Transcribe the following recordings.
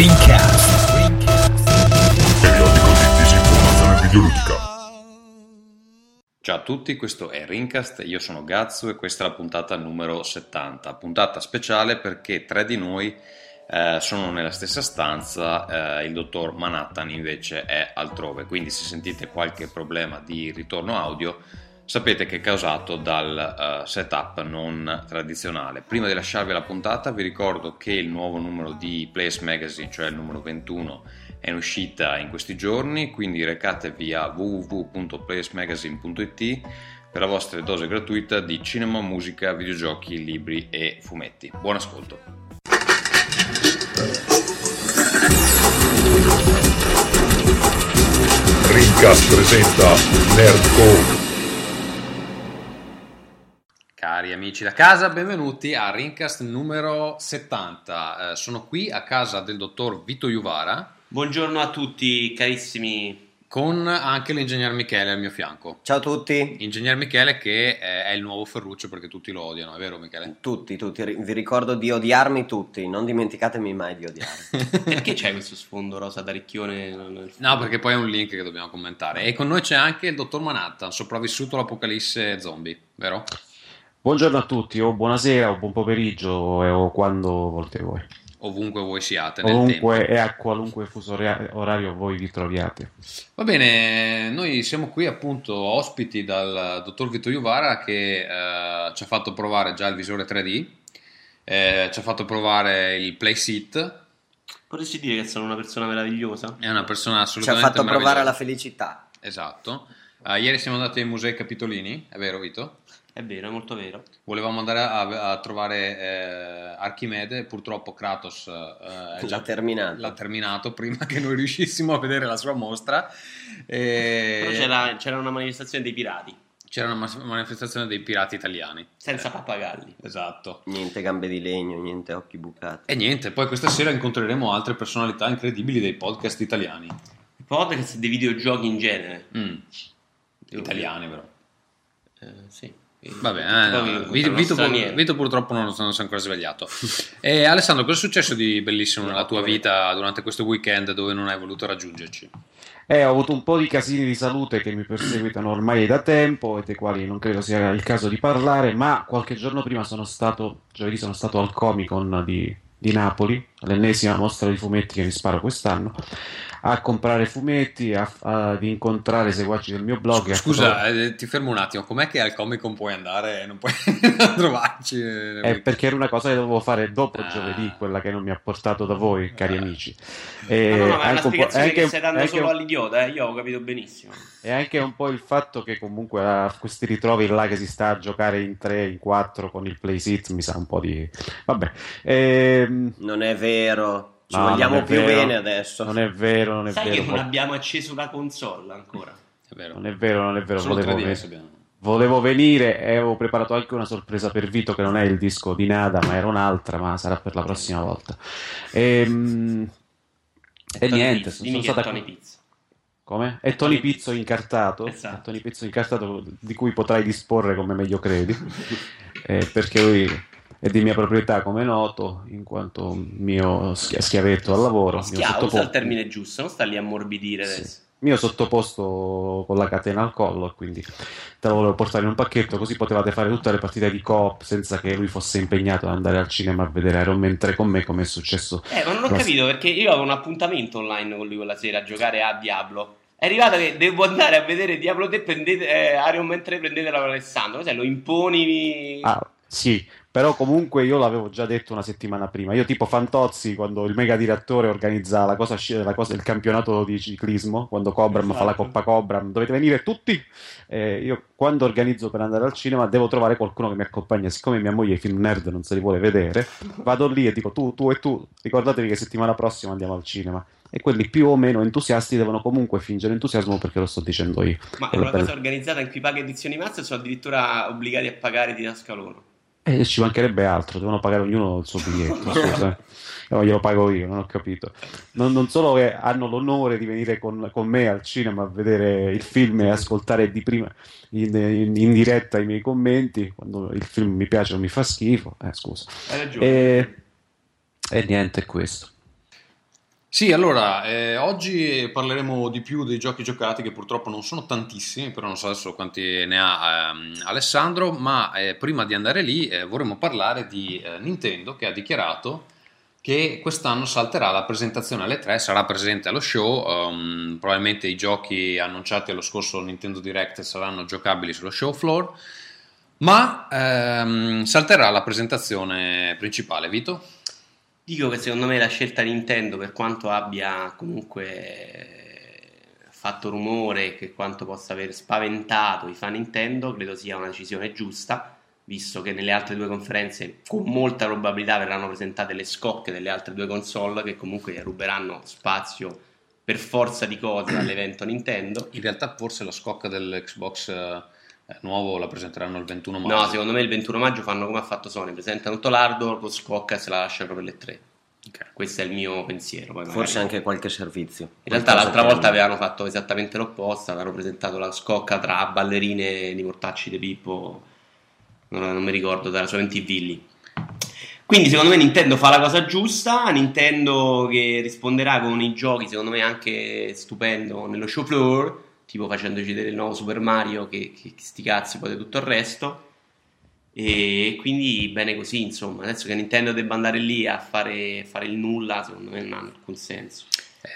Rincast. Periodico di disinformazione videoludica. Ciao a tutti, questo è Rincast, io sono Gazzo e questa è la puntata numero 70, puntata speciale perché tre di noi eh, sono nella stessa stanza, eh, il dottor Manhattan invece è altrove, quindi se sentite qualche problema di ritorno audio sapete che è causato dal uh, setup non tradizionale. Prima di lasciarvi la puntata vi ricordo che il nuovo numero di Place Magazine, cioè il numero 21, è in uscita in questi giorni, quindi recatevi a www.placemagazine.it per la vostra dose gratuita di cinema, musica, videogiochi, libri e fumetti. Buon ascolto! Rincast presenta Nerdcore Cari amici da casa, benvenuti a Rincast numero 70. Eh, sono qui a casa del dottor Vito Juvara. Buongiorno a tutti carissimi. Con anche l'ingegner Michele al mio fianco. Ciao a tutti. Ingegner Michele che è il nuovo Ferruccio perché tutti lo odiano, è vero Michele? Tutti, tutti. Vi ricordo di odiarmi tutti, non dimenticatemi mai di odiarmi. perché c'è questo sfondo rosa da ricchione? No, perché poi è un link che dobbiamo commentare. E con noi c'è anche il dottor Manhattan, sopravvissuto all'apocalisse zombie, vero? Buongiorno a tutti, o buonasera, o buon pomeriggio, o quando volete voi. Ovunque voi siate. Ovunque e a qualunque fuso orario voi vi troviate. Va bene, noi siamo qui appunto ospiti dal dottor Vito Iuvara che eh, ci ha fatto provare già il visore 3D, eh, ci ha fatto provare il PlaySeat. Potresti dire che sono una persona meravigliosa? È una persona assolutamente Ci ha fatto provare la felicità. Esatto. Uh, ieri siamo andati ai musei Capitolini, è vero Vito? È vero, è molto vero. Volevamo andare a, a trovare eh, Archimede, purtroppo Kratos eh, l'ha, terminato. l'ha terminato prima che noi riuscissimo a vedere la sua mostra. E... Però c'era, c'era una manifestazione dei pirati. C'era una manifestazione dei pirati italiani. Senza eh, pappagalli. Esatto. Niente gambe di legno, niente occhi bucati. E niente, poi questa sera incontreremo altre personalità incredibili dei podcast italiani. Podcast dei videogiochi in genere. Mm. Italiani però. Eh, sì. Vabbè, eh, no, Vito, Vito, Vito, purtroppo non, non si è ancora svegliato. E Alessandro, cosa è successo di bellissimo nella tua vita durante questo weekend dove non hai voluto raggiungerci? Eh, ho avuto un po' di casini di salute che mi perseguitano ormai da tempo e dei quali non credo sia il caso di parlare, ma qualche giorno prima sono stato, giovedì sono stato al Comic Con di, di Napoli, all'ennesima mostra di fumetti che mi sparo quest'anno a comprare fumetti, a, a, ad incontrare seguaci del mio blog. Scusa, eh, ti fermo un attimo, com'è che al Comic Con puoi andare e non puoi trovarci? È eh, perché era una cosa che dovevo fare dopo ah. giovedì, quella che non mi ha portato da voi, cari ah. amici. E no, no, ma è una spiegazione anche, che stai dando solo un... all'idiota, eh? io ho capito benissimo. E anche un po' il fatto che comunque a questi ritrovi là che si sta a giocare in 3, in 4 con il playset mi sa un po' di... Vabbè. Ehm... Non è vero. Ci no, vogliamo più vero. bene adesso. Non è vero, non è Sai vero. che non abbiamo acceso la console ancora. È vero. Non è vero, non è vero. Volevo, ve- volevo, venire e avevo preparato anche una sorpresa per Vito che non è il disco di Nada, ma era un'altra, ma sarà per la prossima volta. Ehm, e, e niente, sono, sono stata... Tony Pizzo. Come? È Tony Pizzo incartato, esatto. Tony Pizzo incartato di cui potrai disporre come meglio credi, eh, perché lui è di mia proprietà come noto in quanto mio schiavetto al lavoro Schia, mio usa il termine giusto non sta lì a morbidire sì. adesso. Mio sottoposto con la catena al collo quindi te lo volevo portare in un pacchetto così potevate fare tutte le partite di coop senza che lui fosse impegnato ad andare al cinema a vedere Iron Man 3 con me come è successo eh ma non ho capito perché io avevo un appuntamento online con lui quella sera a giocare a Diablo. È arrivato che devo andare a vedere Diablo 3 prendete, eh, Iron Man 3 prendetela con Alessandro. Cos'è lo imponi? Ah sì però comunque io l'avevo già detto una settimana prima. Io tipo Fantozzi, quando il mega direttore organizza la cosa, la cosa, il campionato di ciclismo, quando Cobram esatto. fa la Coppa Cobram, dovete venire tutti. Eh, io quando organizzo per andare al cinema devo trovare qualcuno che mi accompagna. Siccome mia moglie i film nerd non se li vuole vedere, vado lì e dico tu, tu e tu, ricordatevi che settimana prossima andiamo al cinema e quelli più o meno entusiasti devono comunque fingere entusiasmo perché lo sto dicendo io. Ma è una cosa organizzata in cui paga edizioni mazze sono addirittura obbligati a pagare di tasca loro? E ci mancherebbe altro, devono pagare ognuno il suo biglietto. scusa. No, glielo pago io, non ho capito. Non, non solo che hanno l'onore di venire con, con, me al cinema a vedere il film e ascoltare di prima in, in, in, diretta i miei commenti, quando il film mi piace o mi fa schifo, eh, scusa. Hai ragione. E, e niente, è questo. Sì, allora, eh, oggi parleremo di più dei giochi giocati che purtroppo non sono tantissimi, però non so adesso quanti ne ha ehm, Alessandro, ma eh, prima di andare lì eh, vorremmo parlare di eh, Nintendo che ha dichiarato che quest'anno salterà la presentazione alle 3, sarà presente allo show, um, probabilmente i giochi annunciati allo scorso Nintendo Direct saranno giocabili sullo show floor, ma ehm, salterà la presentazione principale, Vito? Dico che secondo me la scelta Nintendo, per quanto abbia comunque fatto rumore, che quanto possa aver spaventato i fan Nintendo, credo sia una decisione giusta, visto che nelle altre due conferenze con molta probabilità verranno presentate le scocche delle altre due console che comunque ruberanno spazio per forza di cose all'evento Nintendo. In realtà forse la scocca dell'Xbox eh, nuovo la presenteranno il 21 maggio. No, secondo me il 21 maggio fanno come ha fatto Sony, presentano tutto l'hardware, poi scocca e se la lasciano per le tre. Ok. Questo è il mio pensiero. Poi Forse magari- anche qualche servizio. In realtà l'altra volta avevano fatto esattamente l'opposto, avevano presentato la scocca tra ballerine di Mortacci De Pippo, non, non mi ricordo, dalla sua MTV lì. Quindi secondo me Nintendo fa la cosa giusta, Nintendo che risponderà con i giochi secondo me anche stupendo nello show floor, tipo facendoci vedere il nuovo Super Mario che, che, sti cazzi poi tutto il resto. E quindi bene così, insomma, adesso che Nintendo debba andare lì a fare, fare il nulla, secondo me non ha alcun senso.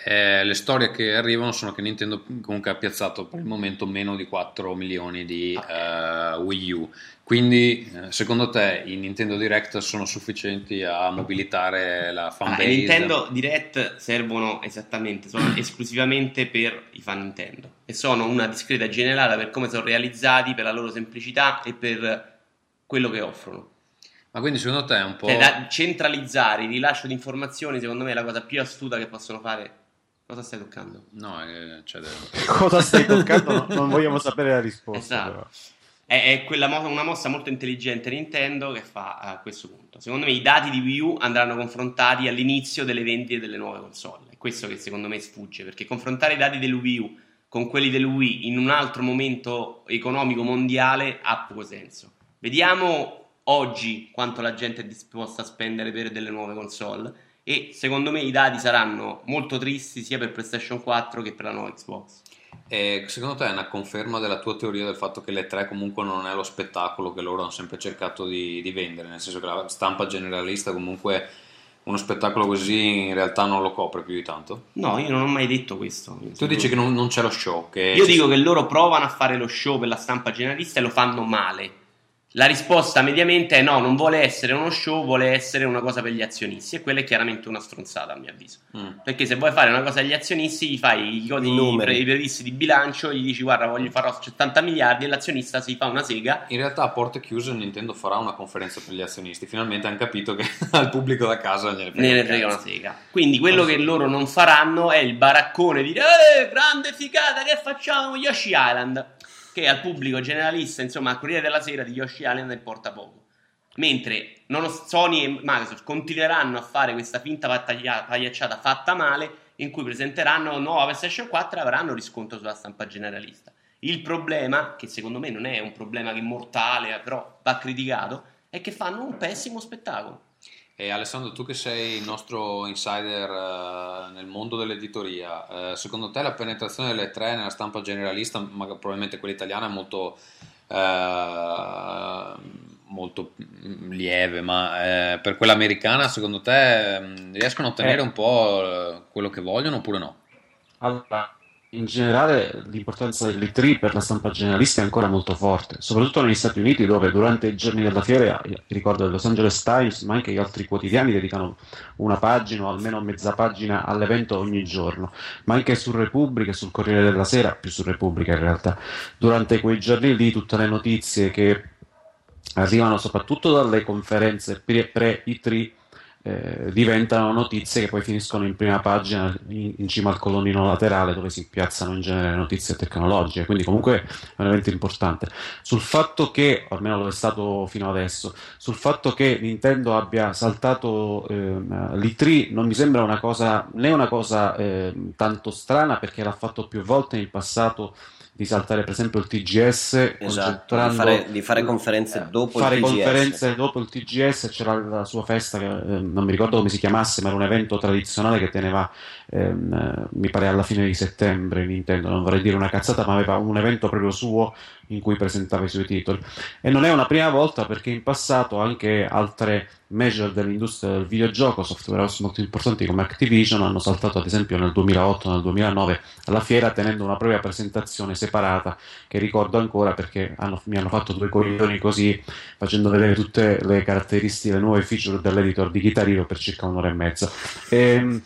Eh, le storie che arrivano sono che Nintendo comunque ha piazzato per il momento meno di 4 milioni di eh, Wii U. Quindi, eh, secondo te, i Nintendo Direct sono sufficienti a mobilitare la Ah, fanbase? I Nintendo Direct servono esattamente, sono esclusivamente per i fan Nintendo e sono una discreta generale per come sono realizzati, per la loro semplicità e per quello che offrono. Ma quindi, secondo te è un po'. Cioè, da centralizzare il rilascio di informazioni, secondo me è la cosa più astuta che possono fare. Cosa stai toccando? No, eh, c'è del- Cosa stai toccando? No- non vogliamo sapere la risposta. Esatto. È, è quella mo- una mossa molto intelligente Nintendo che fa a questo punto. Secondo me i dati di Wii U andranno confrontati all'inizio delle vendite delle nuove console. È questo che secondo me sfugge, perché confrontare i dati del Wii U con quelli del Wii in un altro momento economico mondiale ha poco senso. Vediamo oggi quanto la gente è disposta a spendere per delle nuove console e secondo me i dati saranno molto tristi sia per PlayStation 4 che per la nuova Xbox. E secondo te è una conferma della tua teoria del fatto che le 3 comunque non è lo spettacolo che loro hanno sempre cercato di, di vendere? Nel senso che la stampa generalista comunque uno spettacolo così in realtà non lo copre più di tanto? No, io non ho mai detto questo. Tu dici che non, non c'è lo show. Che Io dico che loro provano a fare lo show per la stampa generalista e lo fanno male. La risposta mediamente è no, non vuole essere uno show, vuole essere una cosa per gli azionisti. E quella è chiaramente una stronzata, a mio avviso. Mm. Perché se vuoi fare una cosa agli azionisti, gli fai i codi I numeri. pre- i previsti di bilancio, gli dici guarda, voglio farò 70 miliardi e l'azionista si fa una sega. In realtà a porte chiuse Nintendo farà una conferenza per gli azionisti. Finalmente hanno capito che al pubblico da casa gliene frega, Ne un frega una sega. Quindi quello che loro non faranno è il baraccone di Eh, grande figata, che facciamo Yoshi Island? Che al pubblico generalista, insomma, al Corriere della Sera di Yoshi Island importa poco. Mentre Sony e Microsoft continueranno a fare questa finta pagliacciata fatta male, in cui presenteranno nuova PlayStation 4 e avranno riscontro sulla stampa generalista. Il problema, che secondo me non è un problema che è mortale, però va criticato, è che fanno un pessimo spettacolo. E Alessandro, tu che sei il nostro insider eh, nel mondo dell'editoria, eh, secondo te la penetrazione delle tre nella stampa generalista, ma probabilmente quella italiana, è molto, eh, molto lieve, ma per quella americana, secondo te mm, riescono a ottenere Eh. un po' quello che vogliono oppure no? Allora, in generale l'importanza dell'E3 per la stampa generalista è ancora molto forte, soprattutto negli Stati Uniti dove durante i giorni della fiera, io ricordo il Los Angeles Times, ma anche gli altri quotidiani dedicano una pagina o almeno mezza pagina all'evento ogni giorno, ma anche su Repubblica e sul Corriere della Sera, più su Repubblica in realtà, durante quei giorni lì tutte le notizie che arrivano soprattutto dalle conferenze pre- pre-E3 eh, diventano notizie che poi finiscono in prima pagina in, in cima al colonnino laterale dove si piazzano in genere notizie tecnologiche, quindi comunque è un evento importante. Sul fatto che, almeno lo è stato fino adesso, sul fatto che Nintendo abbia saltato ehm, l'E3 non mi sembra una cosa, né una cosa ehm, tanto strana perché l'ha fatto più volte in passato di saltare per esempio il TGS esatto, di fare, di fare conferenze eh, dopo fare il TGS conferenze dopo il TGS c'era la sua festa che eh, non mi ricordo come si chiamasse ma era un evento tradizionale che teneva ehm, eh, mi pare alla fine di settembre Nintendo non vorrei dire una cazzata ma aveva un evento proprio suo in cui presentava i suoi titoli. E non è una prima volta perché in passato anche altre major dell'industria del videogioco software house molto importanti come Activision hanno saltato ad esempio nel 2008 nel 2009 alla fiera tenendo una propria presentazione separata che ricordo ancora perché hanno, mi hanno fatto due coglioni così facendo vedere tutte le caratteristiche le nuove feature dell'editor di Guitar Hero per circa un'ora e mezza. E, ehm,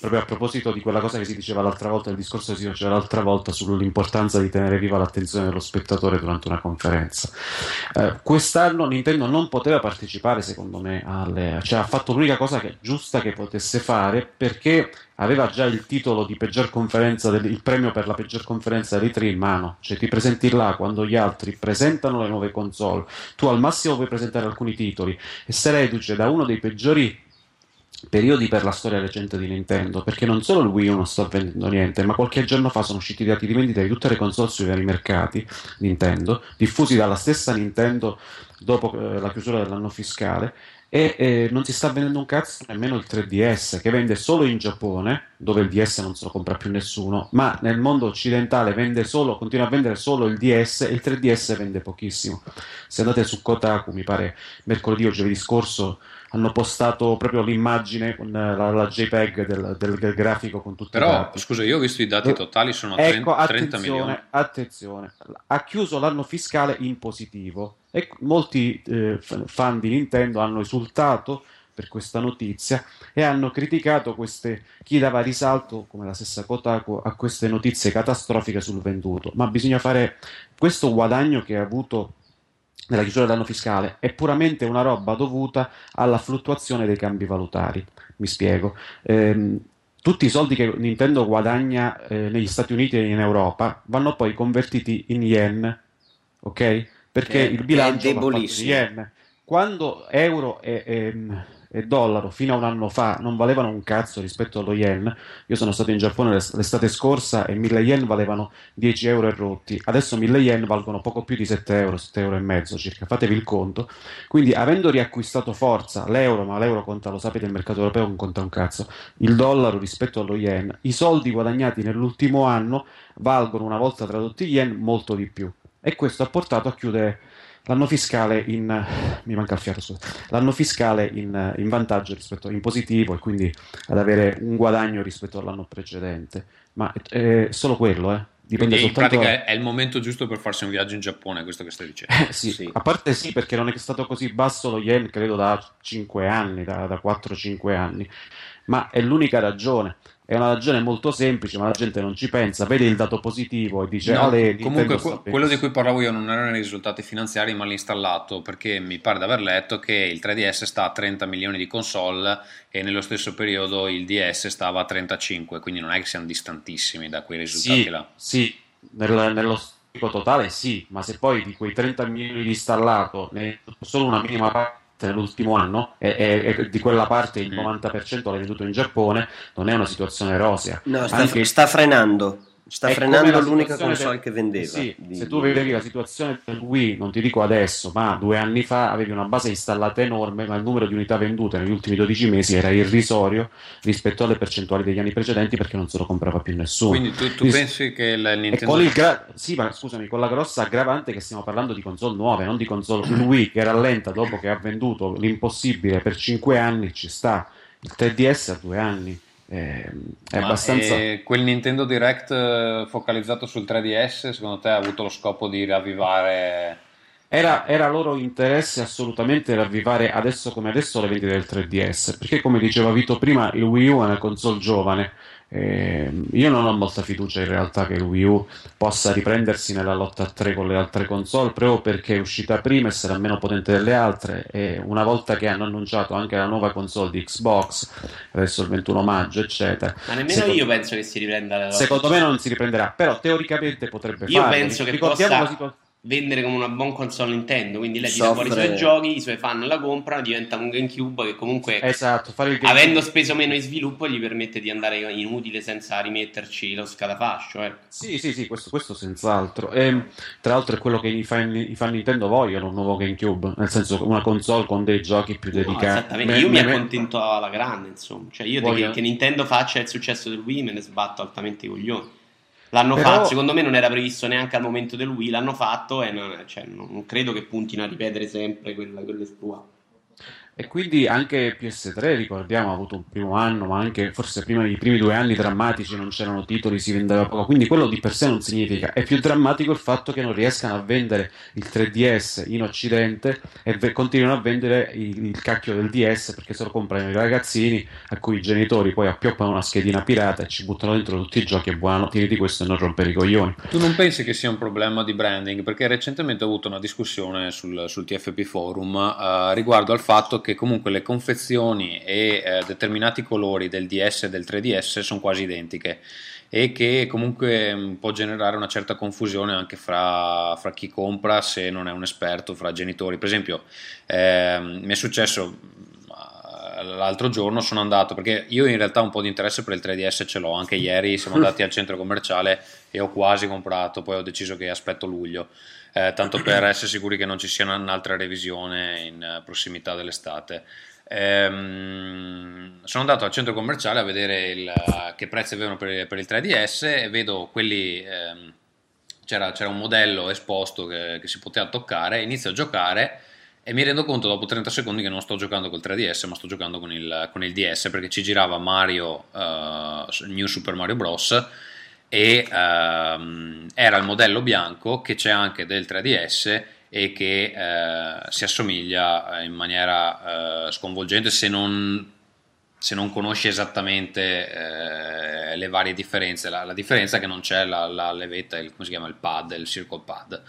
proprio a proposito di quella cosa che si diceva l'altra volta, il discorso che si faceva l'altra volta sull'importanza di tenere viva l'attenzione dello spettatore durante una conferenza. Eh, quest'anno Nintendo non poteva partecipare, secondo me, alle, cioè ha fatto l'unica cosa che, giusta che potesse fare perché aveva già il titolo di peggior conferenza, del, il premio per la peggior conferenza dei tre in mano, cioè ti presenti là quando gli altri presentano le nuove console, tu al massimo puoi presentare alcuni titoli e sei reduce da uno dei peggiori periodi per la storia recente di Nintendo, perché non solo il Wii U non sta vendendo niente, ma qualche giorno fa sono usciti i dati di vendita di tutte le console sui vari mercati Nintendo, diffusi dalla stessa Nintendo dopo eh, la chiusura dell'anno fiscale, e eh, non si sta vendendo un cazzo nemmeno il 3DS, che vende solo in Giappone, dove il DS non se lo compra più nessuno, ma nel mondo occidentale vende solo, continua a vendere solo il DS e il 3DS vende pochissimo. Se andate su Kotaku, mi pare mercoledì o giovedì scorso, hanno postato proprio l'immagine con la, la JPEG del, del, del, grafico con tutti Però, i dati. scusa, io ho visto i dati totali, sono ecco, 30, 30 milioni. Attenzione, ha chiuso l'anno fiscale in positivo e molti eh, fan di Nintendo hanno esultato per questa notizia e hanno criticato queste, chi dava risalto, come la stessa Kotaku, a queste notizie catastrofiche sul venduto. Ma bisogna fare questo guadagno che ha avuto nella chiusura dell'anno fiscale è puramente una roba dovuta alla fluttuazione dei cambi valutari. Mi spiego. Ehm, tutti i soldi che Nintendo guadagna eh, negli Stati Uniti e in Europa vanno poi convertiti in yen, ok? Perché è, il bilancio è debolissimo. yen. Quando euro e, e e dollaro fino a un anno fa non valevano un cazzo rispetto allo yen. Io sono stato in Giappone l'estate scorsa e 1000 yen valevano 10 euro e rotti. Adesso 1000 yen valgono poco più di 7 euro, 7 euro e mezzo circa. Fatevi il conto. Quindi, avendo riacquistato forza l'euro, ma l'euro conta, lo sapete, il mercato europeo non conta un cazzo, il dollaro rispetto allo yen, i soldi guadagnati nell'ultimo anno valgono una volta tradotti yen molto di più. E questo ha portato a chiudere l'anno fiscale in mi manca il fiato, l'anno fiscale in, in, vantaggio rispetto in positivo e quindi ad avere un guadagno rispetto all'anno precedente. Ma è, è solo quello, eh. Dipende Quindi soltanto... in pratica è il momento giusto per farsi un viaggio in Giappone, questo che stai dicendo. Eh, sì. sì. a parte sì, perché non è stato così basso lo yen, credo da 5 anni, da, da 4-5 anni, ma è l'unica ragione. È una ragione molto semplice, ma la gente non ci pensa, vede il dato positivo e dice: no, Ale, Comunque, que- quello di cui parlavo io non erano i risultati finanziari, ma l'installato, perché mi pare di aver letto che il 3DS sta a 30 milioni di console e nello stesso periodo il DS stava a 35, quindi non è che siamo distantissimi da quei risultati sì, là. Sì, nel, nello totale sì, ma se poi di quei 30 milioni di installato ne solo una minima parte nell'ultimo anno e, e, e, di quella parte il 90% l'ha venduto in Giappone, non è una situazione rosea. No, sta, Anche... sta frenando. Sta frenando l'unica console del... che vendeva. Sì, di... Se tu vedevi la situazione del Wii, non ti dico adesso, ma due anni fa avevi una base installata enorme, ma il numero di unità vendute negli ultimi 12 mesi era irrisorio rispetto alle percentuali degli anni precedenti perché non se lo comprava più nessuno. Quindi tu, tu Ris... pensi che il Nintendo... Con il gra... Sì, ma scusami, con la grossa aggravante che stiamo parlando di console nuove, non di console... Wii che rallenta dopo che ha venduto l'impossibile per 5 anni ci sta, il 3DS a due anni è, è abbastanza. E quel Nintendo Direct eh, focalizzato sul 3DS, secondo te ha avuto lo scopo di ravvivare? Era, era loro interesse assolutamente ravvivare adesso come adesso le vendite del 3DS, perché come diceva Vito prima, il Wii U è una console giovane eh, io non ho molta fiducia in realtà che il Wii U possa riprendersi nella lotta a tre con le altre console proprio perché è uscita prima e sarà meno potente delle altre e una volta che hanno annunciato anche la nuova console di Xbox adesso il 21 maggio eccetera ma nemmeno secondo, io penso che si riprenda secondo me non si riprenderà però teoricamente potrebbe io farlo. penso che possa, vendere come una buona console Nintendo, quindi lei tira fuori i suoi giochi, i suoi fan la comprano, diventa un GameCube che comunque esatto, avendo speso meno in sviluppo gli permette di andare inutile senza rimetterci lo scatafascio. Ecco. Sì, sì, sì, questo, questo senz'altro. E, tra l'altro è quello che i fan, i fan, Nintendo vogliono, un nuovo GameCube, nel senso una console con dei giochi più dedicati. No, esattamente, io me, mi accontento alla grande, insomma. Cioè io voglio... che, che Nintendo faccia il successo del Wii me ne sbatto altamente i coglioni. L'hanno Però... fatto, secondo me non era previsto neanche al momento del Wii, l'hanno fatto e non, cioè, non credo che puntino a ripetere sempre quella, quell'esploit. E quindi anche PS3, ricordiamo, ha avuto un primo anno, ma anche forse prima dei primi due anni drammatici non c'erano titoli, si vendeva poco. Quindi quello di per sé non significa. È più drammatico il fatto che non riescano a vendere il 3DS in Occidente e v- continuino a vendere il, il, cacchio del DS perché se lo comprano i ragazzini a cui i genitori poi appioppano una schedina pirata e ci buttano dentro tutti i giochi e buonanotte di questo e non rompere i coglioni. Tu non pensi che sia un problema di branding? Perché recentemente ho avuto una discussione sul, sul TFP Forum uh, riguardo al fatto che che comunque le confezioni e eh, determinati colori del DS e del 3DS sono quasi identiche e che comunque mm, può generare una certa confusione anche fra, fra, chi compra se non è un esperto, fra genitori. Per esempio, eh, mi è successo l'altro giorno sono andato perché io in realtà un po' di interesse per il 3DS ce l'ho anche ieri siamo andati al centro commerciale e ho quasi comprato poi ho deciso che aspetto luglio eh, tanto per essere sicuri che non ci sia un'altra revisione in eh, prossimità dell'estate. Ehm, sono andato al centro commerciale a vedere il, che prezzi avevano per, per, il 3DS e vedo quelli. Ehm, c'era, c'era, un modello esposto che, che si poteva toccare, inizio a giocare e mi rendo conto dopo 30 secondi che non sto giocando col 3DS ma sto giocando con il, con il DS perché ci girava Mario uh, New Super Mario Bros e um, era il modello bianco che c'è anche del 3DS e che uh, si assomiglia in maniera uh, sconvolgente se non, se non conosci esattamente uh, le varie differenze. La, la, differenza è che non c'è la, la levetta, il, come si chiama, il pad, il circle pad.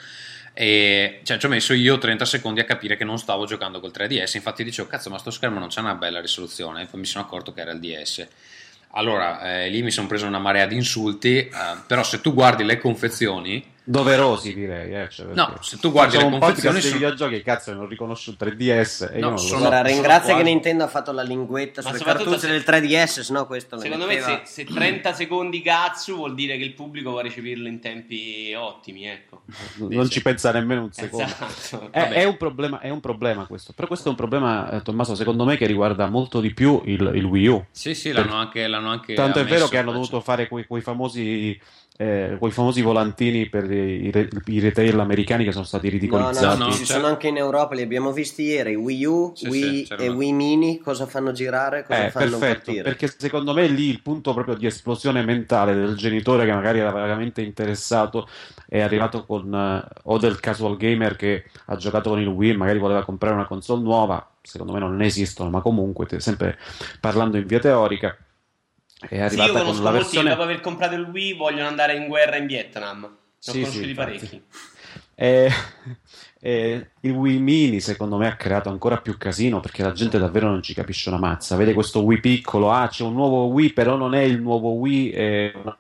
E cioè, ci ho messo io 30 secondi a capire che non stavo giocando col 3DS. Infatti dicevo, cazzo, ma sto schermo non c'è una bella risoluzione. E poi mi sono accorto che era il DS. Allora, eh, lì mi sono preso una marea di insulti, eh, però se tu guardi le confezioni, doverosi direi eh, cioè no se tu guardi le confezioni sono... videogiochi cazzo non riconosco il 3DS e no, io non sono, Ora, ringrazia che Nintendo ha fatto la linguetta sulle cartucce se... del 3DS sennò questo secondo me se, se, 30 secondi cazzo vuol dire che il pubblico va a recepirlo in tempi ottimi ecco. Non ci pensa nemmeno un secondo. Esatto. è, è, un problema, è, un problema, questo però questo è un problema eh, Tommaso secondo me che riguarda molto di più il, il Wii U. Sì sì l'hanno anche, l'hanno anche tanto è vero che hanno dovuto fare quei, quei famosi eh, quei famosi volantini per i, i, i, retail americani che sono stati ridicolizzati. No, no, ci sono anche in Europa, li abbiamo visti ieri, Wii U, sì, Wii sì, e Wii Mini, cosa fanno girare, cosa eh, fanno perfetto, partire. Perché secondo me lì il punto proprio di esplosione mentale del genitore che magari era veramente interessato è arrivato con, eh, o del casual gamer che ha giocato con il Wii, magari voleva comprare una console nuova, secondo me non esistono, ma comunque sempre parlando in via teorica è arrivata sì, io conosco con versione... dopo aver comprato il Wii vogliono andare in guerra in Vietnam. Ne sì, ho conosciuti sì, parecchi. E, e il Wii Mini secondo me ha creato ancora più casino perché la gente davvero non ci capisce una mazza. Vede questo Wii piccolo, ah c'è un nuovo Wii però non è il nuovo Wii, è una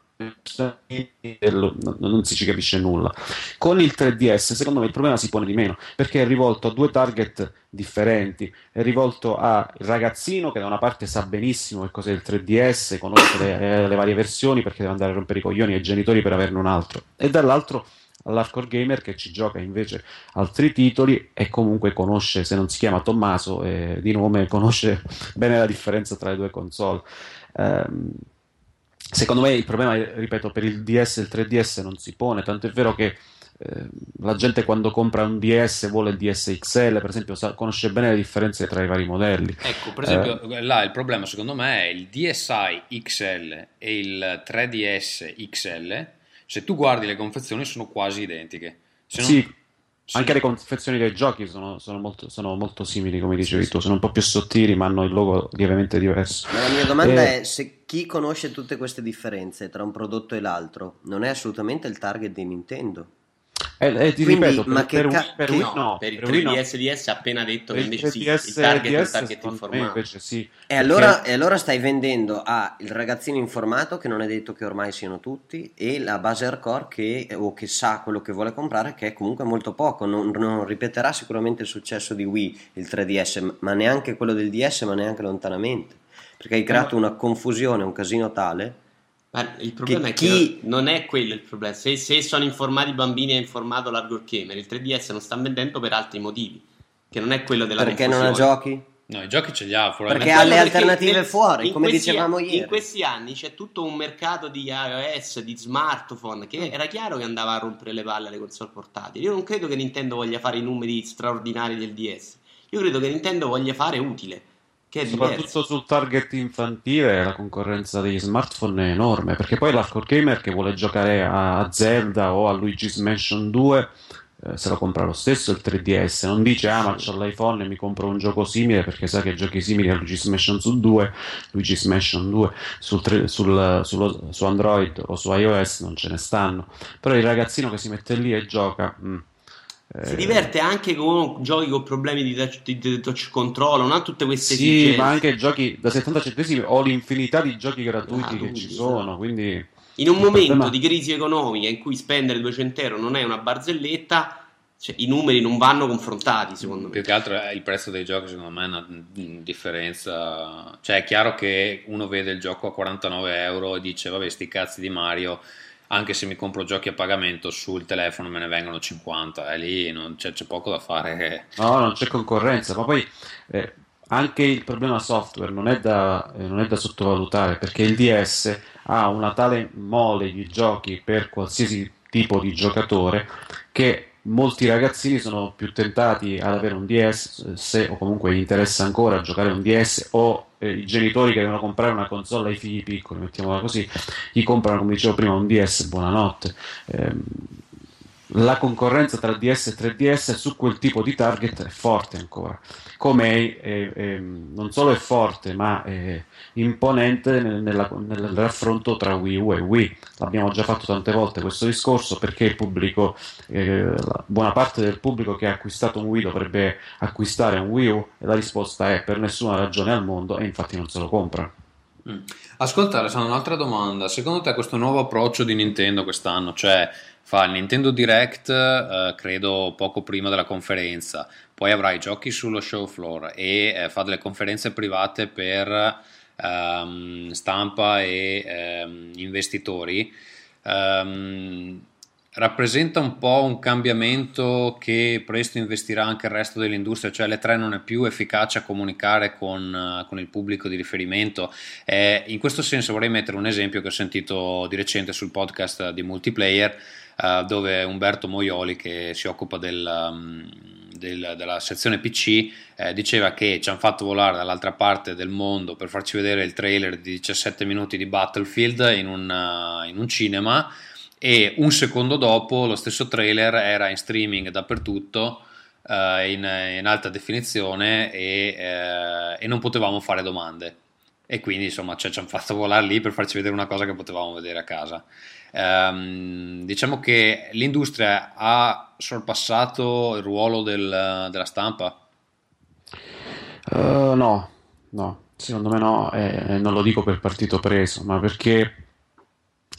non si ci capisce nulla. Con il 3DS, secondo me il problema si pone di meno perché è rivolto a due target differenti. È rivolto al ragazzino che da una parte sa benissimo che cos'è il 3DS, conosce le, eh, le varie versioni perché deve andare a rompere i coglioni ai genitori per averne un altro, e dall'altro all'hardcore gamer che ci gioca invece altri titoli e comunque conosce, se non si chiama Tommaso eh, di nome, conosce bene la differenza tra le due console. Um, Secondo me il problema, ripeto, per il DS e il 3DS non si pone, tanto è vero che eh, la gente quando compra un DS vuole il DS XL, per esempio, sa, conosce bene le differenze tra i vari modelli. Ecco, per esempio, eh, là il problema secondo me è il DSi XL e il 3DS XL. Se tu guardi le confezioni sono quasi identiche. Se non... Sì, sì. Anche le confezioni dei giochi sono, sono, molto, sono molto, simili, come dicevi sì, tu, sono un po' più sottili, ma hanno il logo lievemente diverso. Ma la mia domanda e... è: se chi conosce tutte queste differenze tra un prodotto e l'altro non è assolutamente il target di Nintendo? Eh, eh, ti Quindi, ripeto, ma per, che per, ca- per Wii no, no, per il per Wii no. 3DS DS ha appena detto che Per il invece sì, 3DS il target è DS, target informato. sì. E perché- allora, e allora stai vendendo a il ragazzino informato, che non è detto che ormai siano tutti, e la base hardcore che, o che sa quello che vuole comprare, che è comunque molto poco. Non, non ripeterà sicuramente il successo di Wii, il 3DS, ma neanche quello del DS, ma neanche lontanamente. Perché hai creato una confusione, un casino tale. Ma il problema Che è che chi- non è quello il problema. Se, se sono informati i bambini e è informato l'hardcore gamer, il 3DS non sta vendendo per altri motivi, che non è quello della Perché non ha confusione. giochi? No, i giochi ce li ha, Perché probabilmente. ha le perché alternative nel- fuori, in come questi- dicevamo In ieri. questi anni c'è tutto un mercato di iOS, di smartphone, che era chiaro che andava a rompere le palle alle console portatili. Io non credo che Nintendo voglia fare i numeri straordinari del DS. Io credo che Nintendo voglia fare utile, che Soprattutto diverso. sul target infantile la concorrenza degli smartphone è enorme, perché poi l'hardcore gamer che vuole giocare a Zelda o a Luigi's Mansion 2 eh, se lo compra lo stesso il 3DS, non dice ah ma c'ho l'iPhone e mi compro un gioco simile perché sa che giochi simili a Luigi's Mansion su 2, Luigi's Mansion 2 sul tre- sul- su Android o su iOS non ce ne stanno, però il ragazzino che si mette lì e gioca... mm, Si eh, diverte anche con giochi con problemi di touch, di- di touch control, non ha tutte queste Sì, esigenze. ma anche giochi da 70 centesimi o l'infinità di giochi gratuiti che Gratuiti, ci sono, quindi In un momento problema- di crisi economica in cui spendere 200 euro non è una barzelletta, cioè, i numeri non vanno confrontati, secondo me. Più che altro il prezzo dei giochi, secondo me, è una differenza. Cioè, è chiaro che uno vede il gioco a 49 euro e dice, vabbè, sti cazzi di Mario, anche se mi compro giochi a pagamento sul telefono me ne vengono 50, e lì non c'è, c'è poco da fare. No, non c'è concorrenza, ma poi eh, anche il problema software non è, da, eh, non è da sottovalutare perché il DS ha una tale mole di giochi per qualsiasi tipo di giocatore che molti ragazzini sono più tentati ad avere un DS se o comunque gli interessa ancora giocare un DS o eh, i genitori che devono comprare una console ai figli piccoli, mettiamola così, gli comprano come dicevo prima un DS, buonanotte. Ehm, la concorrenza tra DS e 3DS su quel tipo di target è forte ancora. Come è, è- è- non solo è forte, ma è imponente nel, nella- nel raffronto tra Wii U e Wii. L'abbiamo già fatto tante volte questo discorso perché il pubblico, eh, buona parte del pubblico che ha acquistato un Wii dovrebbe acquistare un Wii U e la risposta è per nessuna ragione al mondo e infatti non se lo compra. Mm. Ascolta, Alessandro, un'altra domanda. Secondo te questo nuovo approccio di Nintendo quest'anno, cioè fa il Nintendo Direct, eh, credo poco prima della conferenza, poi avrà i giochi sullo show floor e eh, fa delle conferenze private per ehm, stampa e ehm, investitori, ehm, rappresenta un po' un cambiamento che presto investirà anche il resto dell'industria, cioè l'E3 non è più efficace a comunicare con, eh, con il pubblico di riferimento. Eh, in questo senso vorrei mettere un esempio che ho sentito di recente sul podcast di multiplayer, eh, dove Umberto Moioli, che si occupa del, um, del- della sezione PC, eh, diceva che ci hanno fatto volare dall'altra parte del mondo per farci vedere il trailer di 17 minuti di Battlefield in un, uh, in un cinema e un secondo dopo lo stesso trailer era in streaming dappertutto eh, in, in alta definizione e, eh, e non potevamo fare domande. E quindi insomma cioè, ci hanno fatto volare lì per farci vedere una cosa che potevamo vedere a casa Ehm, diciamo che l'industria ha sorpassato il ruolo del- della stampa? Uh, no, no, secondo me no, e non lo dico per partito preso, ma perché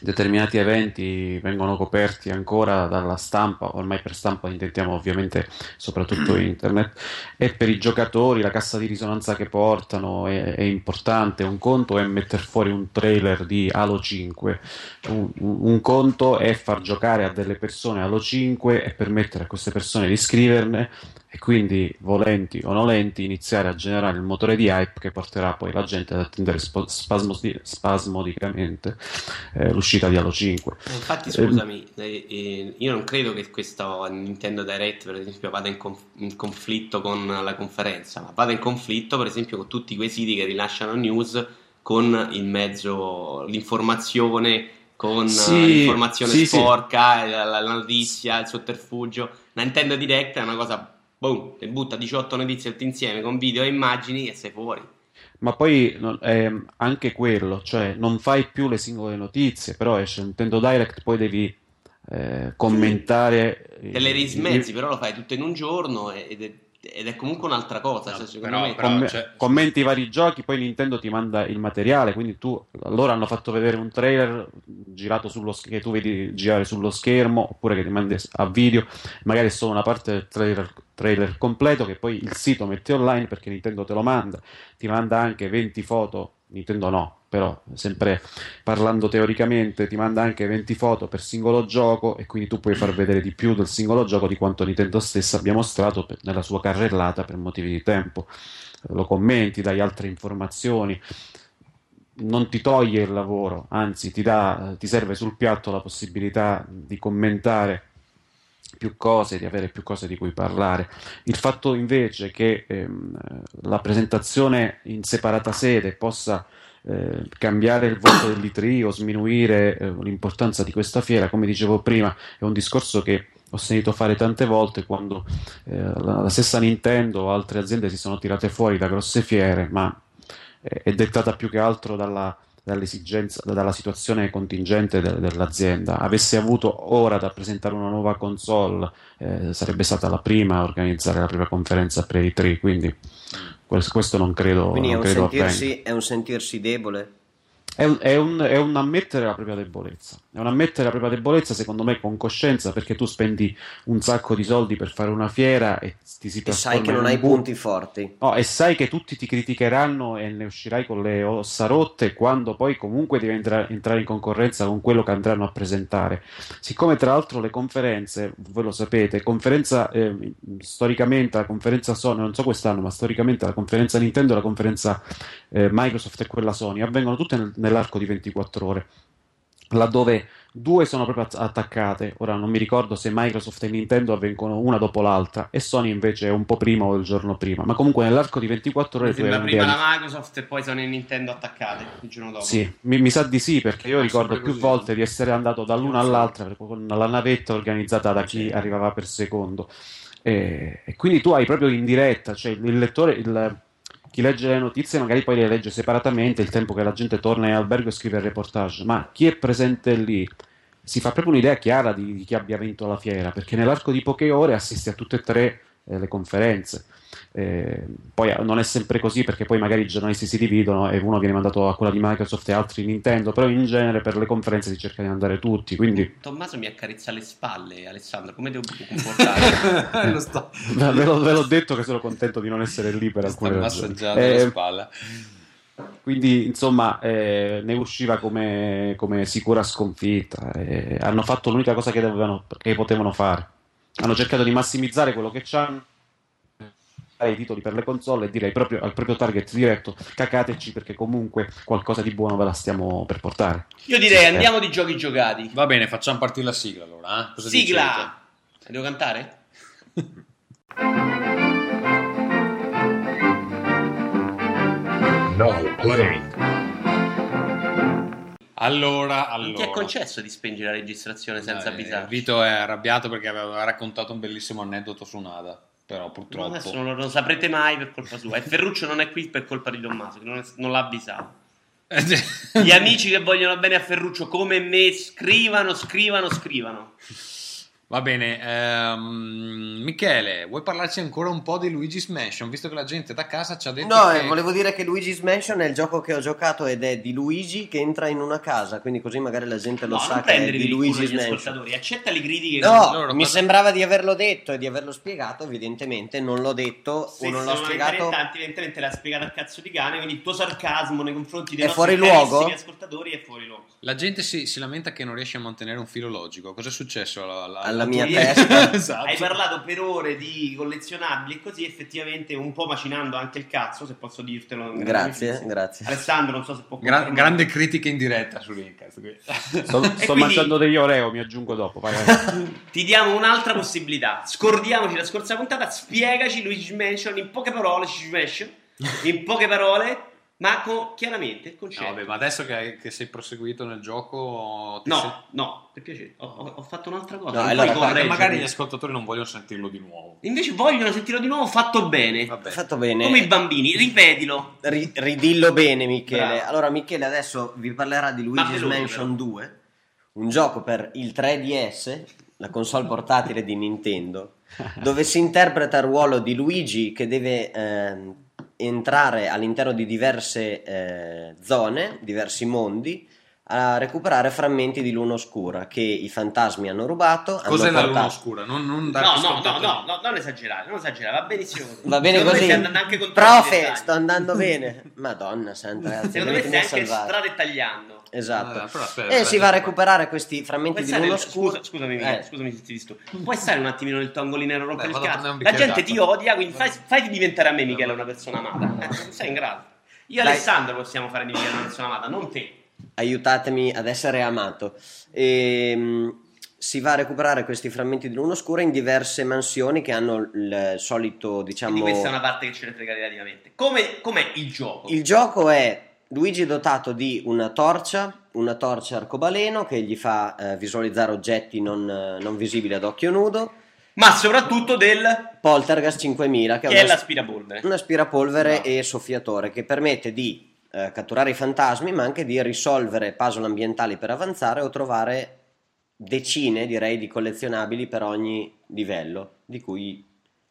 determinati eventi vengono coperti ancora dalla stampa, ormai per stampa intendiamo ovviamente soprattutto internet, e per i giocatori la cassa di risonanza che portano è, è importante. Un conto è mettere fuori un trailer di Halo 5, un, un- un conto è far giocare a delle persone Halo 5 e permettere a queste persone di scriverne e quindi, volenti o nolenti, iniziare a generare il motore di hype che porterà poi la gente ad attendere spo- spasmodi- spasmodicamente eh, l'uscita di Halo 5. Infatti, scusami, eh, eh, io non credo che questo Nintendo Direct, per esempio, vada in, conf- in conflitto con la conferenza, ma vada in conflitto, per esempio, con tutti quei siti che rilasciano news con il mezzo, l'informazione, con Sì, eh, l'informazione sì, sì. sporca, la, la- la notizia, il sotterfugio. Nintendo Direct è una cosa, boom, ti butta 18 notizie tutte insieme con video e immagini e sei fuori. Ma poi ehm, anche quello, cioè non fai più le singole notizie, però esce Nintendo Direct, poi devi eh, commentare... Delle rismezzi, però lo fai tutto in un giorno ed è ed è comunque un'altra cosa. No, cioè, secondo però- me, però- Comm- cioè- commenti i vari giochi, poi Nintendo ti manda il materiale, quindi tu loro hanno fatto vedere un trailer girato sullo sch- che tu vedi girare sullo schermo, oppure che ti mandi a video, magari è solo una parte del trailer, trailer completo che poi il sito mette online perché Nintendo te lo manda, ti manda anche 20 foto, Nintendo no, però sempre parlando teoricamente ti manda anche 20 foto per singolo gioco e quindi tu puoi far vedere di più del singolo gioco di quanto Nintendo stessa abbia mostrato per- nella sua carrellata per motivi di tempo. Lo commenti, dai altre informazioni, non ti toglie il lavoro, anzi ti dà, ti serve sul piatto la possibilità di commentare più cose, di avere più cose di cui parlare. Il fatto invece che ehm, la presentazione in separata sede possa eh, cambiare il voto dell'I3 o sminuire eh, l'importanza di questa fiera, come dicevo prima, è un discorso che ho sentito fare tante volte quando eh, la, la stessa Nintendo o altre aziende si sono tirate fuori da grosse fiere, ma eh, è dettata più che altro dalla, dall'esigenza, dalla situazione contingente de- dell'azienda. Avesse avuto ora da presentare una nuova console, eh, sarebbe stata la prima a organizzare la prima conferenza per i 3, quindi questo non credo, Quindi è non un, credo sentirsi, è un sentirsi debole. È un, è un- è un ammettere la propria debolezza. È un ammettere la propria debolezza, secondo me, con coscienza, perché tu spendi un sacco di soldi per fare una fiera e ti si E sai che non hai bu- punti forti. No, e sai che tutti ti criticheranno e ne uscirai con le ossa rotte quando poi comunque devi entra- entrare in concorrenza con quello che andranno a presentare. Siccome tra l'altro le conferenze, voi lo sapete, conferenza eh, storicamente la conferenza Sony, non so quest'anno, ma storicamente la conferenza Nintendo e la conferenza eh, Microsoft e quella Sony avvengono tutte nel- nell'arco di 24 ore. Laddove due sono proprio att- attaccate, ora non mi ricordo se Microsoft e Nintendo avvengono una dopo l'altra e Sony invece è un po' prima o il giorno prima, ma comunque nell'arco di 24 ore mi sembra prima la Microsoft e poi sono in Nintendo attaccate il giorno dopo. Sì, mi, mi sa di sì, perché io Ah, ricordo più così. volte di essere andato dall'una all'altra con la navetta organizzata da chi arrivava per secondo. E, e quindi tu hai proprio in diretta, cioè il lettore, il- chi legge le notizie magari poi le legge separatamente, il tempo che la gente torna in albergo e scrive il reportage, ma chi è presente lì si fa proprio un'idea chiara di, di chi abbia vinto la fiera, perché nell'arco di poche ore assisti a tutte e tre eh, le conferenze. Eh, poi eh, non è sempre così perché poi magari i giornalisti si dividono e uno viene mandato a quella di Microsoft e altri Nintendo, però in genere per le conferenze si cerca di andare tutti, quindi Tommaso mi accarezza le spalle, Alessandro. Come devo comportare? lo sto, ve l'ho, ve l'ho detto che sono contento di non essere lì per sto alcune ragioni. massaggiando Eh, la spalla. Quindi, insomma, eh, ne usciva come, come sicura sconfitta. eh, hanno fatto l'unica cosa che, dovevano, che potevano fare. Hanno cercato di massimizzare quello che c'hanno, i titoli per le console e dire ai proprio- al proprio target diretto: cacateci perché comunque qualcosa di buono ve la stiamo per portare. Io direi Eh. andiamo di giochi giocati. Va bene, facciamo partire la sigla allora. eh? Cosa Sigla! Devo cantare? No play. Allora, Non ti è allora. concesso di spengere la registrazione senza Eh, avvisare. Vito è arrabbiato perché aveva raccontato un bellissimo aneddoto su Nada. Però No, purtroppo. adesso non lo, lo saprete mai per colpa sua. E Ferruccio non è qui per colpa di Tommaso, che non, è- non l'ha avvisato. Gli amici che vogliono bene a Ferruccio come me scrivano, scrivano, scrivano. Va bene, ehm, Michele, vuoi parlarci ancora un po' di Luigi's Mansion? Visto che la gente da casa ci ha detto No, che... eh, volevo dire che Luigi's Mansion è il gioco che ho giocato ed è di Luigi che entra in una casa, quindi così magari la gente lo no, sa che è di Luigi's degli Mansion. ascoltatori, accetta le critiche. No, Loro mi cosa- sembrava di averlo detto e di averlo spiegato, evidentemente non l'ho detto Se o non l'ho sono spiegato. interessanti, evidentemente l'ha spiegato a cazzo di cane, quindi il tuo sarcasmo nei confronti dei È nostri fuori luogo? carissimi ascoltatori è fuori luogo. La gente si, si lamenta che non riesce a mantenere un filo logico. Cosa è successo alla, alla- Alla alla mia testa? esatto. Hai parlato per ore di collezionabili e così effettivamente un po' macinando anche il cazzo, se posso dirtelo. Grazie, grazie. Alessandro, non so se può Gra- grande critica in diretta su Linkcast. qui. Sto, sto quindi- mangiando degli Oreo, mi aggiungo dopo. vai, vai. Ti diamo un'altra possibilità. Scordiamoci la scorsa puntata, spiegaci Luigi Mansion in poche parole, Luigi Mansion, in poche parole, ma con, chiaramente il No, concetto. vabbè, ma adesso che, che sei proseguito nel gioco... ti sei- No, no, per piacere, ho, ho- fatto un'altra cosa. No, allora, correggermi. magari gli ascoltatori non vogliono sentirlo di nuovo. Invece vogliono sentirlo di nuovo fatto bene. Vabbè. Fatto bene. Come i bambini, ripetilo. Ri- ridillo bene, Michele. Bravo. Allora, Michele adesso vi parlerà di Luigi's Mansion però. 2, un gioco per il 3DS, la console portatile di Nintendo, dove si interpreta il ruolo di Luigi che deve ehm, entrare all'interno di diverse eh, zone, diversi mondi, a recuperare frammenti di luna oscura che i fantasmi hanno rubato. hanno Cos'è la luna oscura? Non, non No, no, no, no, no, non esagerare, non esagerare, va benissimo così. Va bene Secondo me così. stai andando anche con Profe, sto andando bene. Madonna santa, ragazzi, Secondo me stai anche stradettagliando. Esatto. Ah, però aspetta, e si aspetta, va a recuperare questi frammenti di luna oscura. scusa, scusami, Eh. scusami se ti disturbo. Puoi stare un attimino nel tuo angolino e non rompere il cazzo? La gente ti odia, quindi fai, fai diventare a me, Michele, una persona amata. Eh, non sei in grado. Io e. Alessandro possiamo fare di Michele una persona amata, non te. Aiutatemi ad essere amato. Ehm, si va a recuperare questi frammenti di luna oscura in diverse mansioni che hanno il solito, diciamo. Quindi questa è una parte che ce ne frega relativamente. Come, com'è il gioco? Il gioco è Luigi dotato di una torcia, una torcia arcobaleno che gli fa eh, visualizzare oggetti non, non visibili ad occhio nudo. Ma soprattutto del... Poltergast 5000 che, che è una, l'aspirapolvere. un aspirapolvere Bravo. e soffiatore che permette di eh, catturare i fantasmi ma anche di risolvere puzzle ambientali per avanzare o trovare decine direi di collezionabili per ogni livello di cui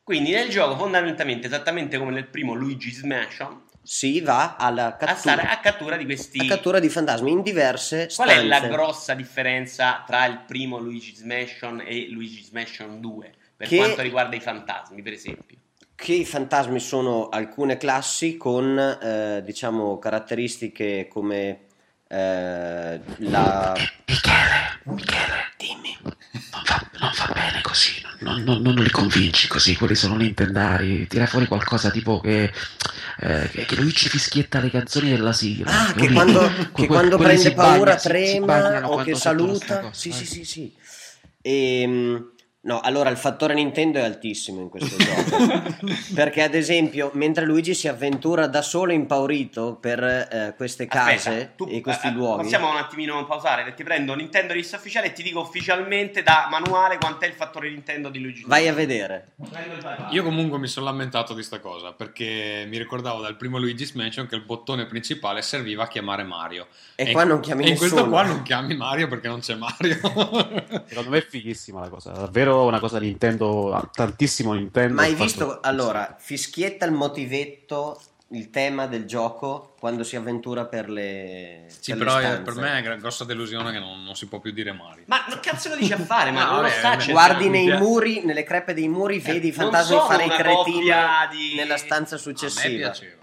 Quindi nel gioco fondamentalmente, esattamente come nel primo Luigi's Mansion, si va alla a cattura, a cattura di questi... a cattura di fantasmi in diverse Qual stanze. è la grossa differenza tra il primo Luigi's Mansion e Luigi's Mansion 2 per Che- quanto riguarda i fantasmi, per esempio? Che i fantasmi sono alcune classi con eh, diciamo caratteristiche come eh, la Michele, Michele, dimmi. Non va, non va bene così, non, non- non li convinci così, quelli sono nintendari. Tira fuori qualcosa tipo che, eh, che, che Luigi fischietta le canzoni della sigla. Ah, che Quelli- quando, que- che quando prende si paura bagna- si- si trema bagnano o che saluta. cosa, Sì, eh. sì, sì, sì. Ehm, no, allora il fattore Nintendo è altissimo in questo gioco. perché, ad esempio, mentre Luigi si avventura da solo impaurito per eh, queste case Aspetta, tu- e questi eh, luoghi, Possiamo un attimino pausare perché prendo Nintendo lista ufficiale e ti dico ufficialmente da manuale quant'è il fattore Nintendo di Luigi. vai a vedere. Io comunque mi sono lamentato di sta cosa perché mi ricordavo dal primo Luigi's Mansion che il bottone principale serviva a chiamare Mario. E qua non chiami e in questo nessuno. qua non chiami Mario perché non c'è Mario. Secondo me è fighissima la cosa, davvero una cosa Nintendo, tantissimo Nintendo. Ma hai ha fatto- visto, allora, fischietta il motivetto, il tema del gioco quando si avventura per le sì, per le però eh, stanze. per me è una grossa delusione che non, non si può più dire Mario. Ma che cazzo lo dici a fare? Ma No, non lo sta. Guardi nei piace. muri, nelle crepe dei muri, vedi i non fantasmi fare i cretini di- nella stanza A me successiva. piaceva.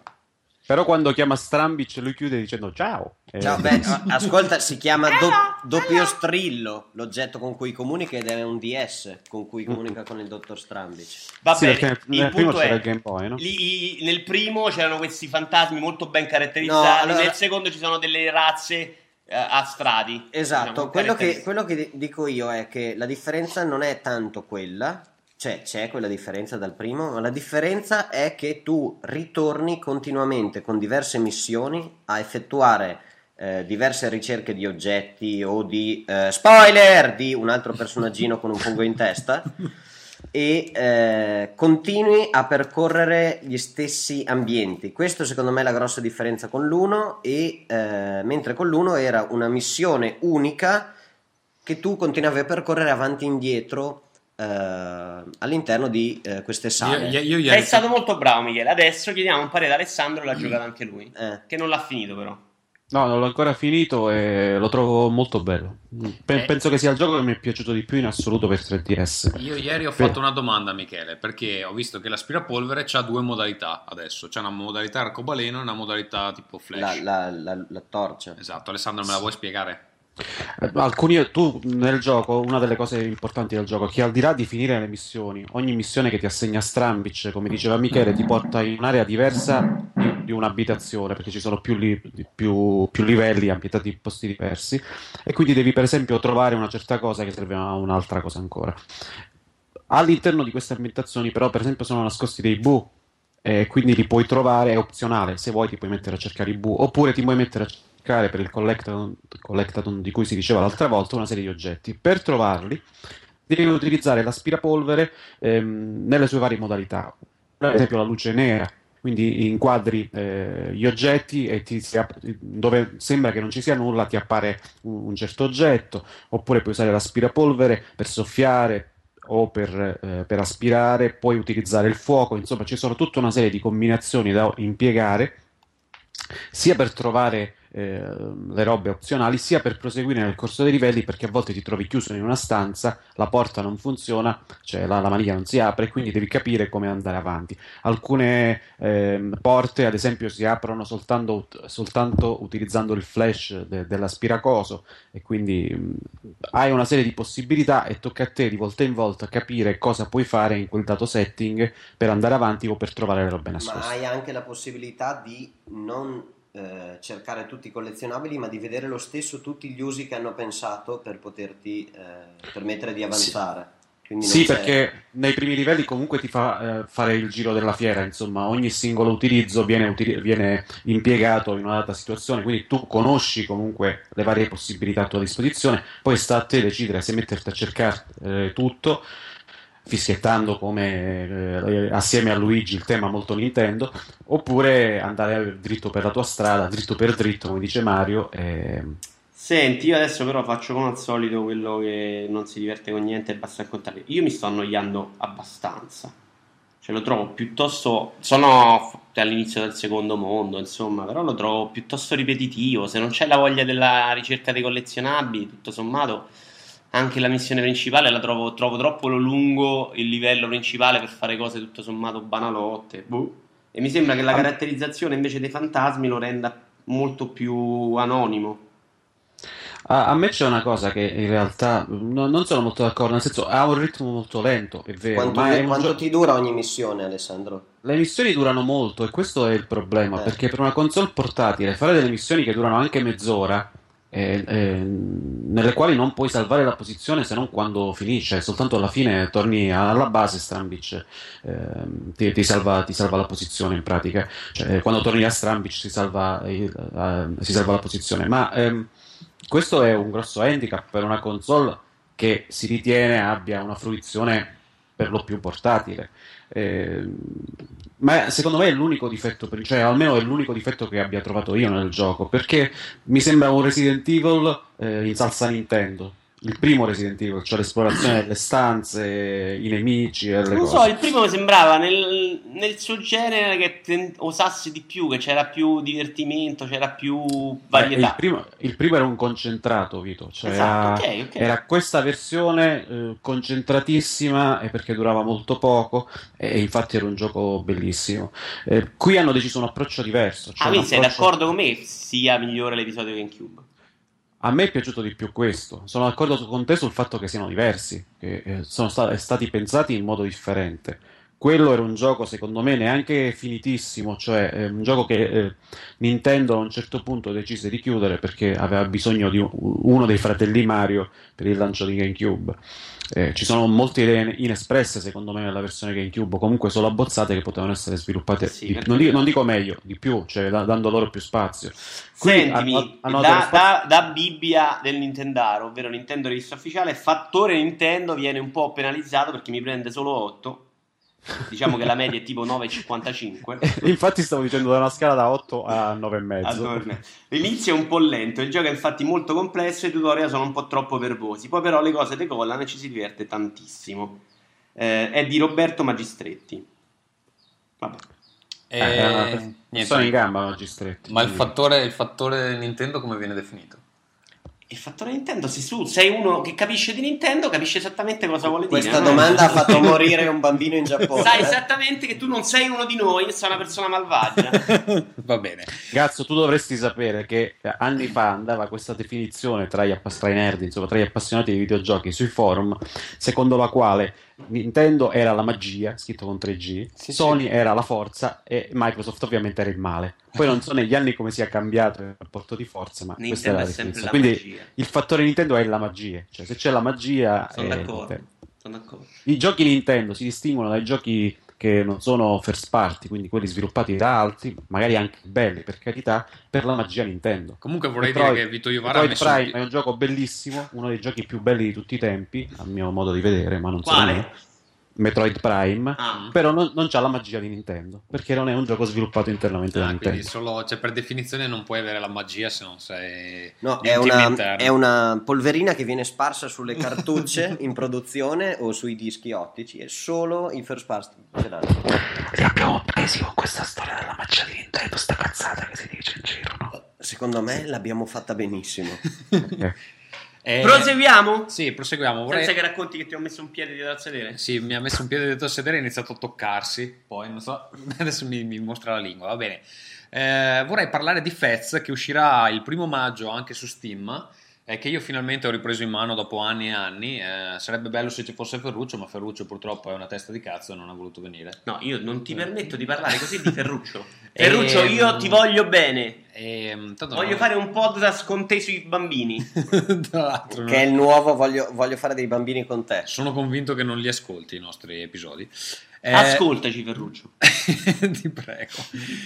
Però quando chiama Strambic lui chiude dicendo ciao. E- Ciao, beh, ascolta, si chiama do- doppio strillo, l'oggetto con cui comunica ed è un DS con cui comunica con il dottor Strambic. Va Sì, bene, perché nel il primo punto c'era è, il Game Boy, no? lì- nel primo c'erano questi fantasmi molto ben caratterizzati, No, allora- nel secondo ci sono delle razze eh, a strati. Esatto, diciamo, quello, che, quello che dico io è che la differenza non è tanto quella, cioè c'è quella differenza dal primo, ma la differenza è che tu ritorni continuamente con diverse missioni a effettuare eh, diverse ricerche di oggetti o di eh, spoiler di un altro personaggino con un fungo in testa e eh, continui a percorrere gli stessi ambienti. Questo secondo me è la grossa differenza con l'uno e eh, mentre con l'uno era una missione unica che tu continuavi a percorrere avanti e indietro all'interno di eh, queste Io, sale. io- io Sei ieri stato molto bravo, Michele. Adesso chiediamo un parere ad Alessandro, l'ha giocato anche lui. Eh. Che non l'ha finito, però. No, non l'ho ancora finito e lo trovo molto bello. Pe- Eh. Penso che sia il gioco che mi è piaciuto di più in assoluto per 3DS. Io ieri ho Per- fatto una domanda a Michele perché ho visto che l'aspirapolvere ha due modalità adesso, c'è una modalità arcobaleno e una modalità tipo flash. La, la- la- la torcia. Esatto, Alessandro me la vuoi spiegare? Eh, Alcuni, tu nel gioco, una delle cose importanti del gioco è che al di là di finire le missioni, ogni missione che ti assegna Strambic, come diceva Michele, ti porta in un'area diversa di, di un'abitazione, perché ci sono più, li- più- più livelli ambientati in posti diversi, e quindi devi per esempio trovare una certa cosa che serve a un'altra cosa ancora. All'interno di queste ambientazioni, però, per esempio, sono nascosti dei bu, e quindi li puoi trovare, è opzionale, se vuoi ti puoi mettere a cercare i bu, oppure ti puoi mettere a cercare per il collectathon, collectathon di cui si diceva l'altra volta una serie di oggetti. Per trovarli devi utilizzare l'aspirapolvere ehm, nelle sue varie modalità. Per esempio la luce nera, quindi inquadri eh, gli oggetti e app- dove sembra che non ci sia nulla ti appare un, un certo oggetto, oppure puoi usare l'aspirapolvere per soffiare o per, eh, per aspirare, puoi utilizzare il fuoco, insomma ci sono tutta una serie di combinazioni da impiegare sia per trovare eh, le robe opzionali, sia per proseguire nel corso dei livelli, perché a volte ti trovi chiuso in una stanza, la porta non funziona, cioè la, la maniglia non si apre, quindi devi capire come andare avanti. Alcune eh, porte, ad esempio, si aprono soltanto, soltanto utilizzando il flash de, dell'aspiracoso, e quindi mh, hai una serie di possibilità e tocca a te di volta in volta capire cosa puoi fare in quel dato setting per andare avanti o per trovare le robe nascoste. Ma hai anche la possibilità di non eh, cercare tutti i collezionabili, ma di vedere lo stesso tutti gli usi che hanno pensato per poterti eh, permettere di avanzare. Sì, c'è- perché nei primi livelli comunque ti fa eh, fare il giro della fiera, insomma, ogni singolo utilizzo viene, utili- viene impiegato in una data situazione, quindi tu conosci comunque le varie possibilità a tua disposizione, poi sta a te decidere se metterti a cercare eh, tutto, fischiettando come eh, assieme a Luigi il tema molto Nintendo, oppure andare dritto per la tua strada, dritto per dritto, come dice Mario, e Senti, io adesso però faccio come al solito quello che non si diverte con niente e basta raccontare. Io mi sto annoiando abbastanza. Cioè lo trovo piuttosto... Sono all'inizio del secondo mondo, insomma, però lo trovo piuttosto ripetitivo. Se non c'è la voglia della ricerca dei collezionabili, tutto sommato, anche la missione principale la trovo, trovo troppo lungo il livello principale per fare cose tutto sommato banalotte. boh. E mi sembra che la A- caratterizzazione invece dei fantasmi lo renda molto più anonimo. A, a me c'è una cosa che in realtà no- non sono molto d'accordo, nel senso ha un ritmo molto lento, è vero, Quanto, ma è quanto gio- ti dura ogni missione, Alessandro? le missioni durano molto e questo è il problema, Eh. perché per una console portatile fare delle missioni che durano anche mezz'ora, eh, eh, nelle quali non puoi salvare la posizione se non quando finisce, soltanto alla fine torni alla base, Strambic ehm, ti, ti salva, ti salva la posizione in pratica, cioè quando torni a Strambic si salva, eh, si salva la posizione, ma ehm, questo è un grosso handicap per una console che si ritiene abbia una fruizione per lo più portatile. Eh, ma secondo me è l'unico difetto, cioè almeno è l'unico difetto che abbia trovato io nel gioco, perché mi sembra un Resident Evil eh, in salsa Nintendo. Il primo Resident Evil, cioè l'esplorazione delle stanze, i nemici e le Non cose. so, il primo mi sembrava nel, nel suo genere che ten- osasse di più, che c'era più divertimento, c'era più Eh, varietà. il, primo, il primo era un concentrato, Vito, cioè Esatto, era, ok, ok. era questa versione eh, concentratissima e perché durava molto poco e infatti era un gioco bellissimo. Eh, qui hanno deciso un approccio diverso. cioè ah, quindi sei approccio- d'accordo con me che sia migliore l'episodio GameCube? A me è piaciuto di più questo. Sono d'accordo con te sul fatto che siano diversi, che eh, sono sta- stati pensati in modo differente. Quello era un gioco, secondo me, neanche finitissimo, cioè eh, un gioco che eh, Nintendo a un certo punto decise di chiudere perché aveva bisogno di un- uno dei fratelli Mario per il lancio di GameCube. Eh, ci sono molte idee inespresse, secondo me, nella versione GameCube, comunque solo abbozzate che potevano essere sviluppate Sì, di- non, dico, non dico meglio, di più, cioè da- dando loro più spazio. Qui Sentimi, hanno- hanno da, spazio- da- da Bibbia del Nintendaro, ovvero Nintendo rivista ufficiale, fattore Nintendo viene un po' penalizzato perché mi prende solo 8. Diciamo che la media è tipo 9,55. Infatti stavo dicendo da una scala da 8 a 9,5. Adorno. L'inizio è un po' lento, il gioco è infatti molto complesso e i tutorial sono un po' troppo verbosi, poi però le cose decollano e ci si diverte tantissimo. Eh, è di Roberto Magistretti. Vabbè. E... Eh, niente. sono in gamba magistretti. Ma il fattore, il fattore Nintendo come viene definito? Il fattore Nintendo, se tu sei uno che capisce di Nintendo, capisce esattamente cosa vuole Questa dire. no? domanda ha fatto morire un bambino in Giappone. Sai eh? esattamente che tu non sei uno di noi, sei una persona malvagia. Va bene. Cazzo, tu dovresti sapere che eh, anni fa andava questa definizione tra, gli appas- tra i nerd, insomma, tra gli appassionati di videogiochi sui forum, secondo la quale Nintendo era la magia, scritto con 3G, Sì, Sony sì. era la forza e Microsoft ovviamente era il male. Poi non so negli anni come sia cambiato il rapporto di forza, ma questa Nintendo era è la sempre definizione. la Quindi magia. il fattore Nintendo è la magia, cioè se c'è la magia... Sono d'accordo. Sono d'accordo. I giochi Nintendo si distinguono dai giochi che non sono first party, quindi quelli sviluppati da altri, magari anche belli per carità, per la magia Nintendo. Comunque vorrei Metroid- dire che Vito Iovara Metroid Prime è un gioco bellissimo, uno dei giochi più belli di tutti i tempi, a mio modo di vedere, ma non Quale? solo me. Metroid Prime, Ah. però non, non c'ha la magia di Nintendo, perché non è un gioco sviluppato internamente da Ah, Nintendo. quindi solo, cioè, per definizione non puoi avere la magia se non sei No, è una, è una polverina che viene sparsa sulle cartucce in produzione o sui dischi ottici e solo i first party ce l'hanno. Li abbiamo presi con questa storia della magia di Nintendo, sta cazzata che si dice in giro, no? Secondo me l'abbiamo fatta benissimo. Eh, Eh, Proseguiamo? Sì, proseguiamo. Vorrei... Senza che racconti che ti ho messo un piede dietro al sedere. Sì, mi ha messo un piede dietro al sedere e ha iniziato a toccarsi. Poi non so, adesso mi, mi mostra la lingua. Va bene. Eh, vorrei parlare di Fez che uscirà il primo maggio anche su Steam. E che io finalmente ho ripreso in mano dopo anni e anni. Eh, sarebbe bello se ci fosse Ferruccio, ma Ferruccio purtroppo è una testa di cazzo e non ha voluto venire. No, io non ti permetto di parlare così di Ferruccio. Eh, Ferruccio, io ti voglio bene. E, tanto Voglio non- fare un podcast con te sui bambini. Tra l'altro, che è il nuovo voglio, voglio fare dei bambini con te. sono convinto che non li ascolti i nostri episodi. Eh, Ascoltaci, Ferruccio. ti prego.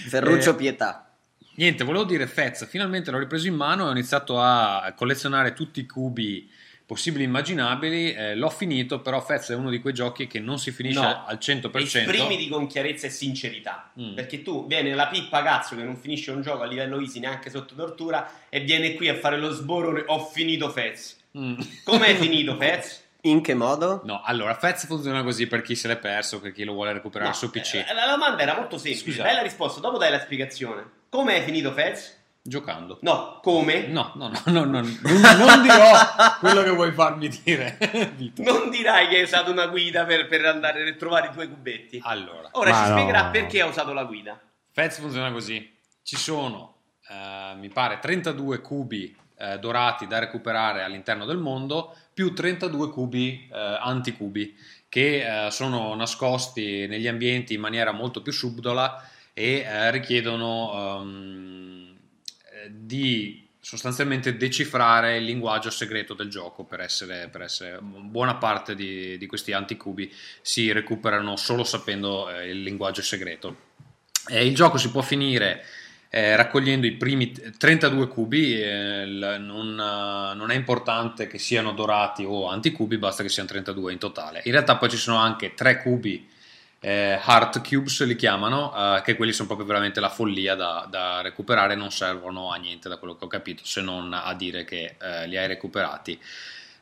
Ferruccio Eh, Pietà. Niente, volevo dire Fez, finalmente l'ho ripreso in mano e ho iniziato a collezionare tutti i cubi possibili e immaginabili. Eh, l'ho finito, però Fez è uno di quei giochi che non si finisce No. al 100%. Esprimiti con chiarezza e sincerità. Mm. Perché tu viene la pippa cazzo che non finisce un gioco a livello easy neanche sotto tortura e viene qui a fare lo sborone. Ho finito Fez. Mm. Come hai finito Fez? In che modo? No, allora, Fez funziona così per chi se l'è perso, per chi lo vuole recuperare No, su PC. eh, La domanda era molto semplice. Scusa. Dai la risposta, dopo dai la spiegazione. Come hai finito Fez? Giocando. No, come? No, no, no, no, no, non, non dirò quello che vuoi farmi dire. Vito. Non dirai che hai usato una guida per, per andare a trovare i tuoi cubetti. Allora, Ora Ma ci no. spiegherà perché ha usato la guida. Fez funziona così. Ci sono, eh, mi pare, 32 cubi eh, dorati da recuperare all'interno del mondo, più 32 cubi eh, anticubi che eh, sono nascosti negli ambienti in maniera molto più subdola e eh, richiedono eh, di sostanzialmente decifrare il linguaggio segreto del gioco per essere, per essere buona parte di, di questi anticubi si recuperano solo sapendo eh, il linguaggio segreto. Eh, il gioco si può finire eh, raccogliendo i primi t- 32 cubi, eh, il- non, eh, non è importante che siano dorati o anticubi, basta che siano 32 in totale. In realtà poi ci sono anche 3 cubi eh, Heart Cubes li chiamano, eh, che quelli sono proprio veramente la follia da, da recuperare, non servono a niente da quello che ho capito, se non a dire che eh, li hai recuperati.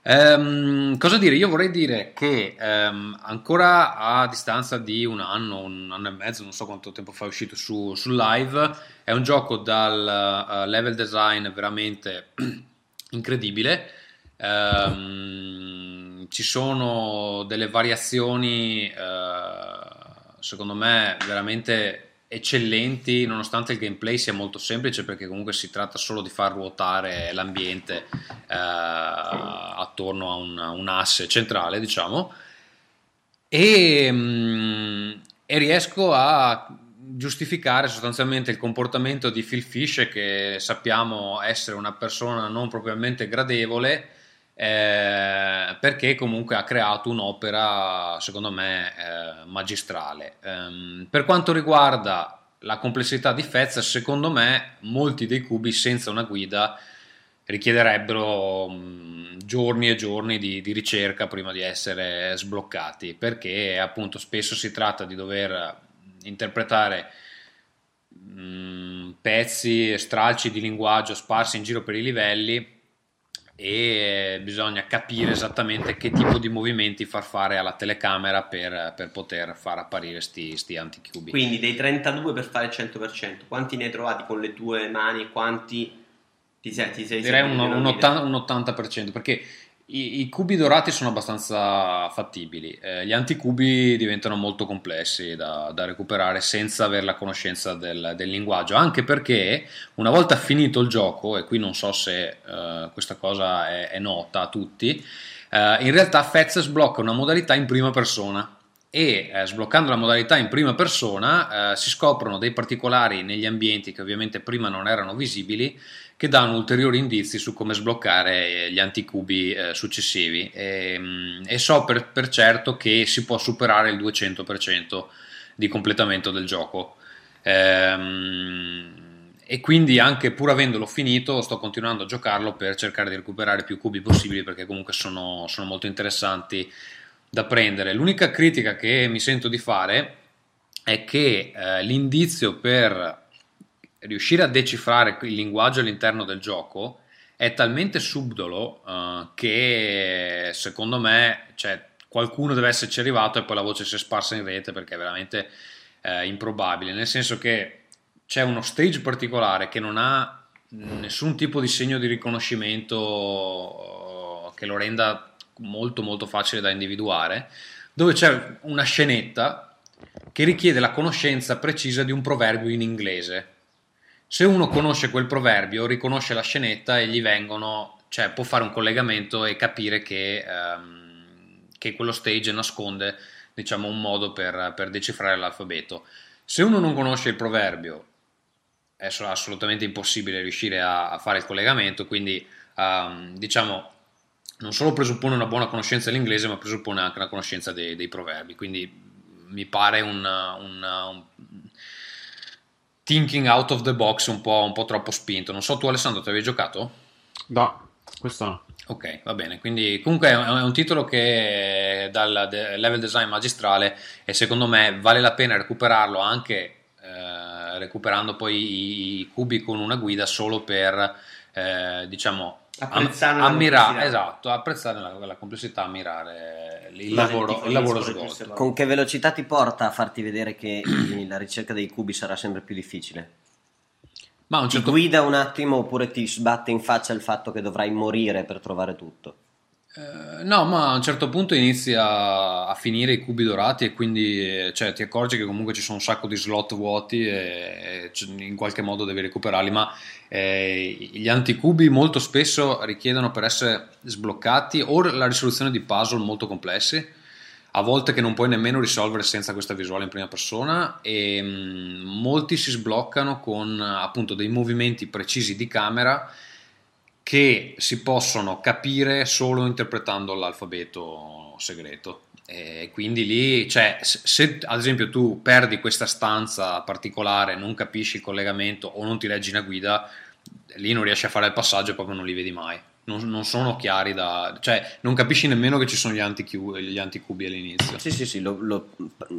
Ehm, cosa dire? Io vorrei dire che ehm, ancora a distanza di un anno, un anno e mezzo, non so quanto tempo fa è uscito su, su live, è un gioco dal eh, level design veramente incredibile. Ehm, ci sono delle variazioni, eh, secondo me, veramente eccellenti, nonostante il gameplay sia molto semplice, perché comunque si tratta solo di far ruotare l'ambiente eh, attorno a un, un asse centrale, diciamo. E, mm, e riesco a giustificare sostanzialmente il comportamento di Phil Fish, che sappiamo essere una persona non propriamente gradevole, eh, perché comunque ha creato un'opera, secondo me, eh, magistrale. Ehm, per quanto riguarda la complessità di Fez, secondo me molti dei cubi senza una guida richiederebbero mh, giorni e giorni di, di ricerca prima di essere sbloccati, perché appunto spesso si tratta di dover interpretare pezzi e stralci di linguaggio sparsi in giro per i livelli e bisogna capire esattamente che tipo di movimenti far fare alla telecamera per, per poter far apparire sti, sti anticubi. Quindi dei 32 per fare il 100%, quanti ne hai trovati con le tue mani e quanti ti sei, ti sei Direi un, un della guida? 80%, un 80%, perché i, i cubi dorati sono abbastanza fattibili, eh, gli anticubi diventano molto complessi da, da recuperare senza avere la conoscenza del, del linguaggio, anche perché una volta finito il gioco, e qui non so se eh, questa cosa è, è nota a tutti, eh, in realtà Fez sblocca una modalità in prima persona e eh, sbloccando la modalità in prima persona eh, si scoprono dei particolari negli ambienti che ovviamente prima non erano visibili che danno ulteriori indizi su come sbloccare eh, gli anticubi eh, successivi e, mm, e so per, per certo che si può superare il 200% di completamento del gioco Ehm, e quindi anche pur avendolo finito sto continuando a giocarlo per cercare di recuperare più cubi possibili perché comunque sono, sono molto interessanti da prendere. L'unica critica che mi sento di fare è che eh, l'indizio per riuscire a decifrare il linguaggio all'interno del gioco è talmente subdolo uh, che secondo me cioè, qualcuno deve esserci arrivato e poi la voce si è sparsa in rete perché è veramente eh, improbabile, nel senso che c'è uno stage particolare che non ha nessun tipo di segno di riconoscimento uh, che lo renda molto molto facile da individuare, dove c'è una scenetta che richiede la conoscenza precisa di un proverbio in inglese se uno conosce quel proverbio, riconosce la scenetta e gli vengono, cioè può fare un collegamento e capire che, um, che quello stage nasconde diciamo, un modo per, per, decifrare l'alfabeto. Se uno non conosce il proverbio, è assolutamente impossibile riuscire a, a fare il collegamento, quindi um, diciamo non solo presuppone una buona conoscenza dell'inglese, ma presuppone anche una conoscenza dei, dei proverbi. Quindi mi pare un, un, un thinking out of the box un po', un po', troppo spinto. Non so, tu Alessandro, ti avevi giocato? No, questo no. Ok, va bene. Quindi, comunque è un, titolo che dal level design magistrale e secondo me vale la pena recuperarlo anche eh, recuperando poi i, i, cubi con una guida solo per, eh, diciamo, apprezzare am- ammirare, esatto, apprezzare la, la complessità, ammirare il lavoro, il lavoro svolto. Con che velocità ti porta a farti vedere che la ricerca dei cubi sarà sempre più difficile? Ma un certo... Ti guida un attimo oppure ti sbatte in faccia il fatto che dovrai morire per trovare tutto? Eh, no, ma a un certo punto inizi a, finire i cubi dorati e quindi cioè, ti accorgi che comunque ci sono un sacco di slot vuoti e, e in qualche modo devi recuperarli, ma eh, gli anticubi molto spesso richiedono per essere sbloccati o la risoluzione di puzzle molto complessi, a volte che non puoi nemmeno risolvere senza questa visuale in prima persona e mm, molti si sbloccano con appunto dei movimenti precisi di camera che si possono capire solo interpretando l'alfabeto segreto. E quindi lì, cioè, se ad esempio tu perdi questa stanza particolare, non capisci il collegamento o non ti leggi una guida, lì non riesci a fare il passaggio e proprio non li vedi mai non, non, sono chiari da... cioè non capisci nemmeno che ci sono gli, anticubi, gli anticubi all'inizio. Sì, sì, sì, lo, lo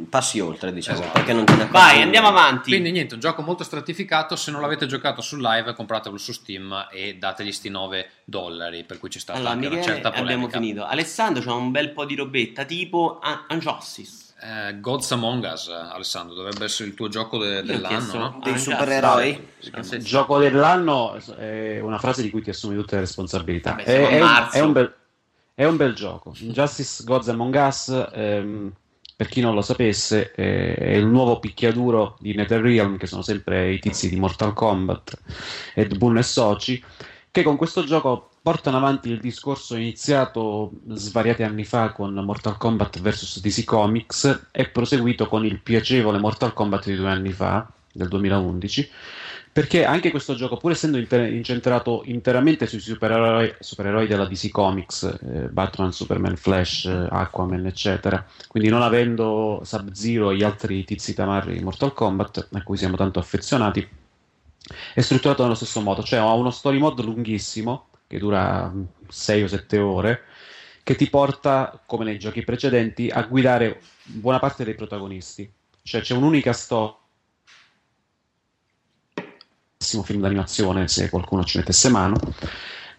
passi oltre, diciamo, esatto. perché non te ne Vai, andiamo avanti. Quindi niente, un gioco molto stratificato, se non l'avete giocato sul live compratelo su Steam e dategli sti 9 dollari, per cui ci sta allora, anche Michele, una certa polemica. abbiamo finito. Alessandro c'ha un bel po' di robetta, tipo Unjustice. Eh, Gods Among Us, Alessandro, dovrebbe essere il tuo gioco de- dell'anno, no? Dei supereroi? Il gioco dell'anno è una frase di cui ti assumi tutte le responsabilità. Vabbè, è, è, un, è, un bel, è, un bel, gioco. Justice Gods Among Us, ehm, per chi non lo sapesse, è, è il nuovo picchiaduro di NetherRealm, che sono sempre i tizi di Mortal Kombat, Ed Boon e Soci, che con questo gioco portano avanti il discorso iniziato svariati anni fa con Mortal Kombat vs DC Comics e proseguito con il piacevole Mortal Kombat di due anni fa, del 2011, perché anche questo gioco, pur essendo inter- incentrato interamente sui supereroi, supereroi della DC Comics, eh, Batman, Superman, Flash, Aquaman, eccetera, quindi non avendo Sub-Zero e gli altri tizi tamarri di Mortal Kombat, a cui siamo tanto affezionati, è strutturato nello stesso modo, cioè ha uno story mode lunghissimo, che dura 6 o 7 ore, che ti porta, come nei giochi precedenti, a guidare buona parte dei protagonisti. Cioè c'è un'unica storia film d'animazione se qualcuno ci mettesse mano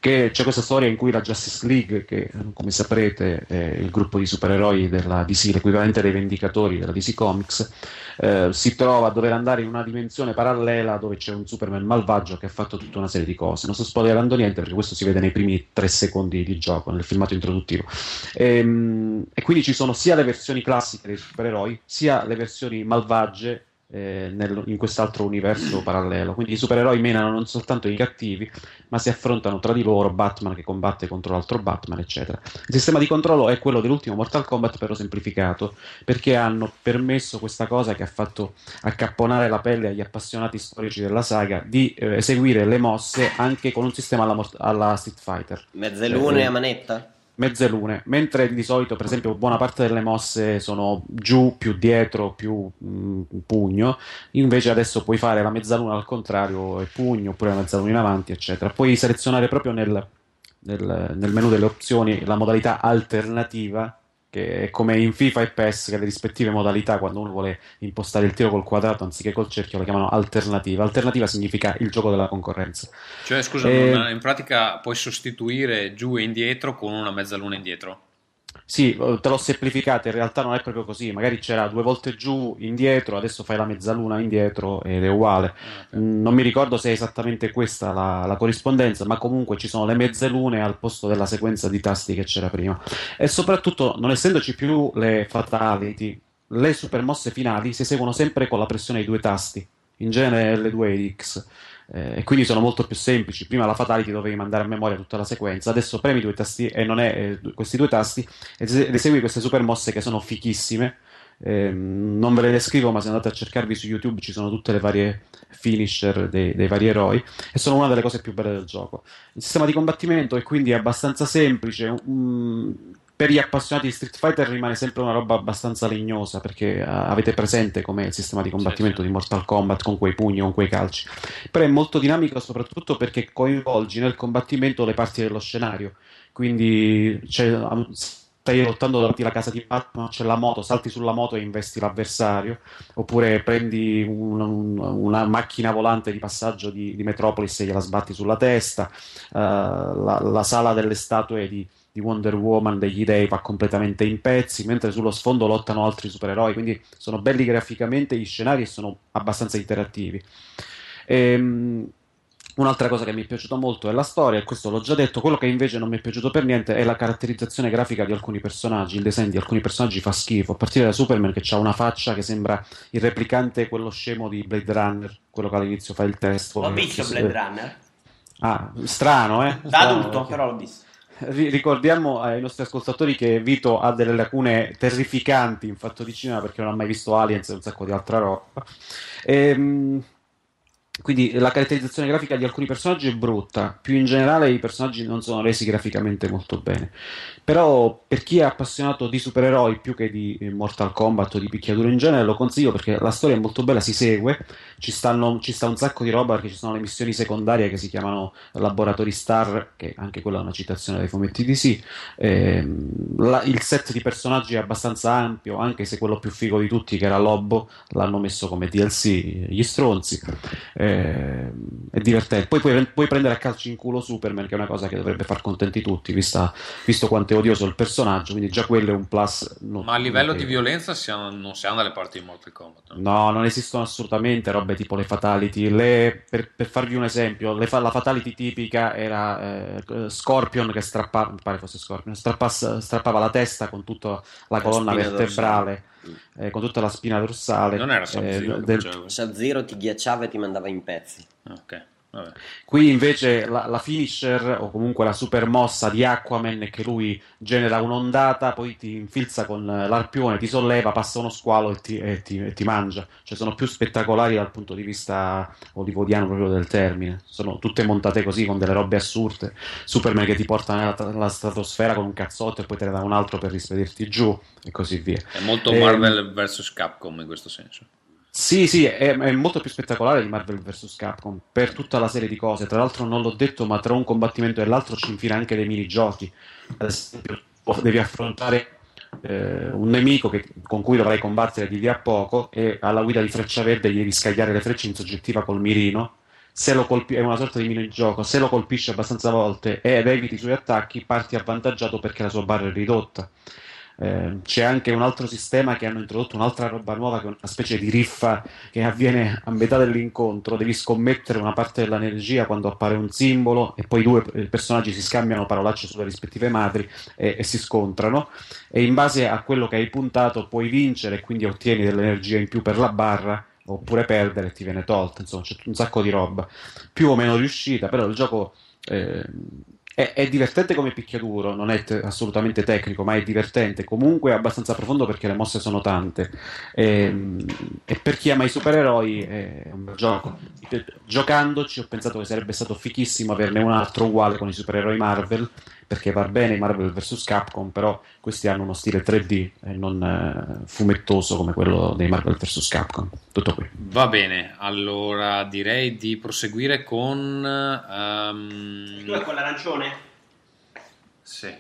che c'è questa storia in cui la Justice League, che come saprete è il gruppo di supereroi della DC, l'equivalente dei Vendicatori della DC Comics, eh, si trova a dover andare in una dimensione parallela dove c'è un Superman malvagio che ha fatto tutta una serie di cose. Non sto spoilerando niente perché questo si vede nei primi tre secondi di gioco, nel filmato introduttivo. E, ehm, e quindi ci sono sia le versioni classiche dei supereroi, sia le versioni malvagie eh, nel, in quest'altro universo parallelo. Quindi i supereroi menano non soltanto i cattivi, ma si affrontano tra di loro, Batman che combatte contro l'altro Batman, eccetera. Il sistema di controllo è quello dell'ultimo Mortal Kombat, però semplificato, perché hanno permesso questa cosa che ha fatto accapponare la pelle agli appassionati storici della saga di eh, eseguire le mosse anche con un sistema alla, alla Street Fighter. Mezze lune cioè, a manetta? Mezze lune, mentre di solito, per esempio, buona parte delle mosse sono giù, più dietro, più mh, mm, pugno, invece adesso puoi fare la mezzaluna al contrario e pugno, oppure la mezzaluna in avanti, eccetera. Puoi selezionare proprio nel, nel, nel menu delle opzioni la modalità alternativa che è come in FIFA e PES che le rispettive modalità quando uno vuole impostare il tiro col quadrato anziché col cerchio lo chiamano alternativa. Alternativa significa il gioco della concorrenza. Cioè, scusa, E- non- in pratica puoi sostituire giù e indietro con una mezzaluna indietro. Sì, te l'ho semplificata, in realtà non è proprio così, magari c'era due volte giù, indietro, adesso fai la mezzaluna indietro ed è uguale. Ah. Mm, Non mi ricordo se è esattamente questa la, la corrispondenza, ma comunque ci sono le mezzalune al posto della sequenza di tasti che c'era prima. E soprattutto, non essendoci più le fatality, le super mosse finali si eseguono sempre con la pressione dei due tasti, in genere L2 e X. Eh, e quindi sono molto più semplici. Prima la fatality dovevi mandare a memoria tutta la sequenza, adesso premi due tasti e non è eh, questi due tasti ed es- ed esegui queste super mosse che sono fichissime. Ehm, non ve le descrivo, ma se andate a cercarvi su YouTube ci sono tutte le varie finisher dei, dei vari eroi e sono una delle cose più belle del gioco. Il sistema di combattimento è quindi abbastanza semplice. mm, per gli appassionati di Street Fighter rimane sempre una roba abbastanza legnosa perché eh, avete presente com'è il sistema di combattimento di Mortal Kombat con quei pugni, con quei calci. Però è molto dinamico soprattutto perché coinvolgi nel combattimento le parti dello scenario. Quindi c'è- stai lottando davanti alla casa di Batman, c'è la moto, salti sulla moto e investi l'avversario, oppure prendi un- un- una macchina volante di passaggio di, di Metropolis e gliela sbatti sulla testa, eh, la, la sala delle statue di, di Wonder Woman degli dei va completamente in pezzi, mentre sullo sfondo lottano altri supereroi, quindi sono belli graficamente gli scenari e sono abbastanza interattivi. Ehm, Un'altra cosa che mi è piaciuta molto è la storia, e questo l'ho già detto. Quello che invece non mi è piaciuto per niente è la caratterizzazione grafica di alcuni personaggi. Il design di alcuni personaggi fa schifo, a partire da Superman che ha una faccia che sembra il replicante, quello scemo di Blade Runner, quello che all'inizio fa il test. L'ho visto Blade Runner. Ah, strano, eh? Da Strano, adulto, perché- però l'ho visto. Ri- Ricordiamo ai nostri ascoltatori che Vito ha delle lacune terrificanti in fatto di cinema perché non ha mai visto Aliens e un sacco di altra roba. Ehm, quindi la caratterizzazione grafica di alcuni personaggi è brutta, più in generale i personaggi non sono resi graficamente molto bene. Però per chi è appassionato di supereroi più che di Mortal Kombat o di picchiaduro in genere lo consiglio perché la storia è molto bella, si segue, ci, stanno, ci sta un sacco di roba perché ci sono le missioni secondarie che si chiamano Laboratori Star, che anche quella è una citazione dai fumetti DC. Ehm, la- il set di personaggi è abbastanza ampio, anche se quello più figo di tutti, che era Lobbo, l'hanno messo come DLC gli stronzi. Ehm, è divertente. Poi puoi, puoi prendere a calci in culo Superman, che è una cosa che dovrebbe far contenti tutti, vista- visto quanto è odioso il personaggio. Quindi già quello è un plus. non- Ma a livello di notevole. violenza siamo- non siamo dalle parti di Mortal Kombat. no? No, non esistono assolutamente robe tipo le fatality. Le- per, per farvi un esempio, le fa- la fatality tipica era eh, Scorpion che strappava, mi pare fosse Scorpion, strappas- strappava la testa con tutta la colonna spina vertebrale, eh, con tutta la spina dorsale. Non era eh, Sub-Zero che del- questo? Sub-Zero ti ghiacciava e ti mandava in pezzi. Ah, Ok, vabbè. Qui invece la, la finisher o comunque la super mossa di Aquaman è che lui genera un'ondata, poi ti infilza con l'arpione, ti solleva, passa uno squalo e ti, e ti- e ti mangia. Cioè sono più spettacolari dal punto di vista hollywoodiano proprio del termine. Sono tutte montate così con delle robe assurde. Superman che ti porta nella, nella stratosfera con un cazzotto e poi te ne dà un altro per rispedirti giù e così via. È molto Ehm, Marvel vs Capcom in questo senso. Sì, sì, è, è molto più spettacolare di Marvel vs. Capcom per tutta la serie di cose. Tra l'altro, non l'ho detto, ma tra un combattimento e l'altro ci infila anche dei minigiochi. Ad esempio, devi affrontare eh, un nemico che- con cui dovrai combattere di lì a poco e alla guida di freccia verde gli devi scagliare le frecce in soggettiva col mirino. Colpi- è una sorta di minigioco. Se lo colpisci abbastanza volte ed eviti i suoi attacchi, parti avvantaggiato perché la sua barra è ridotta. Eh, c'è anche un altro sistema che hanno introdotto un'altra roba nuova che è una specie di riffa che avviene a metà dell'incontro. Devi scommettere una parte dell'energia quando appare un simbolo e poi i due personaggi si scambiano parolacce sulle rispettive madri e, e si scontrano. E in base a quello che hai puntato puoi vincere e quindi ottieni dell'energia in più per la barra. Oppure perdere e ti viene tolta, insomma, c'è un sacco di roba più o meno riuscita. Però il gioco eh, è, è divertente come picchiaduro, non è te- assolutamente tecnico, ma è divertente. Comunque è abbastanza profondo perché le mosse sono tante. E, e per chi ama i supereroi è un bel gioco. Giocandoci ho pensato che sarebbe stato fichissimo averne un altro uguale con i supereroi Marvel, perché va bene Marvel vs. Capcom, però questi hanno uno stile 3D e non eh, fumettoso come quello dei Marvel vs. Capcom. Tutto qui. Va bene, allora direi di proseguire con... ehm, Tu è quell'arancione? Sì.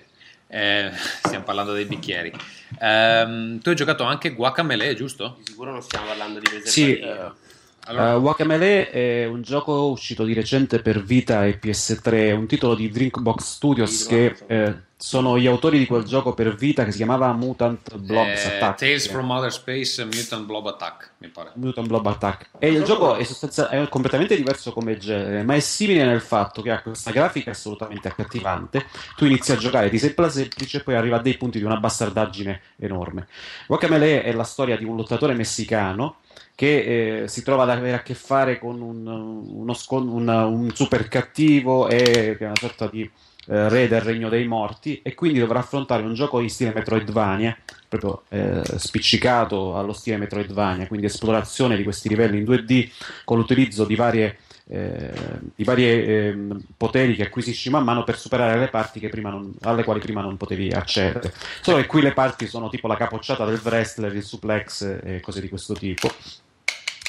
Eh, stiamo parlando dei bicchieri. Ehm, tu hai giocato anche Guacamele, giusto? Di sicuro non stiamo parlando di Sì, preservativi. eh, Allora, Uh, Guacamele è un gioco uscito di recente per Vita e PS3, un titolo di Drinkbox Studios che eh, sono gli autori di quel gioco per Vita che si chiamava Mutant Blobs eh, Attack. Tales from Outer Space Mutant Blob Attack, mi pare. Mutant Blob Attack. E il gioco è, sostanzia- è completamente diverso come genere, ma è simile nel fatto che ha questa grafica assolutamente accattivante. Tu inizi a giocare, ti sembra semplice, poi arriva a dei punti di una bastardaggine enorme. Guacamele è la storia di un lottatore messicano che eh, si trova ad avere a che fare con un, uno un, un super cattivo e una sorta di eh, re del regno dei morti e quindi dovrà affrontare un gioco in stile Metroidvania proprio eh, spiccicato allo stile Metroidvania quindi esplorazione di questi livelli in 2D con l'utilizzo di varie eh, di vari ehm, poteri che acquisisci man mano per superare le parti non- alle quali prima non potevi accedere. Solo che qui le parti sono tipo la capocciata del wrestler, il suplex e cose di questo tipo.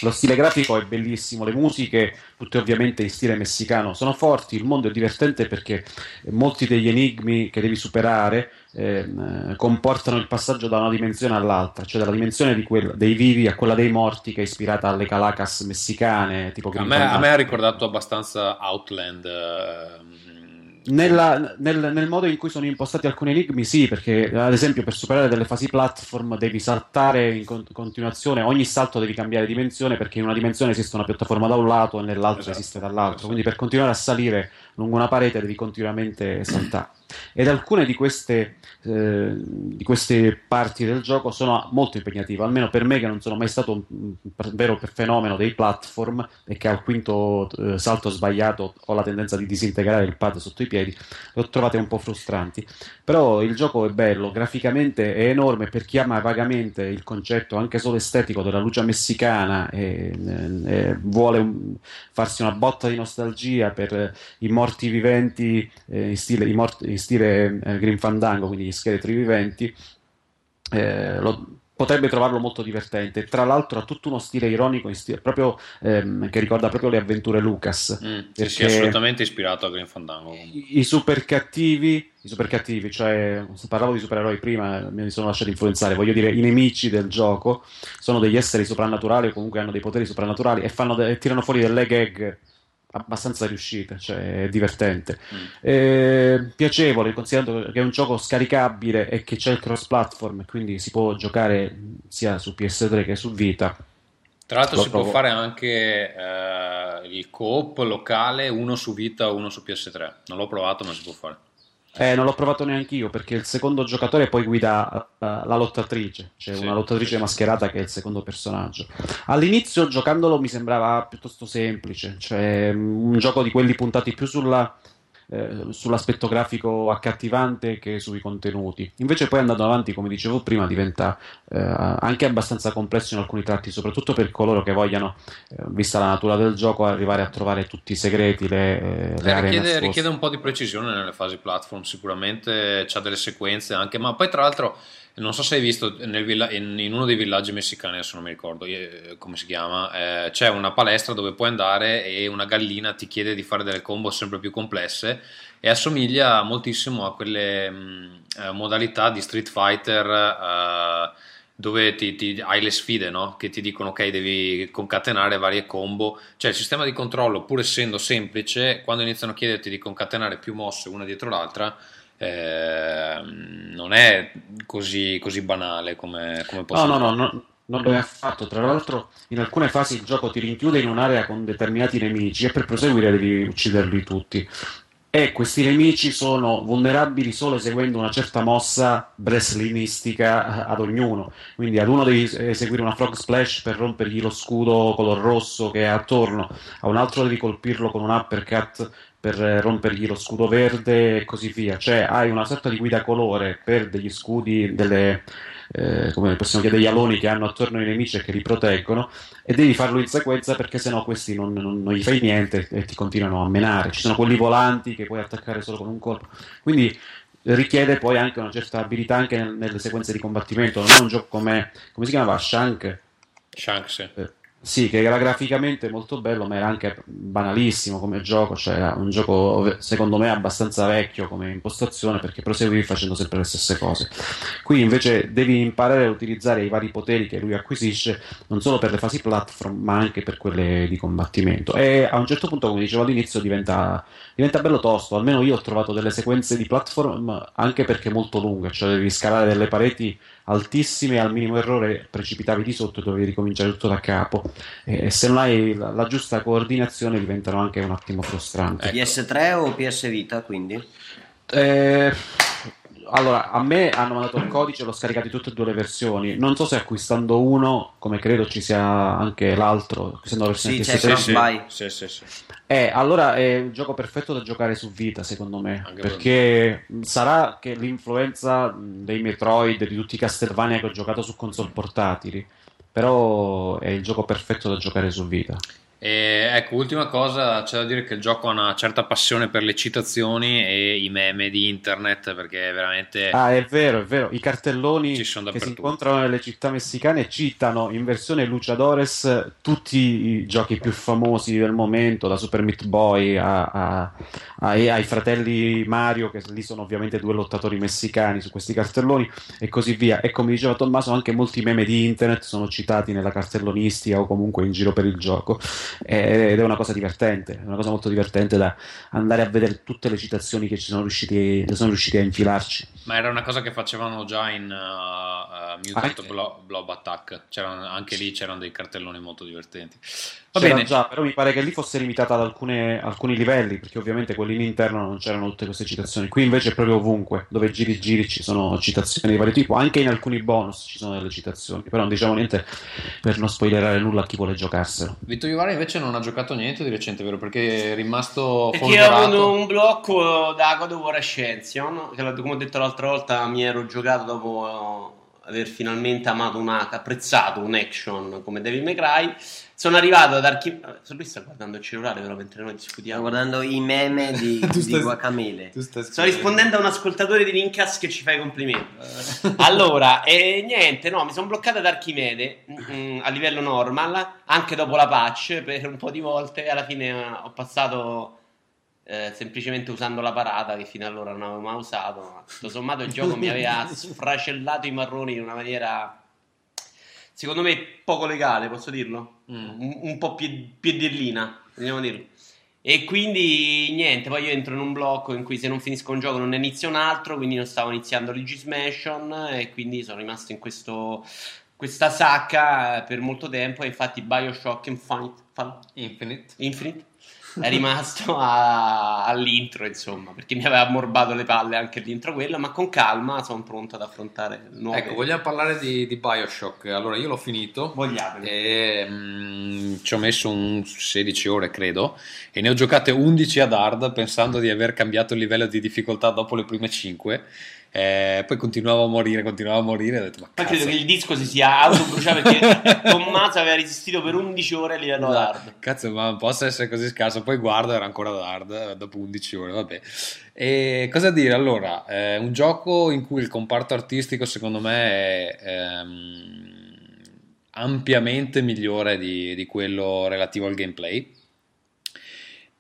Lo stile grafico è bellissimo, le musiche, tutte ovviamente in stile messicano, sono forti, il mondo è divertente perché molti degli enigmi che devi superare eh, comportano il passaggio da una dimensione all'altra, cioè dalla dimensione di quel- dei vivi a quella dei morti che è ispirata alle Calacas messicane, tipo A me, a me ha ricordato abbastanza Outland. ehm, Nella- nel, nel modo in cui sono impostati alcuni enigmi, sì, perché ad esempio per superare delle fasi platform devi saltare in con- continuazione, ogni salto devi cambiare dimensione perché in una dimensione esiste una piattaforma da un lato e nell'altra Esatto. esiste dall'altro, quindi per continuare a salire lungo una parete devi continuamente saltare. Ed alcune di queste, eh, di queste parti del gioco sono molto impegnative, almeno per me che non sono mai stato un, vero fenomeno dei platform e che al quinto eh, salto sbagliato ho la tendenza di disintegrare il pad sotto i piedi, le ho trovate un po' frustranti. Però il gioco è bello, graficamente è enorme per chi ama vagamente il concetto anche solo estetico della luce messicana e, e vuole un- farsi una botta di nostalgia per eh, i morti viventi eh, in stile, i morti- in stile eh, Grim Fandango, quindi gli scheletri viventi. eh, lo- potrebbe trovarlo molto divertente. Tra l'altro ha tutto uno stile ironico stile- proprio, ehm, che ricorda proprio le avventure Lucas. mm, sì, Perché- sì, assolutamente ispirato a Green Fandango. I, i super cattivi, i super cattivi, cioè parlavo di supereroi prima, mi sono lasciato influenzare, voglio dire, i nemici del gioco sono degli esseri soprannaturali o comunque hanno dei poteri soprannaturali e, fanno de- e tirano fuori delle gag abbastanza riuscite, cioè è divertente. Mm. Eh, piacevole, considerando che è un gioco scaricabile e che c'è il cross platform, quindi si può giocare sia su PS3 che su Vita. Tra l'altro Lo si può trovo- fare anche eh, il co-op locale, uno su Vita uno su PS3. Non l'ho provato, ma si può fare. Eh, non l'ho provato neanche io perché il secondo giocatore poi guida eh, la lottatrice, c'è Sì, una lottatrice mascherata che è il secondo personaggio. All'inizio giocandolo mi sembrava piuttosto semplice, cioè mm, un gioco di quelli puntati più sulla, eh, sull'aspetto grafico accattivante che sui contenuti. Invece poi andando avanti, come dicevo prima, diventa eh, anche abbastanza complesso in alcuni tratti, soprattutto per coloro che vogliano, eh, vista la natura del gioco, arrivare a trovare tutti i segreti, le, eh, le Eh, richiede, richiede un po' di precisione nelle fasi platform, sicuramente c'ha delle sequenze anche, ma poi tra l'altro non so se hai visto villa- in, in uno dei villaggi messicani, adesso non mi ricordo eh, come si chiama, eh, c'è una palestra dove puoi andare e una gallina ti chiede di fare delle combo sempre più complesse e assomiglia moltissimo a quelle mh, eh, modalità di Street Fighter eh, dove ti, ti- hai le sfide, no? Che ti dicono ok, devi concatenare varie combo. Cioè il sistema di controllo, pur essendo semplice, quando iniziano a chiederti di concatenare più mosse una dietro l'altra, ehm, non è così, così banale come, come No, posso no, no, dire. no, non lo è affatto. Tra l'altro, in alcune fasi il gioco ti rinchiude in un'area con determinati nemici e per proseguire devi ucciderli tutti. E questi nemici sono vulnerabili solo eseguendo una certa mossa wrestlingistica ad ognuno. Quindi ad uno devi eseguire una frog splash per rompergli lo scudo color rosso che è attorno, a un altro devi colpirlo con un uppercut per rompergli lo scudo verde e così via. Cioè hai una sorta di guida colore per degli scudi, delle, eh, come possiamo dire, degli aloni che hanno attorno i nemici e che li proteggono e devi farlo in sequenza perché sennò questi non, non- non gli fai niente e ti continuano a menare. Ci sono quelli volanti che puoi attaccare solo con un colpo. Quindi richiede poi anche una certa abilità anche nel- nelle sequenze di combattimento. Non è un gioco come, come si chiamava? Shank? Shanks, sì. Eh, Sì, che era graficamente molto bello, ma era anche banalissimo come gioco, cioè era un gioco secondo me abbastanza vecchio come impostazione perché proseguivi facendo sempre le stesse cose. Qui invece devi imparare a utilizzare i vari poteri che lui acquisisce, non solo per le fasi platform, ma anche per quelle di combattimento. E a un certo punto, come dicevo all'inizio, diventa, diventa bello tosto. Almeno io ho trovato delle sequenze di platform anche perché molto lunghe, cioè devi scalare delle pareti altissime e al minimo errore precipitavi di sotto e dovevi ricominciare tutto da capo e se non hai la, la giusta coordinazione diventano anche un attimo frustranti. Ecco. PS3 o PS Vita quindi? Eh, allora, a me hanno mandato il codice, l'ho scaricato in tutte e due le versioni. Non so se acquistando uno, come credo ci sia anche l'altro, acquistando la versione sì, PS3. Sì, sì, sì, sì. Eh, allora è il gioco perfetto da giocare su Vita, secondo me. Anche perché per sarà che l'influenza dei Metroid, di tutti i Castlevania che ho giocato su console portatili, però è il gioco perfetto da giocare su Vita. E ecco, ultima cosa, c'è da dire che il gioco ha una certa passione per le citazioni e i meme di internet perché veramente... Ah, è vero, è vero, i cartelloni che si incontrano nelle città messicane citano in versione Luchadores tutti i giochi più famosi del momento, da Super Meat Boy a, a, ai, ai, fratelli Mario, che lì sono ovviamente due lottatori messicani su questi cartelloni e così via. E come diceva Tommaso, anche molti meme di internet sono citati nella cartellonistica o comunque in giro per il gioco ed è una cosa divertente, è una cosa molto divertente da andare a vedere tutte le citazioni che ci sono riusciti, sono riusciti a infilarci. Ma era una cosa che facevano già in uh, uh, Mutant Blo- Blob Attack, c'erano, anche lì c'erano dei cartelloni molto divertenti. Va C'era bene. già, però mi pare che lì fosse limitata ad alcune, alcuni livelli, perché ovviamente quelli in interno non c'erano tutte queste citazioni. Qui invece è proprio ovunque, dove giri giri ci sono citazioni di vario tipo, anche in alcuni bonus ci sono delle citazioni, però non diciamo niente per non spoilerare nulla a chi vuole giocarselo. Vito Iovara invece non ha giocato niente di recente, vero? Perché è rimasto Perché ho avuto un blocco da God of War Ascension, che come ho detto l'altra volta mi ero giocato dopo aver finalmente amato una, apprezzato un action come Devil May Cry sono arrivato ad Archimede. Lui sta guardando il cellulare, però mentre noi discutiamo. Sto guardando i meme di, di stai... Guacamele. Sto rispondendo a un ascoltatore di Lincas che ci fa i complimenti. allora, e niente, no, mi sono bloccato ad Archimede mh, mm, a livello normal, anche dopo la patch per un po' di volte. Alla fine eh, ho passato. Eh, semplicemente usando la parata che fino allora non avevo mai usato. Ma tutto sommato il gioco mi aveva sfracellato i marroni in una maniera secondo me poco legale, posso dirlo? Mm. Un, un, po' piedellina, vogliamo dirlo. E quindi niente, poi io entro in un blocco in cui se non finisco un gioco non ne inizio un altro, quindi non stavo iniziando Legismation e quindi sono rimasto in questo, questa sacca per molto tempo e infatti Bioshock Infinite, Infinite. Infinite è rimasto a, all'intro, insomma, perché mi aveva ammorbato le palle anche l'intro quello, ma con calma sono pronto ad affrontare nuove... Ecco, vogliamo parlare di, di Bioshock. Allora, io l'ho finito. Vogliamo. E mh, mm, ci ho messo un 16 ore, credo, e ne ho giocate 11 ad hard, pensando di aver cambiato il livello di difficoltà dopo le prime 5 eh, poi continuavo a morire, continuavo a morire. Ho detto, ma Poi credo che il disco si sia autobruciato perché Tommaso aveva resistito per 11 ore a livello no, hard. Cazzo, ma non posso essere così scarso. Poi guardo, era ancora hard eh, dopo 11 ore. Vabbè. E cosa dire? Allora, eh, un gioco in cui il comparto artistico, secondo me, è ehm, ampiamente migliore di, di quello relativo al gameplay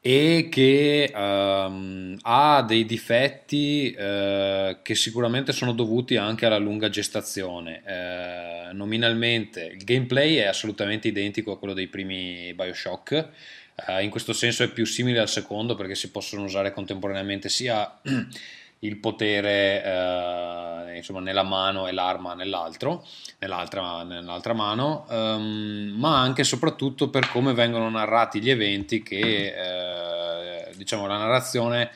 e che um, ha dei difetti uh, che sicuramente sono dovuti anche alla lunga gestazione. Uh, nominalmente il gameplay è assolutamente identico a quello dei primi Bioshock, uh, in questo senso è più simile al secondo perché si possono usare contemporaneamente sia il potere eh, insomma, nella mano e l'arma nell'altro, nell'altra, nell'altra mano, um, ma anche e soprattutto per come vengono narrati gli eventi che eh, diciamo la narrazione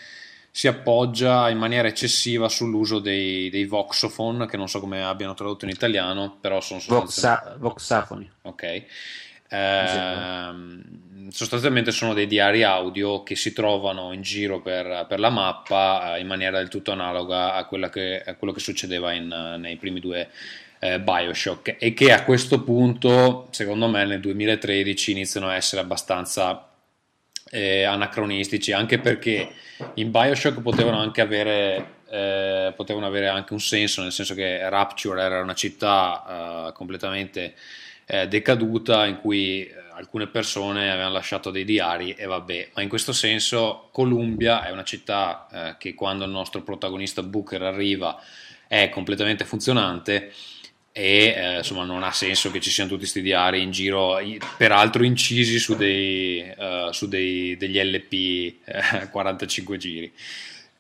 si appoggia in maniera eccessiva sull'uso dei, dei voxophone che non so come abbiano tradotto in italiano però sono sostanzialmente... Voxa, voxafoni. Ok eh, sostanzialmente sono dei diari audio che si trovano in giro per, per la mappa eh, in maniera del tutto analoga a, che, a quello che succedeva in, nei primi due eh, Bioshock. E che a questo punto secondo me nel 2013 iniziano a essere abbastanza eh, anacronistici anche perché in Bioshock potevano anche avere eh, potevano avere anche un senso nel senso che Rapture era una città eh, completamente eh, decaduta in cui alcune persone avevano lasciato dei diari e vabbè, ma in questo senso Columbia è una città eh, che quando il nostro protagonista Booker arriva è completamente funzionante e eh, insomma non ha senso che ci siano tutti questi diari in giro, peraltro incisi su, dei, uh, su dei, degli LP eh, 45 giri.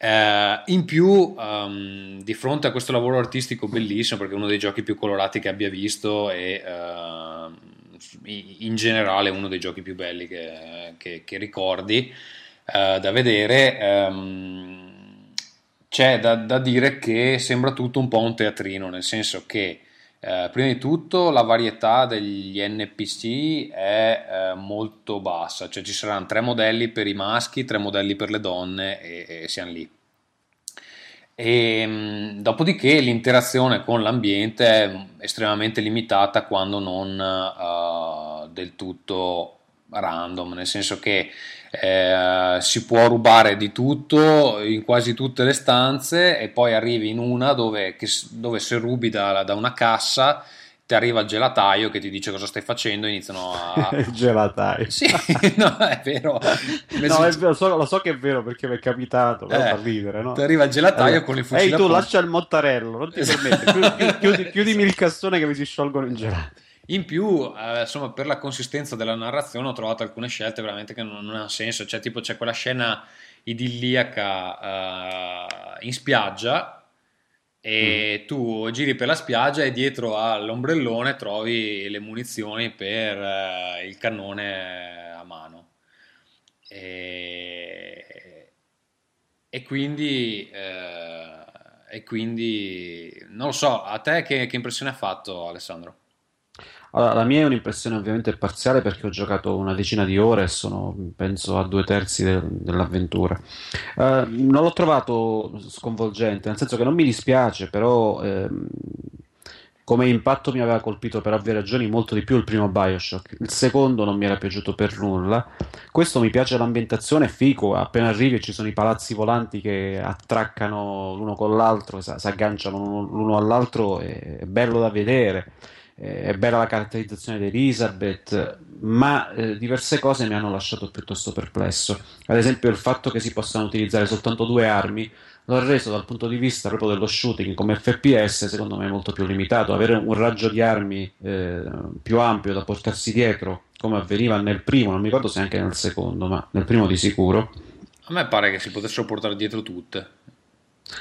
Uh, in più, um, di fronte a questo lavoro artistico bellissimo, perché è uno dei giochi più colorati che abbia visto e uh, in generale uno dei giochi più belli che, che, che ricordi uh, da vedere, um, c'è da, da, dire che sembra tutto un po' un teatrino, nel senso che Uh, prima di tutto la varietà degli NPC è uh, molto bassa, cioè ci saranno tre modelli per i maschi, tre modelli per le donne e, e siamo lì. E, mh, dopodiché l'interazione con l'ambiente è estremamente limitata quando non uh, del tutto random, nel senso che eh, si può rubare di tutto in quasi tutte le stanze e poi arrivi in una dove, che, dove se rubi da, da, una cassa ti arriva il gelataio che ti dice cosa stai facendo e iniziano a... il gelataio. Sì, no, è vero. no, è vero so, lo so che è vero perché mi è capitato, però eh, fa ridere, no? Ti arriva il gelataio allora, con il fucile Ehi tu, lascia il mottarello, non ti permette. Chiudi, chiudimi il cassone che mi si sciolgono il gelato. In più, eh, insomma, per la consistenza della narrazione ho trovato alcune scelte veramente che non, non hanno senso. Cioè, tipo, c'è quella scena idilliaca uh, in spiaggia e mm. tu giri per la spiaggia e dietro all'ombrellone trovi le munizioni per uh, il cannone a mano. E, e quindi... Uh, e quindi non lo so, a te che, che impressione ha fatto Alessandro? Allora, la mia è un'impressione ovviamente parziale perché ho giocato una decina di ore e sono, penso, a due terzi de- dell'avventura. Uh, non l'ho trovato sconvolgente, nel senso che non mi dispiace, però ehm, come impatto mi aveva colpito per ovvie ragioni molto di più il primo Bioshock. Il secondo non mi era piaciuto per nulla. Questo mi piace l'ambientazione, è fico, appena arrivi ci sono i palazzi volanti che attraccano l'uno con l'altro, si agganciano l'uno all'altro, è bello da vedere eh, è bella la caratterizzazione di Elizabeth, ma eh, diverse cose mi hanno lasciato piuttosto perplesso. Ad esempio il fatto che si possano utilizzare soltanto due armi l'ho reso dal punto di vista proprio dello shooting come FPS secondo me molto più limitato. Avere un raggio di armi eh, più ampio da portarsi dietro, come avveniva nel primo, non mi ricordo se anche nel secondo, ma nel primo di sicuro. A me pare che si potessero portare dietro tutte.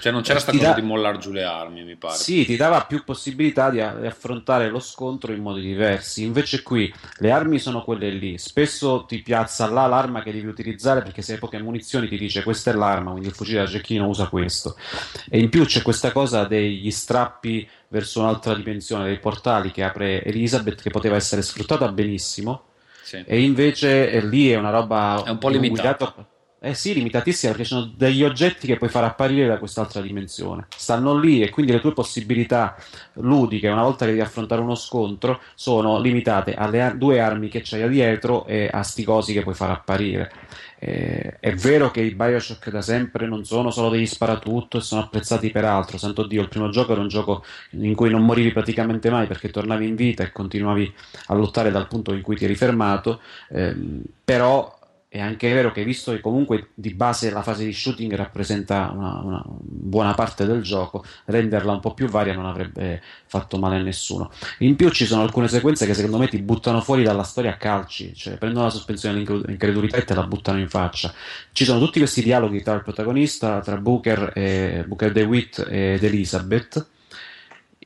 Cioè non c'era sta cosa da... di mollare giù le armi, mi pare. Sì, ti dava più possibilità di, affrontare lo scontro in modi diversi. Invece qui le armi sono quelle lì. Spesso ti piazza là l'arma che devi utilizzare perché se hai poche munizioni ti dice questa è l'arma, quindi il fucile da cecchino usa questo. E in più c'è questa cosa degli strappi verso un'altra dimensione, dei portali che apre Elizabeth che poteva essere sfruttata benissimo. Sì. E invece eh, lì è una roba... È un po' limitata eh sì, limitatissima perché sono degli oggetti che puoi far apparire da quest'altra dimensione. Stanno lì e quindi le tue possibilità ludiche, una volta che devi affrontare uno scontro, sono limitate alle ar- due armi che c'hai dietro e a sti cosi che puoi far apparire. Eh, è vero che i Bioshock da sempre non sono solo degli sparatutto e sono apprezzati per altro. Santo Dio, il primo gioco era un gioco in cui non morivi praticamente mai perché tornavi in vita e continuavi a lottare dal punto in cui ti eri fermato. Eh, però è anche vero che visto che comunque di base la fase di shooting rappresenta una, una, buona parte del gioco, renderla un po' più varia non avrebbe fatto male a nessuno. In più ci sono alcune sequenze che secondo me ti buttano fuori dalla storia a calci, cioè prendono la sospensione dell'incredulità e te la buttano in faccia. Ci sono tutti questi dialoghi tra il protagonista, tra Booker, e, Booker DeWitt ed Elizabeth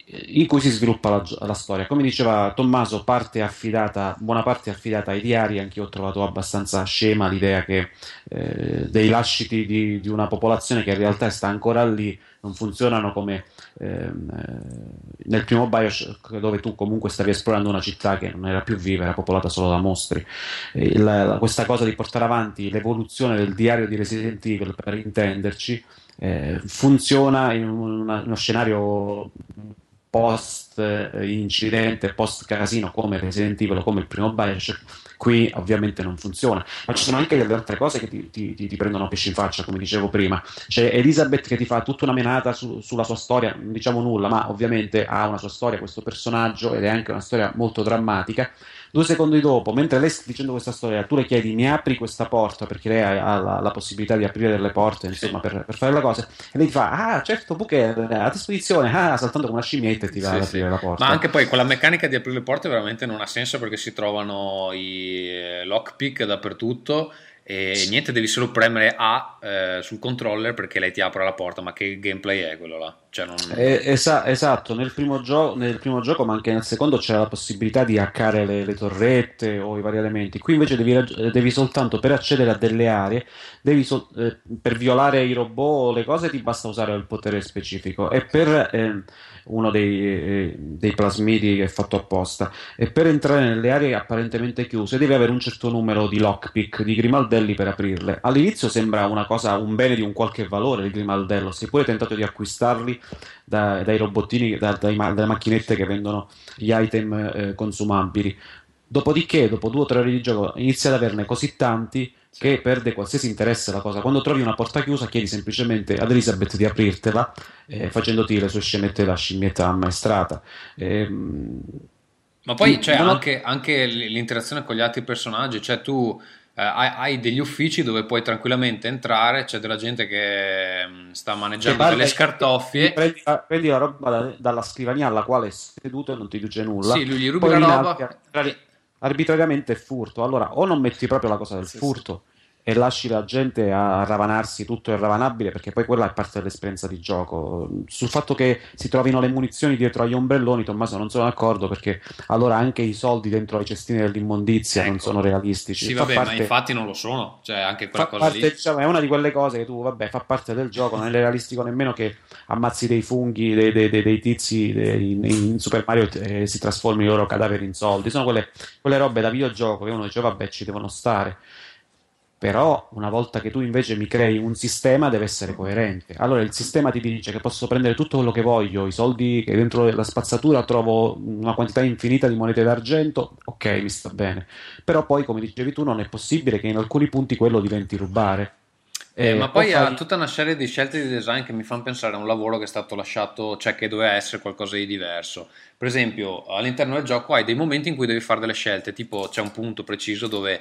in cui si sviluppa la, la, storia. Come diceva Tommaso, parte affidata, buona parte affidata ai diari, anche io ho trovato abbastanza scema l'idea che eh, dei lasciti di, di, una popolazione che in realtà sta ancora lì non funzionano come ehm, eh, nel primo Bioshock dove tu comunque stavi esplorando una città che non era più viva, era popolata solo da mostri. La, questa cosa di portare avanti l'evoluzione del diario di Resident Evil, per intenderci, eh, funziona in una, uno scenario post incidente, post casino come Resident Evil come il primo Bioshock Qui ovviamente non funziona, ma ci sono anche delle altre cose che ti, ti, ti, ti prendono pesci in faccia, come dicevo prima. C'è Elizabeth che ti fa tutta una menata su, sulla sua storia, non diciamo nulla, ma ovviamente ha una sua storia questo personaggio ed è anche una storia molto drammatica Due secondi dopo, mentre lei sta dicendo questa storia, tu le chiedi mi apri questa porta perché lei ha la, la possibilità di aprire delle porte insomma, per, per, fare la cosa. E lei ti fa, ah certo, Booker a disposizione, ah, saltando come una scimmietta e ti va sì, ad aprire sì. la porta. Ma anche poi quella meccanica di aprire le porte veramente non ha senso perché si trovano i eh, lockpick dappertutto e niente, devi solo premere A eh, sul controller perché lei ti apre la porta. Ma che gameplay è quello là? Cioè non... eh, esa- esatto, nel primo, gio- nel primo, gioco, ma anche nel secondo, c'è la possibilità di hackare le, le torrette o i vari elementi. Qui invece devi, rag- devi soltanto per accedere a delle aree, so- eh, per violare i robot o le cose, ti basta usare il potere specifico. E per ehm, uno dei, eh, dei plasmidi che è fatto apposta. E per entrare nelle aree apparentemente chiuse devi avere un certo numero di lockpick, di grimaldelli per aprirle. All'inizio sembra una cosa, un bene di un qualche valore il grimaldello, se pure tentato di acquistarli da, dai robottini, da, dai, dalle macchinette che vendono gli item eh, consumabili. Dopodiché, dopo due o tre ore di gioco, inizi ad averne così tanti che perde qualsiasi interesse la cosa. Quando trovi una porta chiusa, chiedi semplicemente ad Elizabeth di aprirtela, eh, facendoti le sue scenette da scimmietta ammaestrata. Eh, Ma poi c'è anche, anche, l'interazione con gli altri personaggi, cioè tu eh, hai, hai, degli uffici dove puoi tranquillamente entrare, c'è della gente che mh, mm, sta maneggiando delle scartoffie. Prendi, prendi, la roba da, dalla scrivania alla quale è seduto e non ti dice nulla. Sì, lui gli rubi la roba arbitrariamente è furto. Allora, o non metti proprio la cosa del sì, furto sì. E lasci la gente a ravanarsi tutto il ravanabile, perché poi quella è parte dell'esperienza di gioco. Sul fatto che si trovino le munizioni dietro agli ombrelloni, Tommaso, non sono d'accordo, perché allora anche i soldi dentro ai cestini dell'immondizia ecco. non sono realistici. Sì, vabbè, parte... ma infatti non lo sono. Cioè, anche quella cosa parte, lì. Diciamo, è una di quelle cose che tu, vabbè, fa parte del gioco, non è realistico nemmeno che ammazzi dei funghi, dei, dei, dei, dei tizi in, in, Super Mario e si trasformi i loro cadaveri in soldi. Sono quelle, quelle robe da videogioco che uno dice, vabbè, ci devono stare. Però una volta che tu invece mi crei un sistema deve essere coerente. Allora il sistema ti dice che posso prendere tutto quello che voglio, i soldi che dentro la spazzatura trovo una quantità infinita di monete d'argento, ok, mi sta bene. Però poi, come dicevi tu, non è possibile che in alcuni punti quello diventi rubare. Eh, eh, ma poi fai... ha tutta una serie di scelte di design che mi fanno pensare a un lavoro che è stato lasciato, cioè che doveva essere qualcosa di diverso. Per esempio, all'interno del gioco hai dei momenti in cui devi fare delle scelte, tipo c'è un punto preciso dove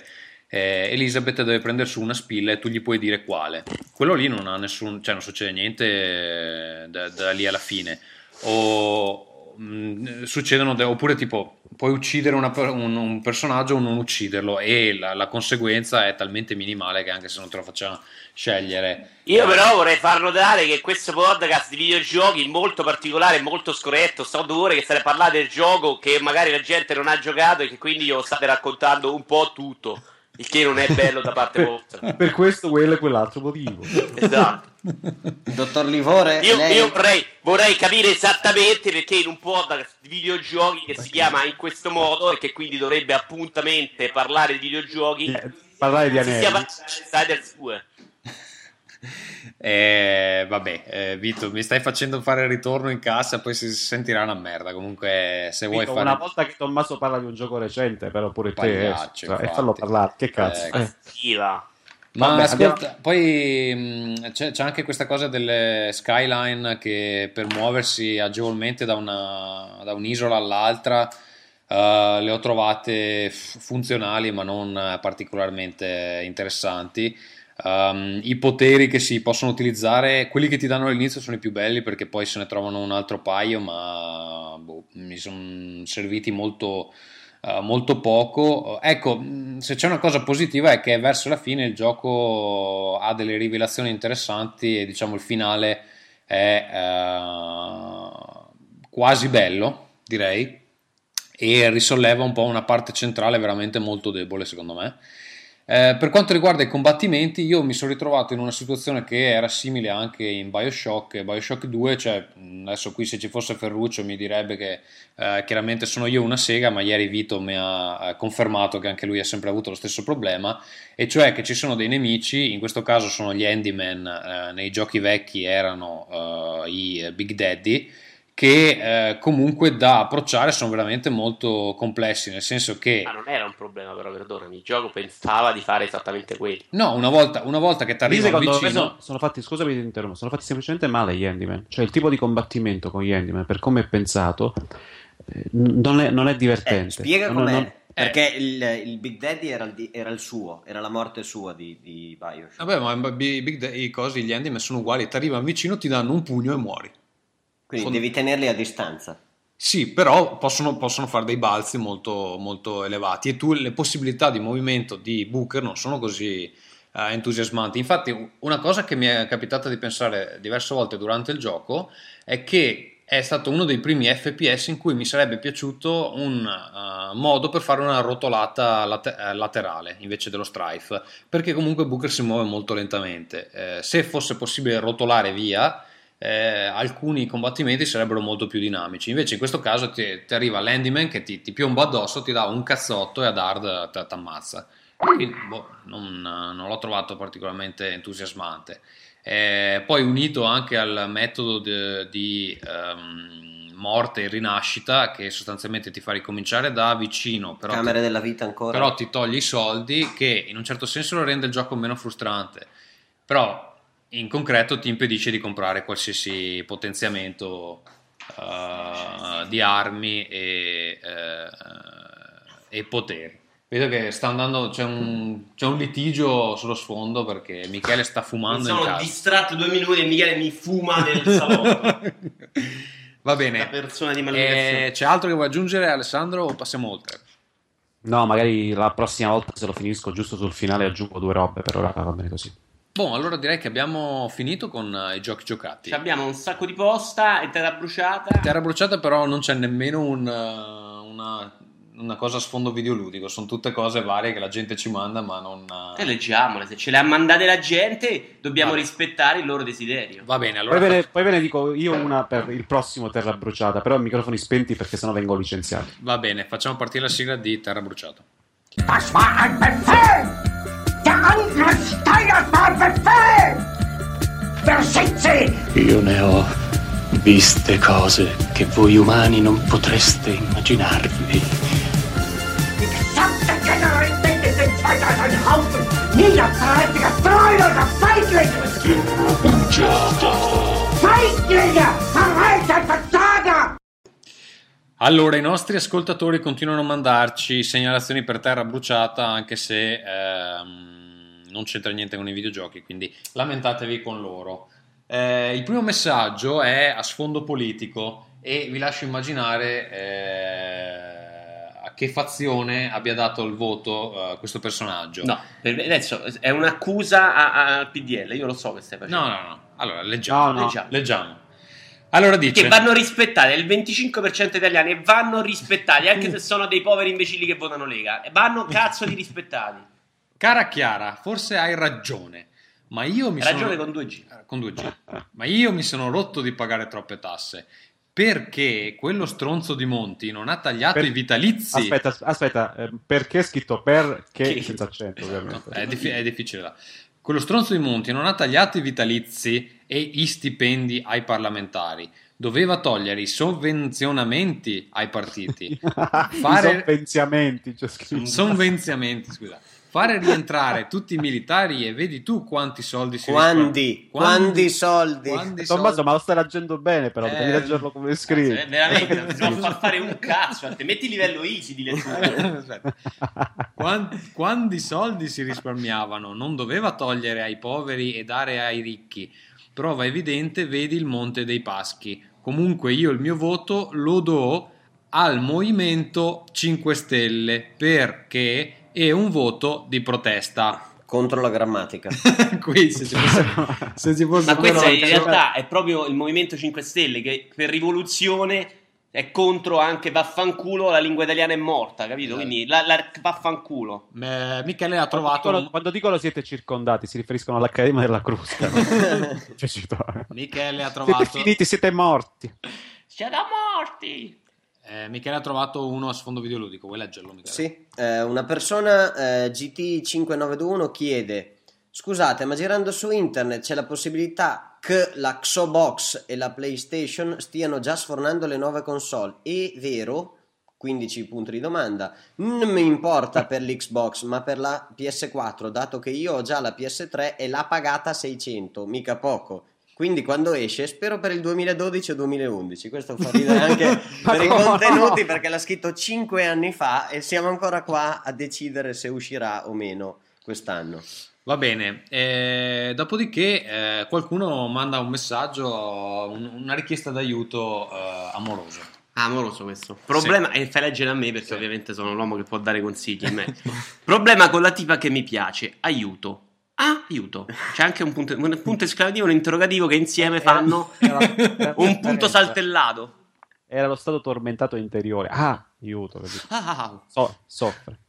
eh, Elizabeth deve prendere su una spilla e tu gli puoi dire quale. Quello lì non ha nessun, cioè non succede niente eh, da, da lì alla fine. O mh, mm, succedono, oppure tipo puoi uccidere una, un, un, personaggio o non ucciderlo e la, la, conseguenza è talmente minimale che anche se non te lo facciamo scegliere. Io però vorrei far notare che questo podcast di videogiochi molto particolare, molto scorretto, sto due ore che state parlando del gioco che magari la gente non ha giocato e che quindi io state raccontando un po' tutto il che non è bello da parte vostra. per questo quello e quell'altro motivo. Esatto. Dottor Livore, io, lei... io vorrei, vorrei, capire esattamente perché in un podcast di videogiochi che si chiama in questo modo e che quindi dovrebbe appuntamente parlare di videogiochi, eh, parlare di anelli. Si chiama Insiders 2. Eh, vabbè, eh, Vito, mi stai facendo fare il ritorno in cassa, poi si sentirà una merda. Comunque, se Vito, vuoi fare. Una volta che Tommaso parla di un gioco recente, però pure te. Eh, cioè, e fallo parlare, che cazzo. Eh, eh. Ma Vabbè, ascolta, abbiamo... poi mh, mm, c'è, c'è, anche questa cosa delle skyline che per muoversi agevolmente da, una, da un'isola all'altra uh, le ho trovate f- funzionali ma non particolarmente interessanti. Um, I poteri che si possono utilizzare, quelli che ti danno all'inizio sono i più belli perché poi se ne trovano un altro paio, ma boh, mi sono serviti molto, uh, molto poco. Ecco, se c'è una cosa positiva è che verso la fine il gioco ha delle rivelazioni interessanti e diciamo il finale è uh, quasi bello, direi, e risolleva un po' una parte centrale veramente molto debole secondo me. Eh, per quanto riguarda i combattimenti, io mi sono ritrovato in una situazione che era simile anche in Bioshock, Bioshock 2, cioè adesso qui se ci fosse Ferruccio mi direbbe che eh, chiaramente sono io una sega, ma ieri Vito mi ha confermato che anche lui ha sempre avuto lo stesso problema, e cioè che ci sono dei nemici, in questo caso sono gli Handyman, eh, nei giochi vecchi erano eh, i Big Daddy, che eh, comunque da approcciare sono veramente molto complessi, nel senso che... Ma non era un problema però, perdonami, il gioco pensava di fare esattamente quello. No, una volta, una volta che ti Lì arrivano secondo me vicino... sono, sono fatti, scusami ti interrompo, sono fatti semplicemente male gli Handyman. Cioè il tipo di combattimento con gli Handyman, per come è pensato, eh, non, è, non è Eh, divertente. spiega Non- com'è. non- Perché il, il Big Daddy era il, era il suo, era la morte sua di, di Bioshock. Vabbè, ma i, big, i cosi, gli Handyman sono uguali, ti arrivano vicino, ti danno un pugno e muori. Quindi fond- devi tenerli a distanza. Sì, però possono, possono fare dei balzi molto, molto elevati e tu le possibilità di movimento di Booker non sono così eh, entusiasmanti. Infatti, una cosa che mi è capitata di pensare diverse volte durante il gioco è che è stato uno dei primi FPS in cui mi sarebbe piaciuto un eh, modo per fare una rotolata late- eh, laterale invece dello strife, perché comunque Booker si muove molto lentamente. Eh, se fosse possibile rotolare via, eh, alcuni combattimenti sarebbero molto più dinamici. Invece in questo caso ti, ti arriva l'Handyman che ti, ti piomba addosso, ti dà un cazzotto e ad hard ti ammazza. Quindi boh, non, non l'ho trovato particolarmente entusiasmante. Eh, poi unito anche al metodo de- di ehm, morte e rinascita che sostanzialmente ti fa ricominciare da vicino, però ti- Camere della vita ancora. però ti toglie i soldi che in un certo senso lo rende il gioco meno frustrante però in concreto ti impedisce di comprare qualsiasi potenziamento eh, di armi e, eh, e poteri vedo che sta andando c'è un, c'è un litigio sullo sfondo perché Michele sta Mi fumando in sono casa distratto due minuti e Michele mi fuma nel salotto. va La bene persona di maledizione. Eh, c'è altro che vuoi aggiungere Alessandro o passiamo oltre? No, magari la prossima volta se lo finisco giusto sul finale aggiungo due robe, per ora va bene così. Boh, allora direi che abbiamo finito con eh, i giochi giocati. Ci abbiamo un sacco di posta e terra bruciata. Terra bruciata, però non c'è nemmeno un, uh, una, una cosa a sfondo videoludico. Sono tutte cose varie che la gente ci manda, ma non. uh, E leggiamole, se ce le ha mandate la gente, dobbiamo Vabbè. rispettare il loro desiderio. Va bene, allora. Poi ve, ne, poi ve ne dico io una per il prossimo Terra Bruciata, però microfoni spenti perché sennò vengo licenziato. Va bene, facciamo partire la sigla di Terra bruciata. Ein Befehl! Der Io ne ho viste cose che voi umani non potreste immaginarvi. Die gesamte Generalität ist in Zeit als ein Haufen niederträchtiger, treuloser Feiglinge! Feiglinge! Verreiter Versager! Allora, i nostri ascoltatori continuano a mandarci segnalazioni per terra bruciata, anche se ehm, non c'entra niente con i videogiochi, quindi lamentatevi con loro. Eh, il primo messaggio è a sfondo politico e vi lascio immaginare eh, a che fazione abbia dato il voto eh, questo personaggio. No, per me adesso è un'accusa al PDL, io lo so che stai facendo. no, no. no. Allora, leggiamo. No, no. Leggiamo. leggiamo. Allora dice... Che vanno rispettati, è il 25% italiani e vanno rispettati, anche se sono dei poveri imbecilli che votano Lega. Vanno cazzo di rispettati. Cara Chiara, forse hai ragione, ma io mi Ragione sono... con 2G. Eh, con 2G. Ma io mi sono rotto di pagare troppe tasse perché quello stronzo di Monti non ha tagliato Per- i vitalizi. Aspetta, aspetta, eh, perché è scritto per che senza accento, ovviamente. No, è, diffi- è difficile da. Quello stronzo di Monti non ha tagliato i vitalizi e i stipendi ai parlamentari. Doveva togliere i sovvenzionamenti ai partiti. Fare- I sovvenziamenti, c'è scritto. Sovvenziamenti, scusa. Fare rientrare tutti i militari e vedi tu quanti soldi si Quandi? risparmia- Quanti soldi? quanti Tommaso, soldi- ma lo stai leggendo bene, però Eh, devi leggerlo come Cazzo, scritto. è veramente, non può far fare un cazzo te. Metti livello easy di lettura. Aspetta. Quan- Quanti soldi si risparmiavano? Non doveva togliere ai poveri e dare ai ricchi. Prova evidente, vedi il Monte dei Paschi. Comunque io il mio voto lo do al Movimento 5 Stelle perché è un voto di protesta. Contro la grammatica. Qui se ci fosse, se ci fosse Ma questo in realtà è proprio il Movimento 5 Stelle che per rivoluzione è contro anche vaffanculo la lingua italiana è morta, capito? Quindi la, la vaffanculo. Eh, Michele ha Quando trovato dicono, quando dicono siete circondati, si riferiscono all'Accademia della Crusca. no? Cioè, Michele ha siete trovato finiti, siete morti. Siete morti! Eh, Michele ha trovato uno a sfondo videoludico. Vuoi leggerlo, Michele? Sì, eh, una persona eh, GT5921 chiede: Scusate, ma girando su internet c'è la possibilità che la Xbox e la PlayStation stiano già sfornando le nuove console. È vero? 15 punti di domanda. Non mi importa per l'Xbox, ma per la PS4, dato che io ho già la PS3 e l'ha pagata 600, mica poco. Quindi quando esce, spero per il 2012 o 2011. Questo fa ridere anche per i contenuti no. perché l'ha scritto 5 anni fa e siamo ancora qua a decidere se uscirà o meno quest'anno. Va bene, eh, dopodiché eh, qualcuno manda un messaggio, un- una richiesta d'aiuto eh, amoroso. Ah, amoroso questo. Problema, e fai leggere a me perché Sì. ovviamente sono l'uomo che può dare consigli. a me. Problema con la tipa che mi piace. Aiuto. Ah, aiuto. C'è anche un punto, un punto esclamativo e un interrogativo che insieme fanno Era- era- un punto saltellato. Era lo stato tormentato interiore. Ah, aiuto. Ah, ah, ah. So- soffre.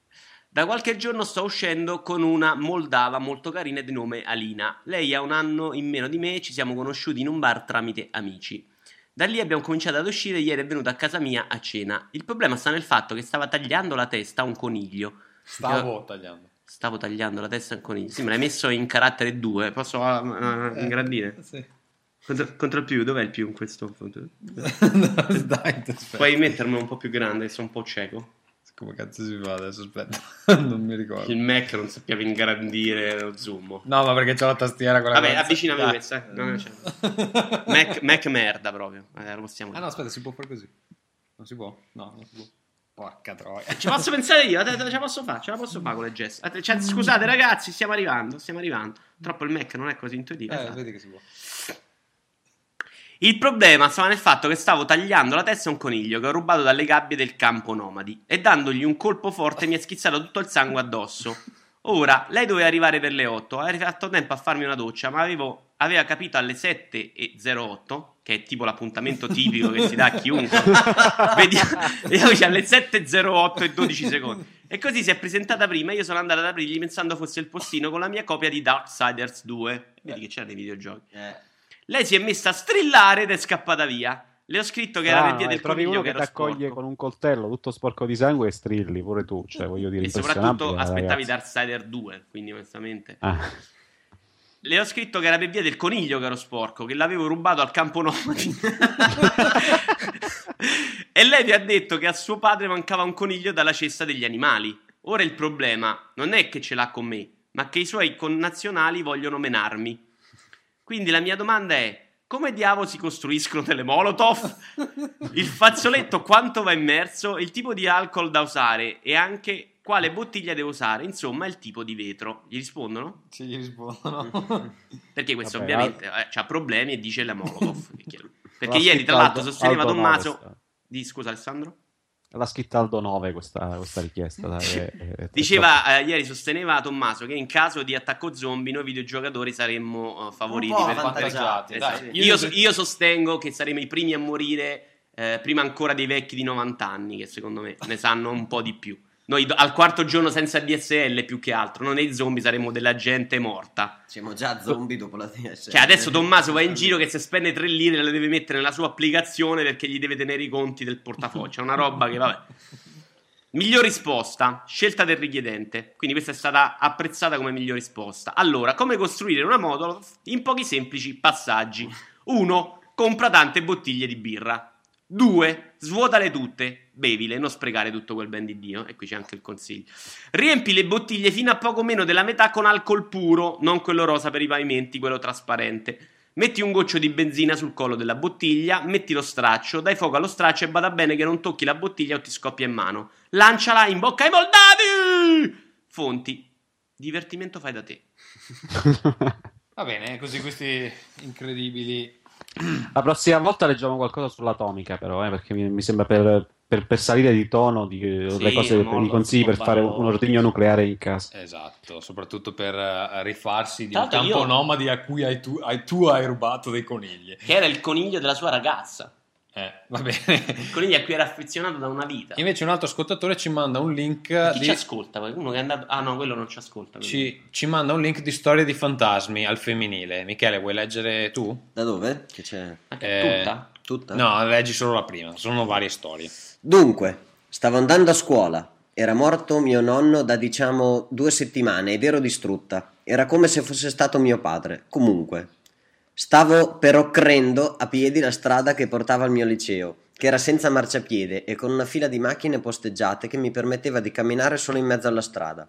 Da qualche giorno sto uscendo con una moldava molto carina di nome Alina. Lei ha un anno in meno di me, ci siamo conosciuti in un bar tramite amici. Da lì abbiamo cominciato ad uscire e ieri è venuta a casa mia a cena. Il problema sta nel fatto che stava tagliando la testa a un coniglio. Stavo tagliando. Stavo tagliando la testa a un coniglio. Sì, me l'hai messo in carattere 2. Posso ah, ingrandire? Sì. Contro, contro il più, dov'è il più in questo punto? Dai. Puoi mettermelo un po' più grande, sono un po' cieco. Come cazzo si fa adesso? Aspetta, non mi ricordo. Il Mac non sappiamo ingrandire lo zoom. No, ma perché c'ho la tastiera quella Vabbè, grossa. avvicinami Dai. questo, eh. No, no, c'è. Mac, Mac merda proprio. Eh, lo possiamo Ah no, aspetta, si può fare così. Non si può? No, non si può. Porca troia. Ci posso pensare io, te- te- ce la posso fare, ce la posso fare con le gesta. Eh, cioè, scusate ragazzi, stiamo arrivando, stiamo arrivando. Troppo il Mac non è così intuitivo. Eh, esatto. vedi che si può. Il problema stava nel fatto che stavo tagliando la testa a un coniglio che ho rubato dalle gabbie del campo nomadi e dandogli un colpo forte mi è schizzato tutto il sangue addosso. Ora, lei doveva arrivare per le 8, avevo fatto tempo a farmi una doccia, ma avevo, aveva capito alle 7.08, che è tipo l'appuntamento tipico che si dà a chiunque. Vediamo, vediamo c'è alle 7.08 e 12 secondi. E così si è presentata prima, io sono andato ad aprirgli pensando fosse il postino con la mia copia di Darksiders 2. Vedi che c'era nei videogiochi. Lei si è messa a strillare ed è scappata via. Le ho scritto che era per via eh, del trovi coniglio uno che ti accoglie con un coltello tutto sporco di sangue e strilli pure tu. Cioè, voglio dire, E soprattutto aspettavi ragazza. Darksider 2, quindi onestamente. Ah. Le ho scritto che era per via del coniglio che ero sporco, che l'avevo rubato al campo nomadi. e lei mi ha detto che a suo padre mancava un coniglio dalla cesta degli animali. Ora il problema non è che ce l'ha con me, ma che i suoi connazionali vogliono menarmi. Quindi la mia domanda è: come diavolo si costruiscono delle molotov? Il fazzoletto quanto va immerso, il tipo di alcol da usare e anche quale bottiglia devo usare, insomma, il tipo di vetro. Gli rispondono? Sì, gli rispondono. Perché questo Vabbè, ovviamente ha problemi e dice la molotov. Perché L'ha ieri tra l'altro Aldo- sosteneva Aldo Tommaso di scusa Alessandro? L'ha scritta Aldo 9 questa, questa richiesta. dai, è- è- è Diceva eh, ieri sosteneva Tommaso che in caso di attacco zombie noi videogiocatori saremmo eh, favoriti per- avvantaggiati, Esatto. dai. Io, io sostengo che saremo i primi a morire eh, prima ancora dei vecchi di 90 anni che secondo me ne sanno un po' di più. Noi al quarto giorno senza DSL più che altro, non nei zombie saremmo della gente morta. Siamo già zombie dopo la DS. Cioè, adesso Tommaso va in giro che se spende 3 lire le deve mettere nella sua applicazione perché gli deve tenere i conti del portafoglio. C'è una roba che, vabbè. Miglior risposta, scelta del richiedente. Quindi questa è stata apprezzata come miglior risposta. Allora, come costruire una modulo in pochi semplici passaggi. 1. Compra tante bottiglie di birra. 2. Svuotale tutte, bevile, non sprecare tutto quel ben di Dio. E qui c'è anche il consiglio. Riempi le bottiglie fino a poco meno della metà con alcol puro, non quello rosa per i pavimenti, quello trasparente. Metti un goccio di benzina sul collo della bottiglia, metti lo straccio, dai fuoco allo straccio e bada bene che non tocchi la bottiglia o ti scoppia in mano. Lanciala in bocca ai moldavi! Fonti. Divertimento fai da te. Va bene, così questi incredibili. La prossima volta leggiamo qualcosa sull'atomica, però, eh, perché mi, mi sembra per, per- per salire di tono di, Sì, le cose, i consigli per fare un ordigno nucleare in casa. Esatto, soprattutto per eh, rifarsi di Tra un campo io- nomadi a cui hai tu, hai, tu hai rubato dei conigli. Che era il coniglio della sua ragazza. Eh, va bene. Il coniglio a cui era affezionato da una vita. Invece un altro ascoltatore ci manda un link Chi di... ci ascolta? Uno che è andato... Ah no, quello non ci ascolta. Ci, ci manda un link di storie di fantasmi al femminile. Michele, vuoi leggere tu? Da dove? Che c'è? Anche Eh, tutta? Tutta? No, leggi solo la prima, sono varie storie. Dunque, stavo andando a scuola. Era morto mio nonno da diciamo due settimane ed ero distrutta. Era come se fosse stato mio padre. Comunque, Stavo perocrendo a piedi la strada che portava al mio liceo, che era senza marciapiede e con una fila di macchine posteggiate che mi permetteva di camminare solo in mezzo alla strada.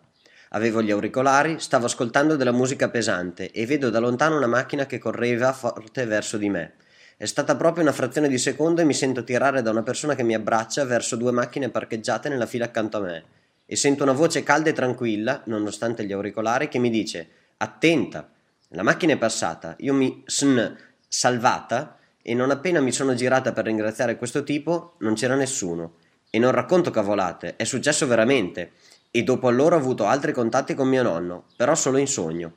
Avevo gli auricolari, stavo ascoltando della musica pesante e vedo da lontano una macchina che correva forte verso di me. È stata proprio una frazione di secondo e mi sento tirare da una persona che mi abbraccia verso due macchine parcheggiate nella fila accanto a me. E sento una voce calda e tranquilla, nonostante gli auricolari, che mi dice: Attenta! La macchina è passata, io mi sn salvata e non appena mi sono girata per ringraziare questo tipo, non c'era nessuno. E non racconto cavolate, è successo veramente. E dopo allora ho avuto altri contatti con mio nonno, però solo in sogno.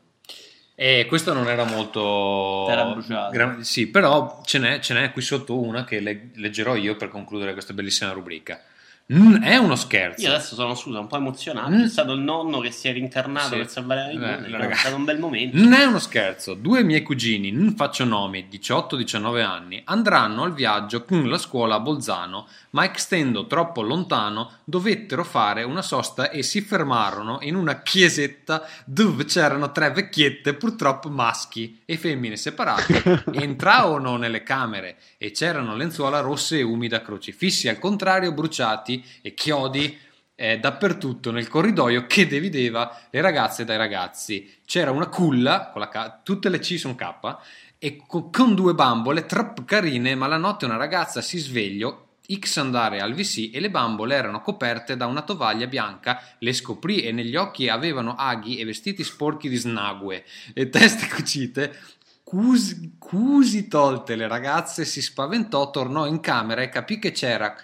E questo non era molto... Terra bruciata. gra- sì, però ce n'è, ce n'è qui sotto una che le- leggerò io per concludere questa bellissima rubrica. Non è uno scherzo. Io adesso sono scusa, un po' emozionato. Mm. C'è stato il nonno che si è rincarnato Sì. per salvare la Eh, vita. È ragazzi. stato un bel momento. Non è uno scherzo, due miei cugini, non faccio nomi, 18-19 anni, andranno al viaggio con la scuola a Bolzano, ma extendo troppo lontano, dovettero fare una sosta e si fermarono in una chiesetta dove c'erano tre vecchiette, purtroppo maschi e femmine separate, entravano nelle camere e c'erano lenzuola rosse e umida crocifissi, al contrario bruciati e chiodi eh, dappertutto nel corridoio che divideva le ragazze dai ragazzi. C'era una culla, con la K, tutte le C sono K, e co- con due bambole troppo carine, ma la notte una ragazza si svegliò. X andare al VC e le bambole erano coperte da una tovaglia bianca, le scoprì e negli occhi avevano aghi e vestiti sporchi di snague e teste cucite. Cusi, cusi tolte le ragazze, si spaventò, tornò in camera e capì che c'era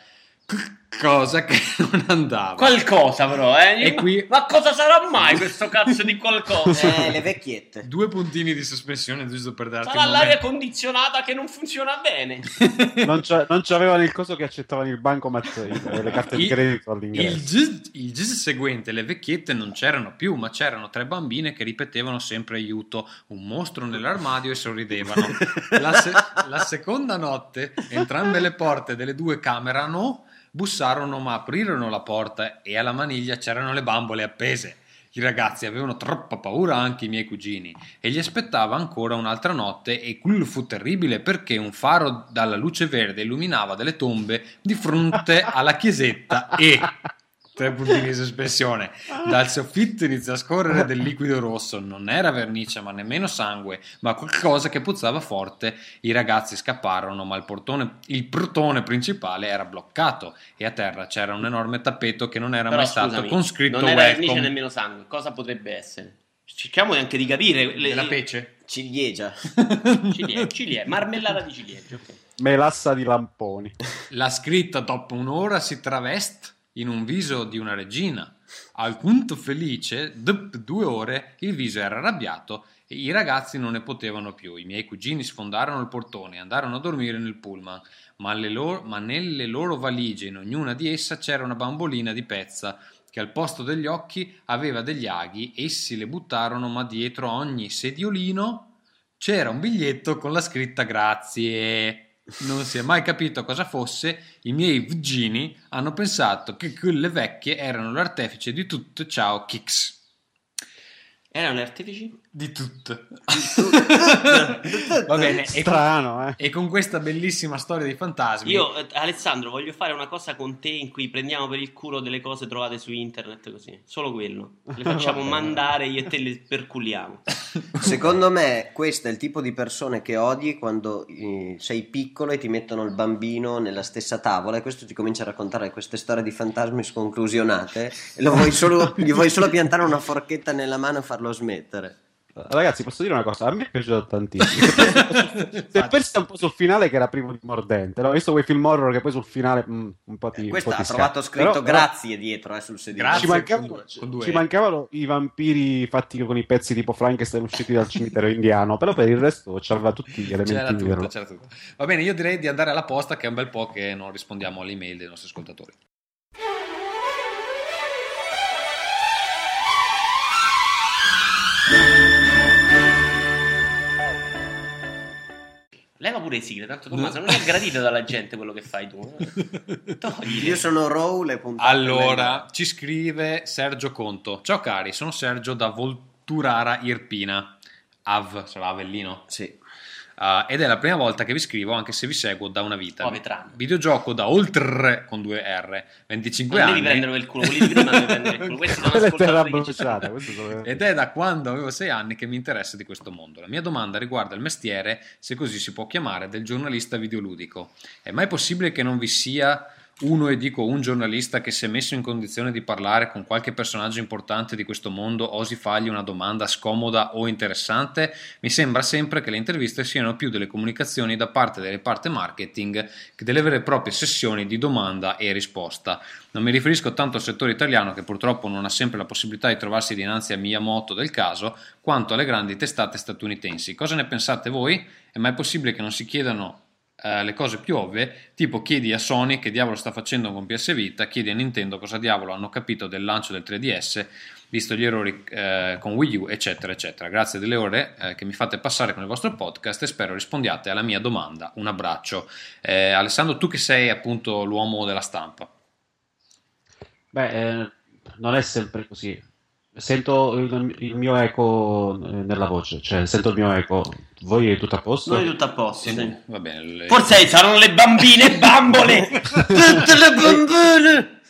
c- cosa che non andava. Qualcosa però, eh? E qui- Ma cosa sarà mai questo cazzo di qualcosa? Eh, le vecchiette. Due puntini di sospensione giusto per darti Sarà l'aria condizionata che non funziona bene. Non, c'è- non c'avevano il coso che accettavano il bancomat e le carte di Il- credito Il all'ingresso. gis, il gis seguente, le vecchiette non c'erano più, ma c'erano tre bambine che ripetevano sempre aiuto, un mostro nell'armadio e sorridevano. La, se- la seconda notte, entrambe le porte delle due camerano, bussarono ma aprirono la porta e alla maniglia c'erano le bambole appese. I ragazzi avevano troppa paura, anche i miei cugini, e gli aspettava ancora un'altra notte e quello fu terribile perché un faro dalla luce verde illuminava delle tombe di fronte alla chiesetta e tre puntini di sospensione dal soffitto iniziò a scorrere del liquido rosso non era vernice ma nemmeno sangue ma qualcosa che puzzava forte i ragazzi scapparono ma il portone, il portone principale era bloccato e a terra c'era un enorme tappeto che non era Però mai stato scusami, con scritto non era vernice welcome nemmeno sangue. Cosa potrebbe essere? Cerchiamo anche di capire. Le, della pece Ciliegia. Ciliegie, ciliegie, marmellata di ciliegie. ok. Melassa di lamponi. La scritta dopo un'ora si traveste in un viso di una regina. Al punto felice, dopo due ore, il viso era arrabbiato e i ragazzi non ne potevano più. I miei cugini sfondarono il portone e andarono a dormire nel pullman, ma, loro- ma nelle loro valigie, in ognuna di essa, c'era una bambolina di pezza che al posto degli occhi aveva degli aghi. Essi le buttarono, ma dietro ogni sediolino c'era un biglietto con la scritta grazie. Non si è mai capito cosa fosse. I miei cugini hanno pensato che quelle vecchie erano l'artefice di tutto. Ciao, Kix. Erano artefici? Di tutto. Va bene. E con, Strano, eh. e con questa bellissima storia di fantasmi. Io, eh, Alessandro, voglio fare una cosa con te in cui prendiamo per il culo delle cose trovate su internet così. Solo quello. Le facciamo mandare io e te le perculiamo. Secondo me questo è il tipo di persone che odi quando eh, sei piccolo e ti mettono il bambino nella stessa tavola e questo ti comincia a raccontare queste storie di fantasmi sconclusionate e lo vuoi solo, gli vuoi solo piantare una forchetta nella mano e farlo smettere. Ragazzi, posso dire una cosa? A me è piaciuto tantissimo. Si è persa un po' sul finale che era privo di mordente. No? Ho visto quei film horror che poi sul finale mm, un po' ti. un Questo ha trovato scritto Però- però grazie dietro eh, sul sedile. Grazie. Ci mancavano, ci mancavano i vampiri fatti con i pezzi tipo Frankenstein usciti dal cimitero indiano. Però per il resto c'aveva tutti gli elementi C'era tutto, c'era tutto. Va bene, io direi di andare alla posta che è un bel po' che non rispondiamo alle email dei nostri ascoltatori. Leva pure le sigle, tanto Tommaso non è gradito dalla gente quello che fai tu. eh. Toglile. Io sono Row, le puntate Allora, ci scrive Sergio Conto. Ciao cari, sono Sergio da Volturara Irpina. Av, sarà Avellino? Sì. Uh, ed è la prima volta che vi scrivo, anche se vi seguo da una vita. Oh, veterano. Videogioco da oltre con due R, 25 Non anni. devi prendere il culo, quelli di prima devi prendere il culo. Questi che ci bruciata. Ed è da quando avevo sei anni che mi interessa di questo mondo. La mia domanda riguarda il mestiere, se così si può chiamare, del giornalista videoludico. È mai possibile che non vi sia uno, e dico un giornalista, che si è messo in condizione di parlare con qualche personaggio importante di questo mondo, osi fargli una domanda scomoda o interessante? Mi sembra sempre che le interviste siano più delle comunicazioni da parte delle parti marketing che delle vere e proprie sessioni di domanda e risposta. Non mi riferisco tanto al settore italiano che purtroppo non ha sempre la possibilità di trovarsi dinanzi a Miyamoto del caso, quanto alle grandi testate statunitensi. Cosa ne pensate voi? È mai possibile che non si chiedano eh, le cose più ovvie, tipo chiedi a Sony che diavolo sta facendo con PS Vita, chiedi a Nintendo cosa diavolo hanno capito del lancio del 3DS, visto gli errori eh, con Wii U, eccetera, eccetera. Grazie delle ore eh, che mi fate passare con il vostro podcast e spero rispondiate alla mia domanda. Un abbraccio. Eh, Alessandro, tu che sei appunto l'uomo della stampa. Beh, eh, non è sempre così. Sento il, il mio eco eh, nella voce, cioè sento il mio eco. Voi è tutto a posto? Noi tutto a posto, sì. Va bene. le- Forse saranno le bambine bambole! Tutte le bambole!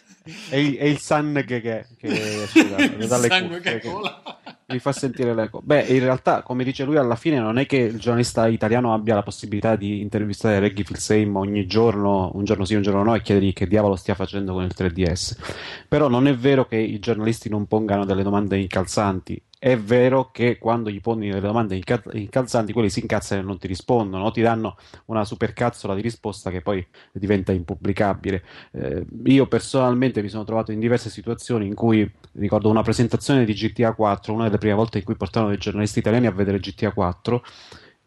È il, è il sangue che, che, che scusate, dalle Sangue cuffie che che- cola. Mi fa sentire l'eco. Beh, in realtà, come dice lui, alla fine non è che il giornalista italiano abbia la possibilità di intervistare Reggie Fils-Aim ogni giorno, un giorno sì, un giorno no, e chiedergli che diavolo stia facendo con il 3DS. Però non è vero che i giornalisti non pongano delle domande incalzanti. È vero che quando gli poni delle domande inca- incalzanti, quelli si incazzano e non ti rispondono, o ti danno una supercazzola di risposta che poi diventa impubblicabile. Eh, io personalmente mi sono trovato in diverse situazioni in cui ricordo una presentazione di GTA 4, una delle prime volte in cui portarono dei giornalisti italiani a vedere GTA 4,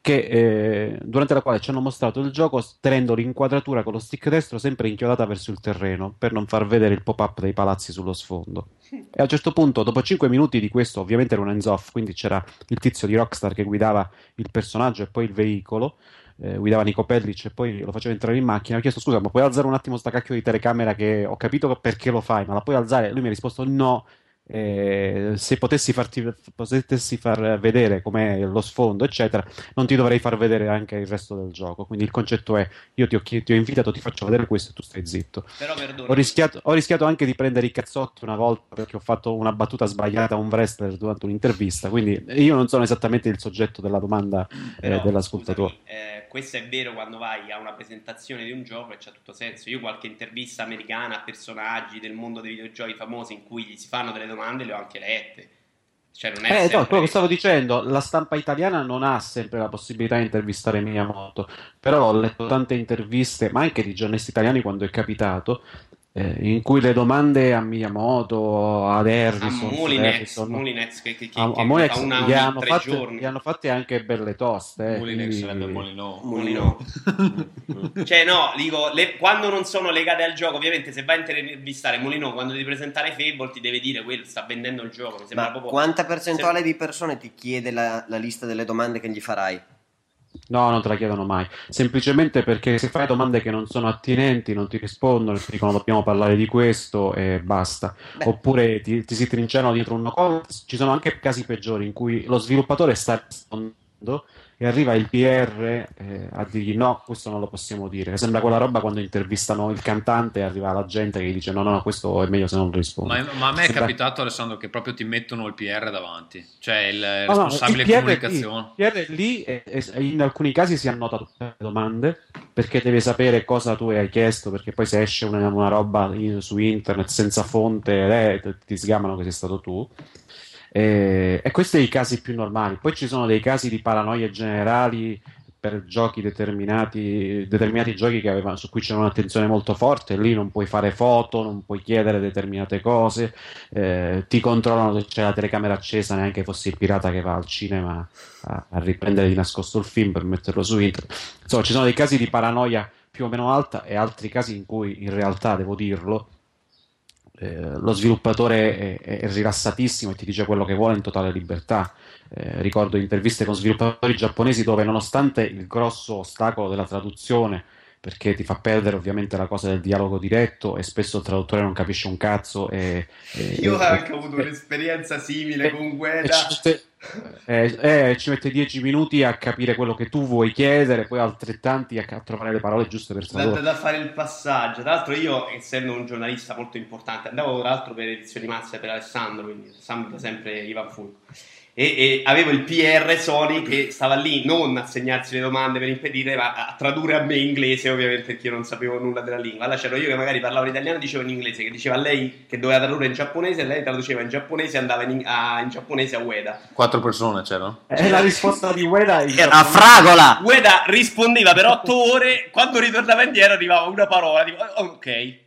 che, eh, durante la quale ci hanno mostrato il gioco tenendo l'inquadratura con lo stick destro sempre inchiodata verso il terreno per non far vedere il pop-up dei palazzi sullo sfondo. E a un certo punto, dopo 5 minuti di questo, ovviamente era un hands-off, quindi c'era il tizio di Rockstar che guidava il personaggio e poi il veicolo eh, guidava Nico Pellic e poi lo faceva entrare in macchina. Ho chiesto scusa, ma puoi alzare un attimo sta cacchio di telecamera che ho capito perché lo fai, ma la puoi alzare? Lui mi ha risposto no. Eh, se potessi, farti, potessi far vedere com'è lo sfondo, eccetera, non ti dovrei far vedere anche il resto del gioco. Quindi il concetto è: io ti ho, ti ho invitato, ti faccio vedere questo e tu stai zitto. Ho rischiato, ho rischiato anche di prendere i cazzotti una volta perché ho fatto una battuta sbagliata a un wrestler durante un'intervista. Quindi io non sono esattamente il soggetto della domanda eh, dell'ascoltatore. scusami, eh, questo è vero quando vai a una presentazione di un gioco e c'ha tutto senso. Io qualche intervista americana a personaggi del mondo dei videogiochi famosi in cui gli si fanno delle domande le ho anche lette. Cioè non è Eh, no, sempre- quello che stavo dicendo, la stampa italiana non ha sempre la possibilità di intervistare Miyamoto, però ho letto tante interviste, ma anche di giornalisti italiani quando è capitato, eh, in cui le domande a Miyamoto, ad a Harrison, Molinex, Harrison, Molinex che, che, che, a, che a fa una gli hanno, tre fatte, giorni. gli hanno fatte anche belle toste. eh, quindi- sarebbe Molino. Molino. cioè no, dico, le- quando non sono legate al gioco, ovviamente se vai a intervistare Molino quando devi presentare Fable ti deve dire quello sta vendendo il gioco. Mi sembra Ma proprio... quanta percentuale di persone ti chiede la, la lista delle domande che gli farai? No, non te la chiedono mai. Semplicemente perché se fai domande che non sono attinenti, non ti rispondono, ti dicono dobbiamo parlare di questo e basta. Beh. Oppure ti, ti si trincerano dietro una cosa. Ci sono anche casi peggiori in cui lo sviluppatore sta rispondendo e arriva il PR eh, a dirgli no, questo non lo possiamo dire. Sembra quella roba quando intervistano il cantante e arriva la gente che gli dice no, no, no, questo è meglio se non risponde. Ma, ma a me è Sembra- capitato, Alessandro, che proprio ti mettono il PR davanti, cioè il No, no, responsabile il PR comunicazione. lì, il PR lì e- e- in alcuni casi si annota tutte le domande perché deve sapere cosa tu hai chiesto perché poi se esce una, una roba in- su internet senza fonte eh, ti sgamano che sei stato tu e, e questi sono i casi più normali poi ci sono dei casi di paranoie generali per giochi determinati, determinati giochi avevano, su cui c'era un'attenzione molto forte, lì non puoi fare foto, non puoi chiedere determinate cose, eh, ti controllano se c'è la telecamera accesa, neanche fossi il pirata che va al cinema a, a riprendere di nascosto il film per metterlo su internet. Insomma, ci sono dei casi di paranoia più o meno alta e altri casi in cui in realtà, devo dirlo, eh, lo sviluppatore è, è rilassatissimo e ti dice quello che vuole in totale libertà. Eh, ricordo interviste con sviluppatori giapponesi dove, nonostante il grosso ostacolo della traduzione, perché ti fa perdere ovviamente la cosa del dialogo diretto e spesso il traduttore non capisce un cazzo. E, e- Io ho e- anche avuto e- un'esperienza simile con Gueda. Eh, eh, ci mette 10 minuti a capire quello che tu vuoi chiedere, poi altrettanti a, a trovare le parole giuste per tradurre. da fare il passaggio. Tra l'altro, io, essendo un giornalista molto importante, andavo tra l'altro per edizioni mazze per Alessandro, quindi Alessandro sempre Ivan Fulco. E, e avevo il PR Sony che stava lì non a segnarsi le domande per impedire, ma a tradurre a me inglese, ovviamente, perché io non sapevo nulla della lingua. Allora c'ero io che magari parlavo l'italiano e dicevo in inglese, che diceva a lei che doveva tradurre in giapponese, e lei traduceva in giapponese e andava in, a- in giapponese a Ueda. Quattro persone c'erano? E la risposta di Ueda Era fragola! Ueda rispondeva per otto ore, quando ritornava indietro arrivava una parola, tipo, "Oh, ok.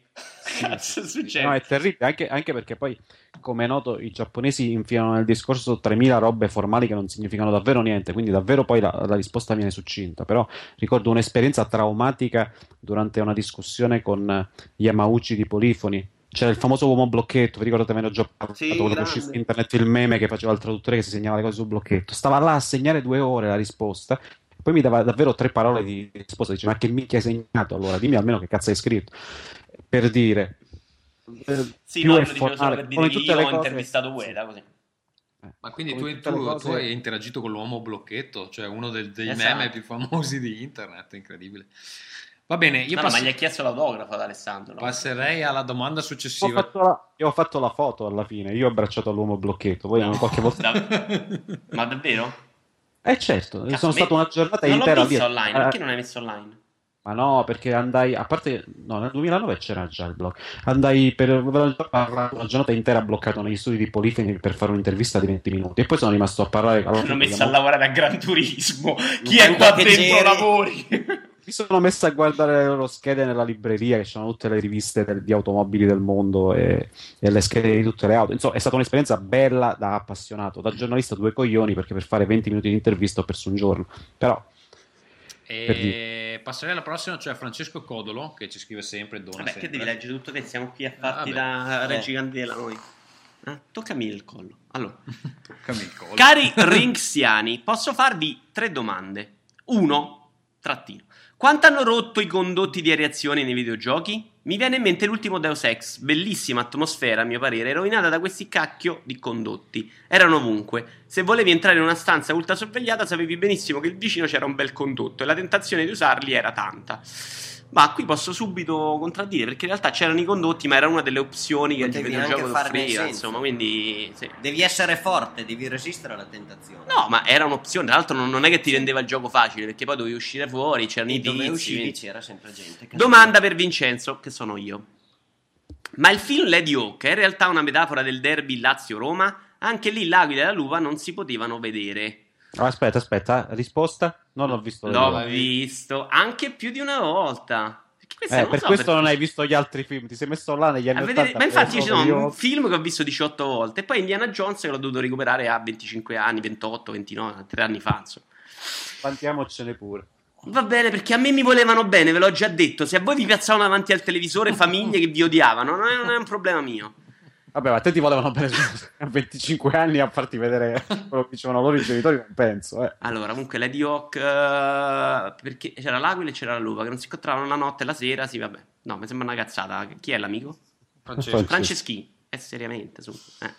Cazzo succede? No, è terribile, anche, anche perché poi, come è noto, i giapponesi infilano nel discorso 3000 robe formali che non significano davvero niente, quindi davvero poi la, la risposta viene succinta. Però ricordo un'esperienza traumatica durante una discussione con Yamauchi di Polifoni. C'era il famoso uomo blocchetto, vi ricordate, me ne ho già parlato Sì, quando grande. uscì su internet il meme che faceva il traduttore che si segnava le cose sul blocchetto. Stava là a segnare due ore la risposta, poi mi dava davvero tre parole di risposta. Dice, ma che minchia hai segnato allora? Dimmi almeno che cazzo hai scritto. Per dire, eh, Sì, più no, è lo dicevo solo formale, per dire come che tutte io ho intervistato Ueda, così. Ma quindi tu, tu- cose- tu hai interagito con l'uomo blocchetto, cioè uno del- dei Esatto. meme più famosi di internet, incredibile. Va bene, io No, no, pass- ma gli ha chiesto l'autografo ad Alessandro. no? passerei alla domanda Ho successiva. fatto la, io ho fatto la foto alla fine, io ho abbracciato l'uomo blocchetto, poi qualche volta... Ma davvero? Eh certo, Cazzo, sono me- stato una giornata non intera l'ho lì. visto online, Eh, perché non hai messo online? Ma no, perché andai, a parte, no, nel 2009 c'era già il blog, andai per una giornata intera bloccato negli studi di Polifoni per fare un'intervista di 20 minuti e poi sono rimasto a parlare... allora, Hanno messo a lavorare a Gran Turismo. Chi è qua dentro lavori? Mi sono messo a guardare le loro schede nella libreria, che sono tutte le riviste del- di automobili del mondo e, e le schede di tutte le auto. Insomma, è stata un'esperienza bella da appassionato, da giornalista due coglioni, perché per fare 20 minuti di intervista ho perso un giorno. Però, per E passerei alla prossima, cioè Francesco Codolo, che ci scrive sempre, dona Vabbè, che sempre. devi leggere tutto te? Siamo qui a farti Vabbè. da. Reggi Candela noi. Eh, toccami il collo. Allora, Toccami il collo. cari ringsiani, posso farvi tre domande. Uno, trattino. Quanto hanno rotto i condotti di areazione nei videogiochi? Mi viene in mente l'ultimo Deus Ex, bellissima atmosfera a mio parere, rovinata da questi cacchio di condotti. Erano ovunque. Se volevi entrare in una stanza ultra sorvegliata sapevi benissimo che il vicino c'era un bel condotto e la tentazione di usarli era tanta. Ma qui posso subito contraddire perché in realtà c'erano i condotti, ma era una delle opzioni che il Potevi videogioco anche farne offriva, insomma, quindi sì. Devi essere forte, devi resistere alla tentazione. No, ma era un'opzione. Tra l'altro, non, non è che ti rendeva il gioco facile perché poi dovevi uscire fuori, c'erano E i dove tizi. uscivi c'era sempre gente. che- Domanda per Vincenzo, che sono io. Ma il film Lady Hawk è in realtà una metafora del derby Lazio-Roma? Anche lì l'aquila e la lupa non si potevano vedere. Aspetta, aspetta, risposta? Non l'ho visto. L'ho vedere. visto anche più di una volta. Eh, per so questo perché- non hai visto gli altri film, ti sei messo là negli anni a vedere- 80. ma infatti per ci sono solo un io- film che ho visto 18 volte e poi Indiana Jones che l'ho dovuto recuperare a 25 anni, 28, 29, 3 anni fa. insomma. Vantiamocene pure. Va bene, perché a me mi volevano bene, ve l'ho già detto. Se a voi vi piazzavano davanti al televisore famiglie che vi odiavano, non è, non è un problema mio. Vabbè, ma a te ti volevano bene a 25 anni a farti vedere quello che dicevano loro i genitori, non penso. Eh. Allora, comunque, Lady Hawk, eh, perché c'era l'aquila e c'era la lupa, che non si incontravano la notte e la sera, sì, vabbè. No, mi sembra una cazzata. Chi è l'amico? Francesco. Franceschi. Eh, seriamente, su. Eh.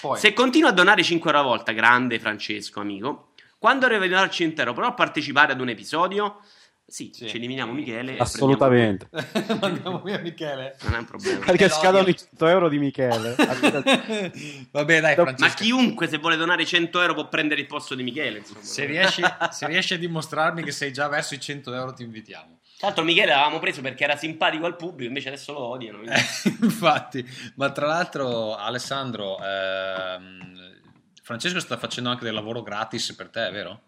Poi, Se continua a donare 5 euro a volta, grande Francesco, amico, quando arriva a donarci intero, però a partecipare ad un episodio, sì, Sì. ci eliminiamo Michele. Assolutamente. mandiamo via Michele. Non è un problema. Perché scadono i 100 euro di Michele. Vabbè, dai, Ma Ma Francesco. chiunque, se vuole donare 100 euro, può prendere il posto di Michele. Se riesci, se riesci a dimostrarmi che sei già verso i 100 euro, ti invitiamo. Tra l'altro, Michele l'avevamo preso perché era simpatico al pubblico, invece adesso lo odiano. Eh, infatti, ma tra l'altro, Alessandro, ehm, Francesco sta facendo anche del lavoro gratis per te, vero?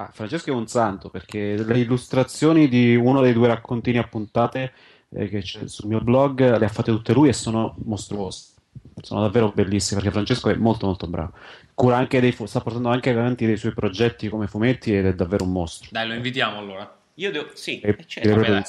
Ah, Francesco è un santo perché le illustrazioni di uno dei due raccontini a puntate eh, che c'è sul mio blog le ha fatte tutte lui e sono mostruose. Sono davvero bellissime perché Francesco è molto molto bravo. Cura anche dei fu- sta portando anche avanti dei suoi progetti come fumetti ed è davvero un mostro. Dai, lo invitiamo allora. Io devo. Sì, E- eh, certo. e- Vabbè.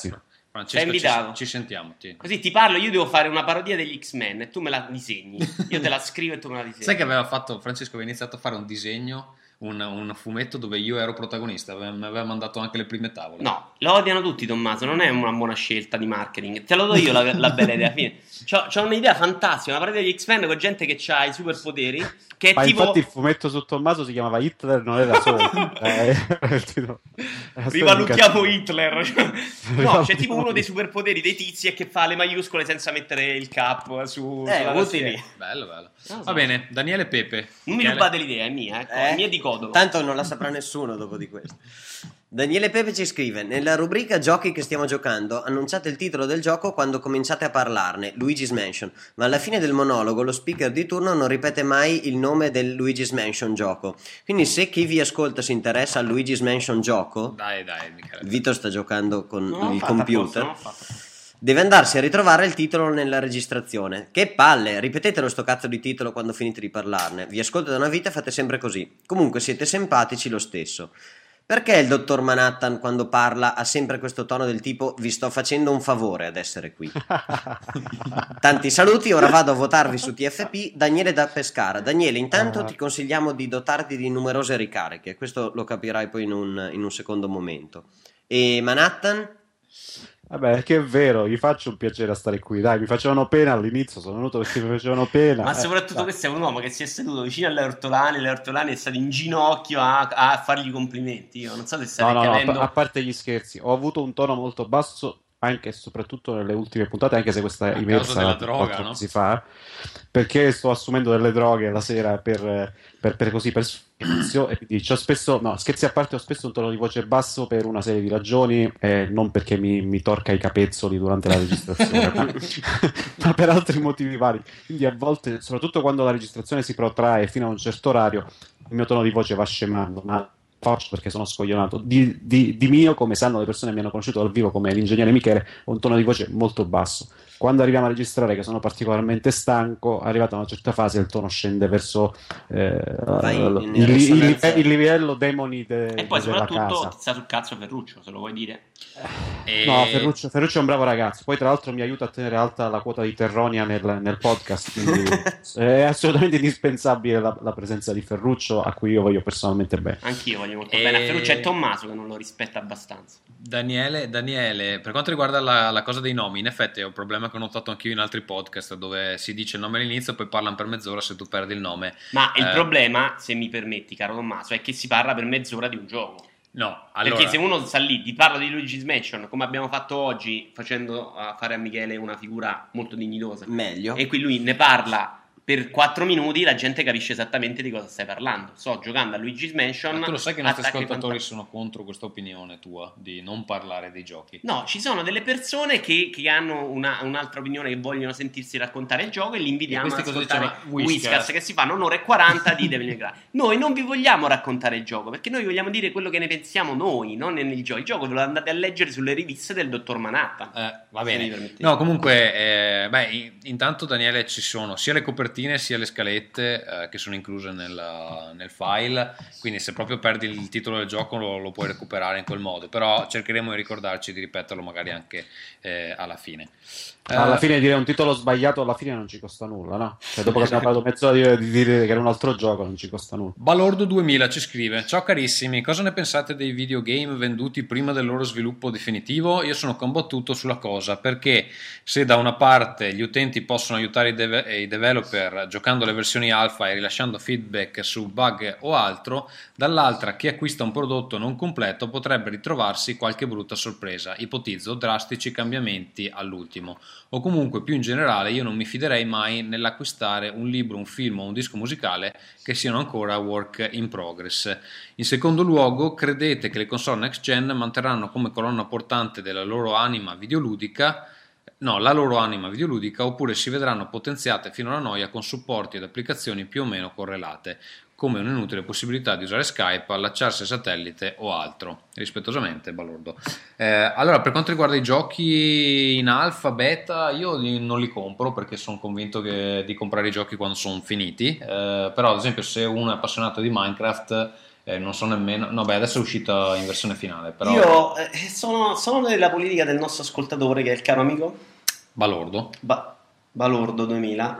Francesco, invitato. Ci, ci sentiamo. ti- Così ti parlo, io devo fare una parodia degli X-Men e tu me la disegni. Io te la scrivo e tu me la disegni. Sai che aveva fatto Francesco? Aveva iniziato a fare un disegno, un, un fumetto dove io ero protagonista, mi aveva mandato anche le prime tavole. No, lo odiano tutti Tommaso, non è una buona scelta di marketing. Te lo do io la, la bella idea. Fine. C'ho, c'ho un'idea fantastica, una partita di X-Men con gente che ha i superpoteri, che è Ma tipo... infatti il fumetto su Tommaso si chiamava Hitler, non era solo. Eh, solo un Hitler. No, c'è tipo uno dei superpoteri dei tizi e che fa le maiuscole senza mettere il cap su, Eh. Bello, bello. Non lo so. Va bene, Daniele Pepe. Non mi Che- rubate l'idea, è mia, ecco, Eh? è mia di Codolo. Tanto non la saprà nessuno dopo di questo. Daniele Pepe ci scrive: Nella rubrica giochi che stiamo giocando, annunciate il titolo del gioco quando cominciate a parlarne, Luigi's Mansion. Ma alla fine del monologo lo speaker di turno non ripete mai il nome del Luigi's Mansion gioco. Quindi, se chi vi ascolta si interessa al Luigi's Mansion gioco, Dai, dai, Michele. Vito sta giocando con Non il computer. fatta. Deve andarsi a ritrovare il titolo nella registrazione. Che palle! Ripetetelo sto cazzo di titolo quando finite di parlarne. Vi ascolto da una vita e fate sempre così. Comunque siete simpatici lo stesso. Perché il dottor Manhattan quando parla ha sempre questo tono del tipo vi sto facendo un favore ad essere qui? Tanti saluti, ora vado a votarvi su TFP. Daniele da Pescara. Daniele, intanto Ah. ti consigliamo di dotarti di numerose ricariche. Questo lo capirai poi in un, in un secondo momento. E Manhattan? Vabbè, che è vero, gli faccio un piacere a stare qui. Dai, mi facevano pena all'inizio, sono venuto perché mi facevano pena. Ma Eh, soprattutto dai. questo è un uomo che si è seduto vicino alle ortolane, le ortolane è stato in ginocchio a, a fargli complimenti. Io non so se No, state no, no, a capendo. pa- a parte gli scherzi, ho avuto un tono molto basso anche e soprattutto nelle ultime puntate, anche se questa A email sarà della droga, no? mesi fa, perché sto assumendo delle droghe la sera per, per, per così, per e quindi c'ho spesso, no, scherzi a parte, ho spesso un tono di voce basso per una serie di ragioni, eh, non perché mi, mi torca i capezzoli durante la registrazione, ma, ma per altri motivi vari. Quindi a volte, soprattutto quando la registrazione si protrae fino a un certo orario, il mio tono di voce va scemando, ma faccio perché sono scoglionato. Di, di- di mio, come sanno le persone che mi hanno conosciuto dal vivo come l'ingegnere Michele, ho un tono di voce molto basso. Quando arriviamo a registrare che sono particolarmente stanco, arrivata a una certa fase il tono scende verso eh, Vai in- il, il- il livello demoni de- E poi della soprattutto ti sta sul cazzo Ferruccio, se lo vuoi dire. E- No, Ferruccio, Ferruccio è un bravo ragazzo. Poi, tra l'altro, mi aiuta a tenere alta la quota di Terronia nel, nel podcast. Quindi è assolutamente indispensabile la, la presenza di Ferruccio, a cui io voglio personalmente bene. Anch'io voglio molto E- bene. A Ferruccio è Tommaso che non lo rispetta abbastanza. Daniele, Daniele, per quanto riguarda la, la cosa dei nomi, in effetti è un problema che ho notato anch'io in altri podcast dove si dice il nome all'inizio e poi parlano per mezz'ora se tu perdi il nome. Ma il Eh. problema, se mi permetti, caro Tommaso, è che si parla per mezz'ora di un gioco. No, allora... Perché se uno sta lì, ti parla di Luigi's Mansion, come abbiamo fatto oggi, facendo a fare a Michele una figura molto dignitosa, Meglio. e qui lui ne parla per 4 minuti, la gente capisce esattamente di cosa stai parlando. Sto giocando a Luigi's Mansion. Ma tu lo sai che i nostri ascoltatori fantastici. sono contro questa opinione tua di non parlare dei giochi. No, ci sono delle persone che, che hanno una- un'altra opinione, che vogliono sentirsi raccontare il gioco e li invitiamo E cosa ascoltare? Whiskas. Che si fanno un'ora e 40 di Devil May Cry. Noi non vi vogliamo raccontare il gioco, perché noi vogliamo dire quello che ne pensiamo noi, non nel gioco. Il gioco ve lo andate a leggere sulle riviste del dottor Manhattan. Eh, va bene. No, comunque, eh, beh, in- intanto Daniele ci sono sia le copertine sia le scalette eh, che sono incluse nel, nel file, quindi se proprio perdi il titolo del gioco lo, lo puoi recuperare in quel modo, però cercheremo di ricordarci di ripeterlo magari anche eh, alla fine. Eh, Alla fine dire un titolo sbagliato alla fine non ci costa nulla, no? Cioè, dopo che abbiamo parlato mezz'ora di, di dire che era un altro gioco, non ci costa nulla. Balordo 2000 ci scrive: Ciao carissimi, cosa ne pensate dei videogame venduti prima del loro sviluppo definitivo? Io sono combattuto sulla cosa perché se da una parte gli utenti possono aiutare i, deve- i developer giocando le versioni alfa e rilasciando feedback su bug o altro, dall'altra chi acquista un prodotto non completo potrebbe ritrovarsi qualche brutta sorpresa, ipotizzo drastici cambiamenti all'ultimo. O comunque più in generale io non mi fiderei mai nell'acquistare un libro, un film o un disco musicale che siano ancora work in progress. In secondo luogo, credete che le console next gen manterranno come colonna portante della loro anima videoludica No, la loro anima videoludica oppure si vedranno potenziate fino alla noia con supporti ed applicazioni più o meno correlate, come un'inutile possibilità di usare Skype, allacciarsi a satellite o altro. Rispettosamente, Balordo. Eh, allora, per quanto riguarda i giochi in alfa, beta, io li- non li compro perché sono convinto che- di comprare i giochi quando sono finiti. Eh, però, ad esempio, se uno è appassionato di Minecraft, eh, non so nemmeno. No, beh, adesso è uscita in versione finale. Però, Io eh, sono, sono della politica del nostro ascoltatore, che è il caro amico Balordo. Ba- Balordo 2000.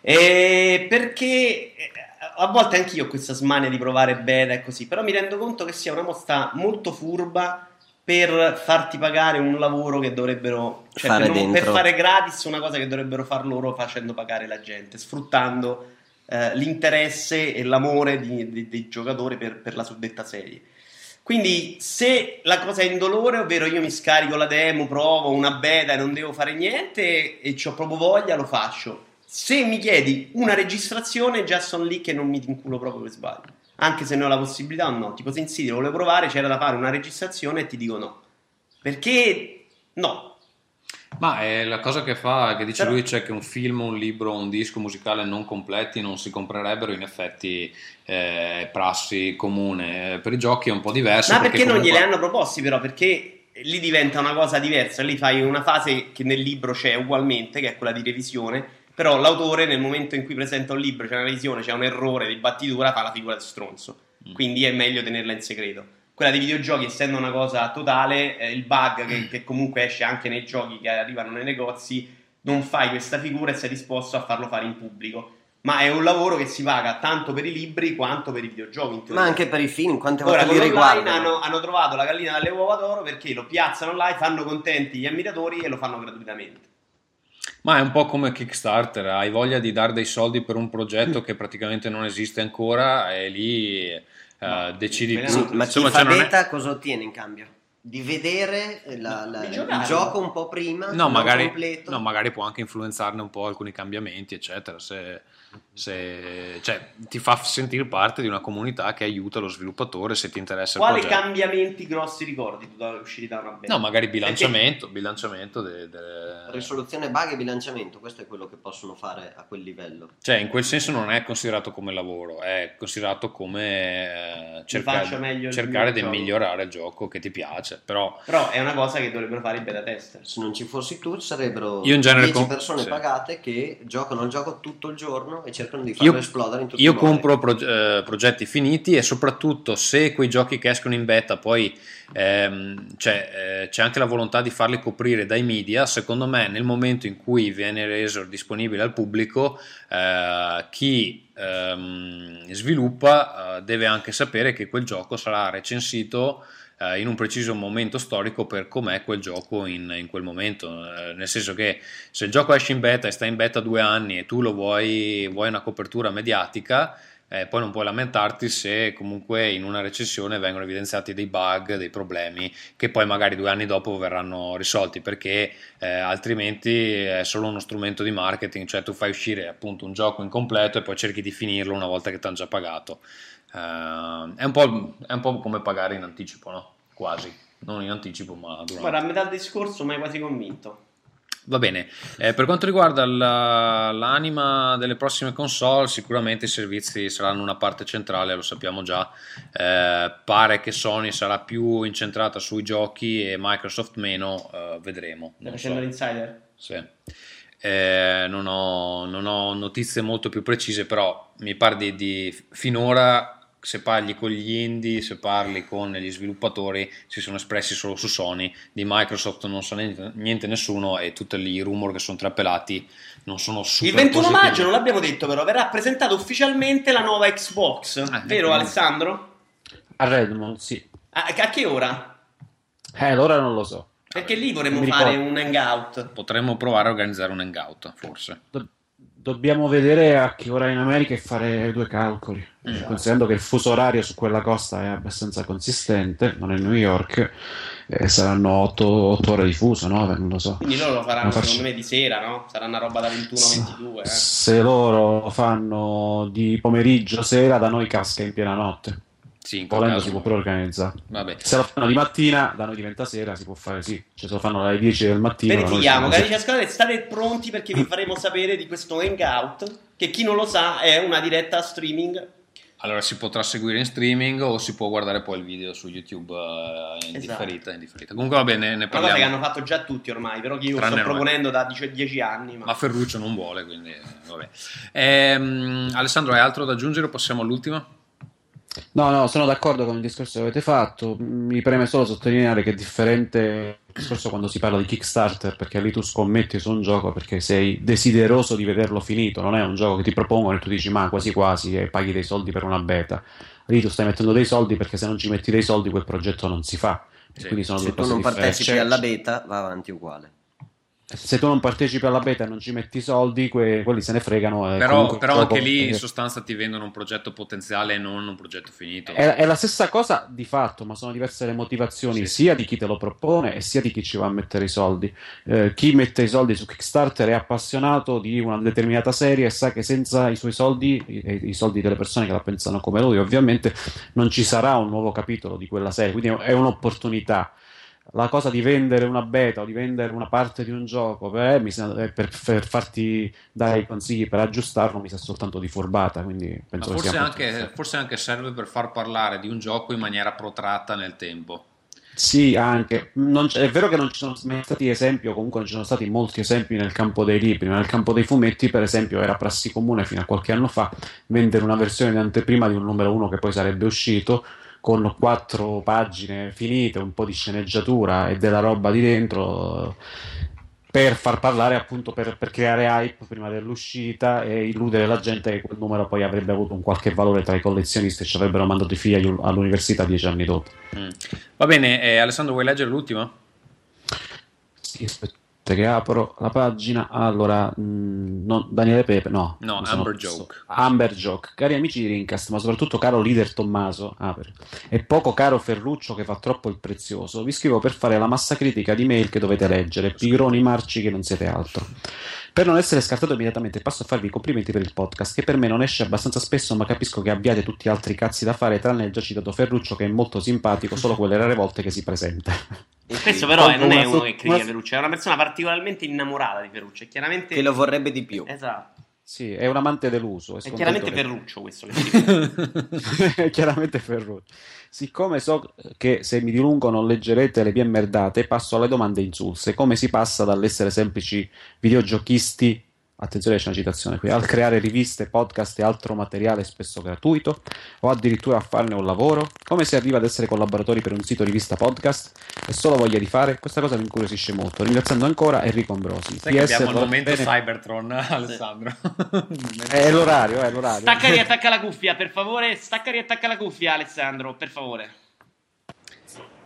Eh, perché eh, a volte anch'io ho questa smania di provare beta e così, però mi rendo conto che sia una mossa molto furba per farti pagare un lavoro che dovrebbero cioè Fare per, non- per fare gratis una cosa che dovrebbero far loro facendo pagare la gente, sfruttando eh, l'interesse e l'amore di- di- dei giocatori per, per la suddetta serie. Quindi se la cosa è indolore, ovvero io mi scarico la demo, provo una beta e non devo fare niente e ho proprio voglia, lo faccio. Se mi chiedi una registrazione, già sono lì che non mi inculo proprio per sbaglio. Anche se ne ho la possibilità o no. Tipo se in City volevo provare, c'era da fare una registrazione e ti dico no. Perché no. Ma è la cosa che fa, che dice Però- lui, cioè che un film, un libro, un disco musicale non completi non si comprerebbero, in effetti eh, prassi comune. Per i giochi è un po' diverso. Ma perché, non comunque- gliele hanno proposti però? Perché lì diventa una cosa diversa. Lì fai una fase che nel libro c'è ugualmente, che è quella di revisione. Però l'autore nel momento in cui presenta un libro, c'è una revisione, c'è un errore di battitura, fa la figura di stronzo. Mm. Quindi è meglio tenerla in segreto. Quella dei videogiochi, essendo una cosa totale, eh, il bug che, che comunque esce anche nei giochi che arrivano nei negozi, non fai questa figura e sei disposto a farlo fare in pubblico. Ma è un lavoro che si paga tanto per i libri quanto per i videogiochi. in Ma anche per i film, quante Ora volte con li riguardano? hanno, hanno trovato la gallina dalle uova d'oro perché lo piazzano online, fanno contenti gli ammiratori e lo fanno gratuitamente. Ma è un po' come Kickstarter, hai voglia di dare dei soldi per un progetto che praticamente non esiste ancora e lì eh, decidi speriamo- tu. Ma Insomma, chi fa cioè, non è- beta cosa ottiene in cambio? Di vedere la- la- Di il gioco un po' prima, No non magari, completo. no, magari può anche influenzarne un po' alcuni cambiamenti, eccetera. Se, se- cioè, ti fa sentire parte di una comunità che aiuta lo sviluppatore se ti interessa il Quali progetto. cambiamenti grossi ricordi tu da usciti da una beta? No, magari bilanciamento, bilanciamento de- de- Risoluzione bug e bilanciamento, questo è quello che possono fare a quel livello. Cioè, in quel senso non è considerato come lavoro, è considerato come eh, cercare, il cercare di gioco. migliorare il gioco che ti piace. Però Però è una cosa che dovrebbero fare i beta tester. Se non ci fossi tu, ci sarebbero Io in genere 10 com- persone sì. pagate che giocano al gioco tutto il giorno e cercano di farlo io, esplodere in tutti io i modi. compro pro- eh, progetti finiti e soprattutto se quei giochi che escono in beta poi ehm, c'è, eh, c'è anche la volontà di farli coprire dai media, secondo me nel momento in cui viene reso disponibile al pubblico, eh, chi ehm, sviluppa eh, deve anche sapere che quel gioco sarà recensito eh, in un preciso momento storico per com'è quel gioco in, in quel momento, eh, nel senso che se il gioco esce in beta e sta in beta due anni e tu lo vuoi, vuoi una copertura mediatica, eh, poi non puoi lamentarti se comunque in una recensione vengono evidenziati dei bug, dei problemi che poi magari due anni dopo verranno risolti perché eh, altrimenti è solo uno strumento di marketing, cioè tu fai uscire appunto un gioco incompleto e poi cerchi di finirlo una volta che ti hanno già pagato. Eh, è, un po', è un po' come pagare in anticipo, no? Quasi, non in anticipo ma durante. Guarda, a metà del discorso mi hai quasi convinto. Va bene, Eh, per quanto riguarda la- l'anima delle prossime console, sicuramente i servizi saranno una parte centrale, lo sappiamo già. Eh, pare che Sony sarà più incentrata sui giochi e Microsoft meno, eh, vedremo. Non facendo so. l'insider? Sì. Eh, non, ho, non ho notizie molto più precise, però mi pare di, di- finora se parli con gli indie, se parli con gli sviluppatori, si sono espressi solo su Sony, di Microsoft non sa niente, niente nessuno e tutti i rumor che sono trapelati non sono super Il 21 positivi. maggio, non l'abbiamo detto però, verrà presentata ufficialmente la nuova Xbox. Ah, vero ecco. Alessandro? A Redmond, sì. A, a che ora? Eh, allora non lo so. Perché lì vorremmo fare un hangout. Potremmo provare a organizzare un hangout, forse. Do- dobbiamo vedere a che ora in America e fare due calcoli. Esatto. Considerando che il fuso orario su quella costa è abbastanza consistente, non è New York, eh, saranno 8, ore di fuso, 9, non lo so. Quindi loro lo faranno Ma faccio- secondo me di sera, no? Sarà una roba da 21-22. Eh. Se loro lo fanno di pomeriggio, sera, da noi casca in piena notte. Sì, in Volendo caso- si può pure organizzare. Vabbè. Se lo fanno di mattina, da noi diventa sera, si può fare sì. Cioè, se lo fanno alle 10 del mattino. Verifichiamo, cari ascoltatori, state pronti perché vi faremo sapere di questo hangout, che chi non lo sa è una diretta streaming. Allora si potrà seguire in streaming o si può guardare poi il video su YouTube eh, in, Esatto. differita, in differita. Comunque va bene, ne Una cosa che parliamo. hanno fatto già tutti ormai, però che io Tranne sto proponendo da 10 anni. Ma... Ma Ferruccio non vuole, quindi vabbè. Ehm, Alessandro, hai altro da aggiungere o passiamo all'ultima? No, no, sono d'accordo con il discorso che avete fatto. Mi preme solo sottolineare che è differente il discorso quando si parla di Kickstarter, perché lì tu scommetti su un gioco perché sei desideroso di vederlo finito, non è un gioco che ti propongono e tu dici ma quasi quasi e paghi dei soldi per una beta. Lì tu stai mettendo dei soldi perché se non ci metti dei soldi quel progetto non si fa. Sì. Quindi sono Se due tu non differenti. partecipi Cioè, alla beta, va avanti uguale. Se tu non partecipi alla beta e non ci metti i soldi, que- quelli se ne fregano. e Però, però anche lì in sostanza ti vendono un progetto potenziale e non un progetto finito. È, è la stessa cosa di fatto, ma sono diverse le motivazioni Sì. sia di chi te lo propone e sia di chi ci va a mettere i soldi. Eh, chi mette i soldi su Kickstarter è appassionato di una determinata serie e sa che senza i suoi soldi, i, i soldi delle persone che la pensano come lui, ovviamente non ci sarà un nuovo capitolo di quella serie, quindi è un'opportunità. La cosa di vendere una beta o di vendere una parte di un gioco per, sa- eh, per, per farti dare i consigli per aggiustarlo mi sa soltanto di furbata. Quindi Ma penso che forse anche, forse anche serve per far parlare di un gioco in maniera protratta nel tempo. Sì, anche. È vero che non ci sono mai stati esempi, o comunque non ci sono stati molti esempi nel campo dei libri, ma nel campo dei fumetti, per esempio, era prassi comune fino a qualche anno fa vendere una versione di anteprima di un numero 1 che poi sarebbe uscito con quattro pagine finite, un po' di sceneggiatura e della roba di dentro per far parlare appunto per, per creare hype prima dell'uscita e illudere la gente che quel numero poi avrebbe avuto un qualche valore tra i collezionisti e ci avrebbero mandato i figli all'università dieci anni dopo. Mm. Va bene, eh, Alessandro, vuoi leggere l'ultima? Sì, aspetta che apro la pagina. Allora, mh, no, Daniele Pepe, no. No, sono Amber. Joke. Amber Joke. Cari amici di Rincast, ma soprattutto caro leader Tommaso, ah, per- e poco caro Ferruccio che fa troppo il prezioso, vi scrivo per fare la massa critica di mail che dovete leggere, pigroni marci che non siete altro. Per non essere scartato immediatamente, passo a farvi i complimenti per il podcast, che per me non esce abbastanza spesso, ma capisco che abbiate tutti altri cazzi da fare, tranne il già citato Ferruccio, che è molto simpatico, solo quelle rare volte che si presenta. E Questo però Tolgo non è uno che critica una- Ferruccio, è una persona particolarmente innamorata di Ferruccio. È chiaramente. che lo vorrebbe di più. Esatto. Sì, è un amante deluso. È chiaramente per Ferruccio questo che critica. È chiaramente Ferruccio. Siccome so che se mi dilungo non leggerete le mie merdate, passo alle domande insulse. Come si passa dall'essere semplici videogiochisti, attenzione c'è una citazione qui, al creare riviste, podcast e altro materiale spesso gratuito, o addirittura a farne un lavoro? Come si arriva ad essere collaboratori per un sito rivista podcast? È solo voglia di fare? Questa cosa mi incuriosisce molto. Ringraziando ancora Enrico Ambrosi. Sai che PS, abbiamo il momento bene? Cybertron, Alessandro. È l'orario, è l'orario. Stacca e riattacca la cuffia, per favore. Stacca e riattacca la cuffia, Alessandro, per favore.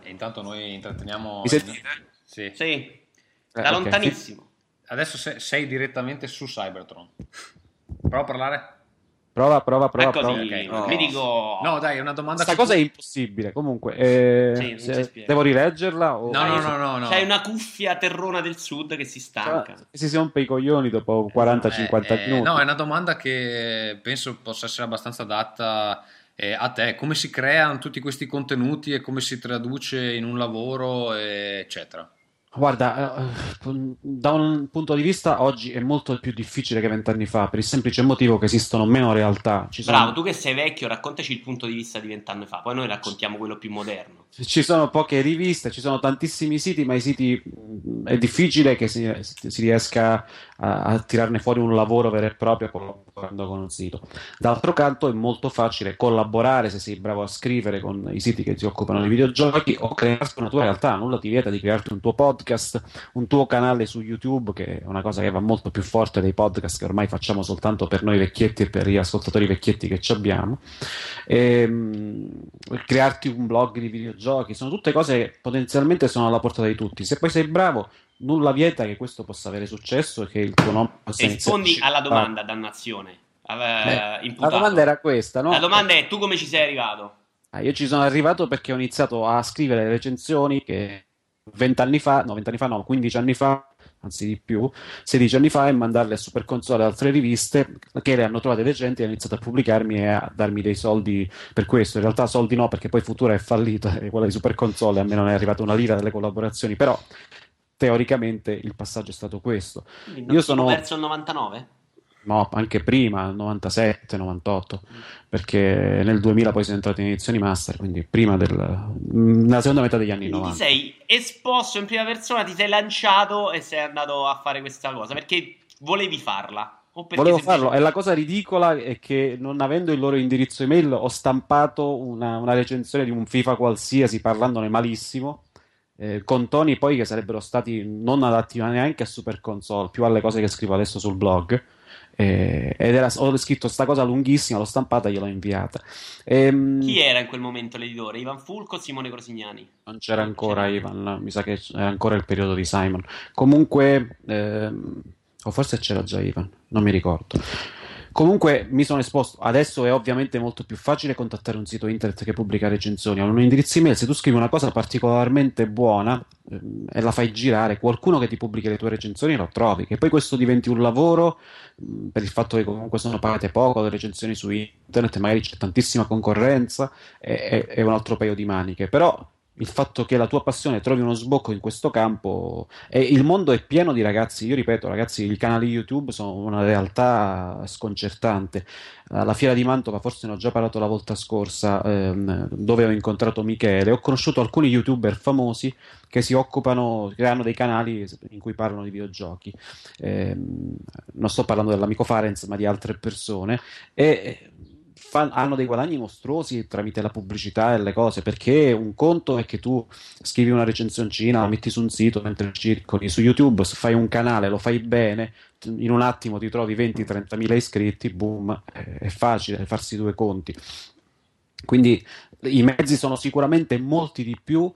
E intanto noi intratteniamo... Mi sentite? Sì. Sì, Eh, da ok. lontanissimo. Adesso se- sei direttamente su Cybertron. Prova a parlare? Prova, prova, prova. Ecco, prova. di- ok. No. mi dico. No, dai, è una domanda... Questa cosa è impossibile. Comunque, eh, Sì, devo rileggerla? O... No, no, no, no, no. C'hai una cuffia terrona del sud che si stanca. Ah, Si rompe i coglioni dopo 40-50 Eh, eh, minuti. No, è una domanda che penso possa essere abbastanza adatta eh, a te. Come si creano tutti questi contenuti e come si traduce in un lavoro, eh, eccetera. Guarda, eh, da un punto di vista oggi è molto più difficile che vent'anni fa, per il semplice motivo che esistono meno realtà. Ci sono, Bravo, tu che sei vecchio, raccontaci il punto di vista di vent'anni fa, poi noi raccontiamo quello più moderno. ci sono poche riviste, ci sono tantissimi siti, ma i siti mh, è difficile che si, si riesca a, tirarne fuori un lavoro vero e proprio collaborando con un sito. D'altro canto è molto facile collaborare se sei bravo a scrivere con i siti che si occupano di videogiochi o crearti una tua realtà, nulla ti vieta di crearti un tuo podcast, un tuo canale su YouTube, che è una cosa che va molto più forte dei podcast che ormai facciamo soltanto per noi vecchietti e per gli ascoltatori vecchietti che ci abbiamo. Ehm, crearti un blog di videogiochi, sono tutte cose che potenzialmente sono alla portata di tutti. Se poi sei bravo, nulla vieta che questo possa avere successo e che il tuo nome possa Rispondi alla domanda, dannazione. Eh, Eh, imputato. La domanda era questa, no? La domanda è: tu come ci sei arrivato? Ah, io ci sono arrivato perché ho iniziato a scrivere recensioni che vent'anni fa, no, vent'anni fa, no, 15 anni fa, anzi di più, 16 anni fa, e mandarle a Super Console e altre riviste che le hanno trovate decenti e hanno iniziato a pubblicarmi e a darmi dei soldi per questo. In realtà soldi no, perché poi Futura è fallita e quella di Super Console a me non è arrivata una lira delle collaborazioni, però teoricamente il passaggio è stato questo. Quindi Io sono- verso il 99? No, anche prima, 97, 98, perché nel 2000 poi sono entrato in edizioni master, quindi prima del, nella seconda metà degli anni Quindi ti 90. sei esposto in prima persona, ti sei lanciato e sei andato a fare questa cosa perché volevi farla Volevo farlo, e la cosa ridicola è che non avendo il loro indirizzo email ho stampato una, una recensione di un FIFA qualsiasi parlandone malissimo, eh, con toni poi che sarebbero stati non adatti neanche a Super Console, più alle cose che scrivo adesso sul blog. Eh, ed era, ho scritto sta cosa lunghissima, l'ho stampata e gliel'ho inviata. Ehm, Chi era in quel momento l'editore? Ivan Fulco o Simone Crosignani? Non c'era ancora Ivan, mi sa che era ancora il periodo di Simon. Comunque, ehm, o forse c'era già Ivan, non mi ricordo. Comunque mi sono esposto. Adesso è ovviamente molto più facile contattare un sito internet che pubblica recensioni. Hanno un indirizzo email. Se tu scrivi una cosa particolarmente buona ehm, e la fai girare, qualcuno che ti pubblica le tue recensioni lo trovi. Che poi questo diventi un lavoro mh, per il fatto che comunque sono pagate poco le recensioni su internet, magari c'è tantissima concorrenza, è, è- è un altro paio di maniche. Però il fatto che la tua passione trovi uno sbocco in questo campo e il mondo è pieno di ragazzi, io ripeto, ragazzi, i canali YouTube sono una realtà sconcertante. Alla fiera di Mantova, forse ne ho già parlato la volta scorsa, ehm, dove ho incontrato Michele, ho conosciuto alcuni YouTuber famosi che si occupano, che hanno dei canali in cui parlano di videogiochi. Ehm, non sto parlando dell'amico Farenz, ma di altre persone. E fa- hanno dei guadagni mostruosi tramite la pubblicità e le cose, perché un conto è che tu scrivi una recensioncina, la metti su un sito mentre circoli, su YouTube fai un canale, lo fai bene, in un attimo ti trovi 20-30 mila iscritti, boom, è facile farsi due conti. Quindi i mezzi sono sicuramente molti di più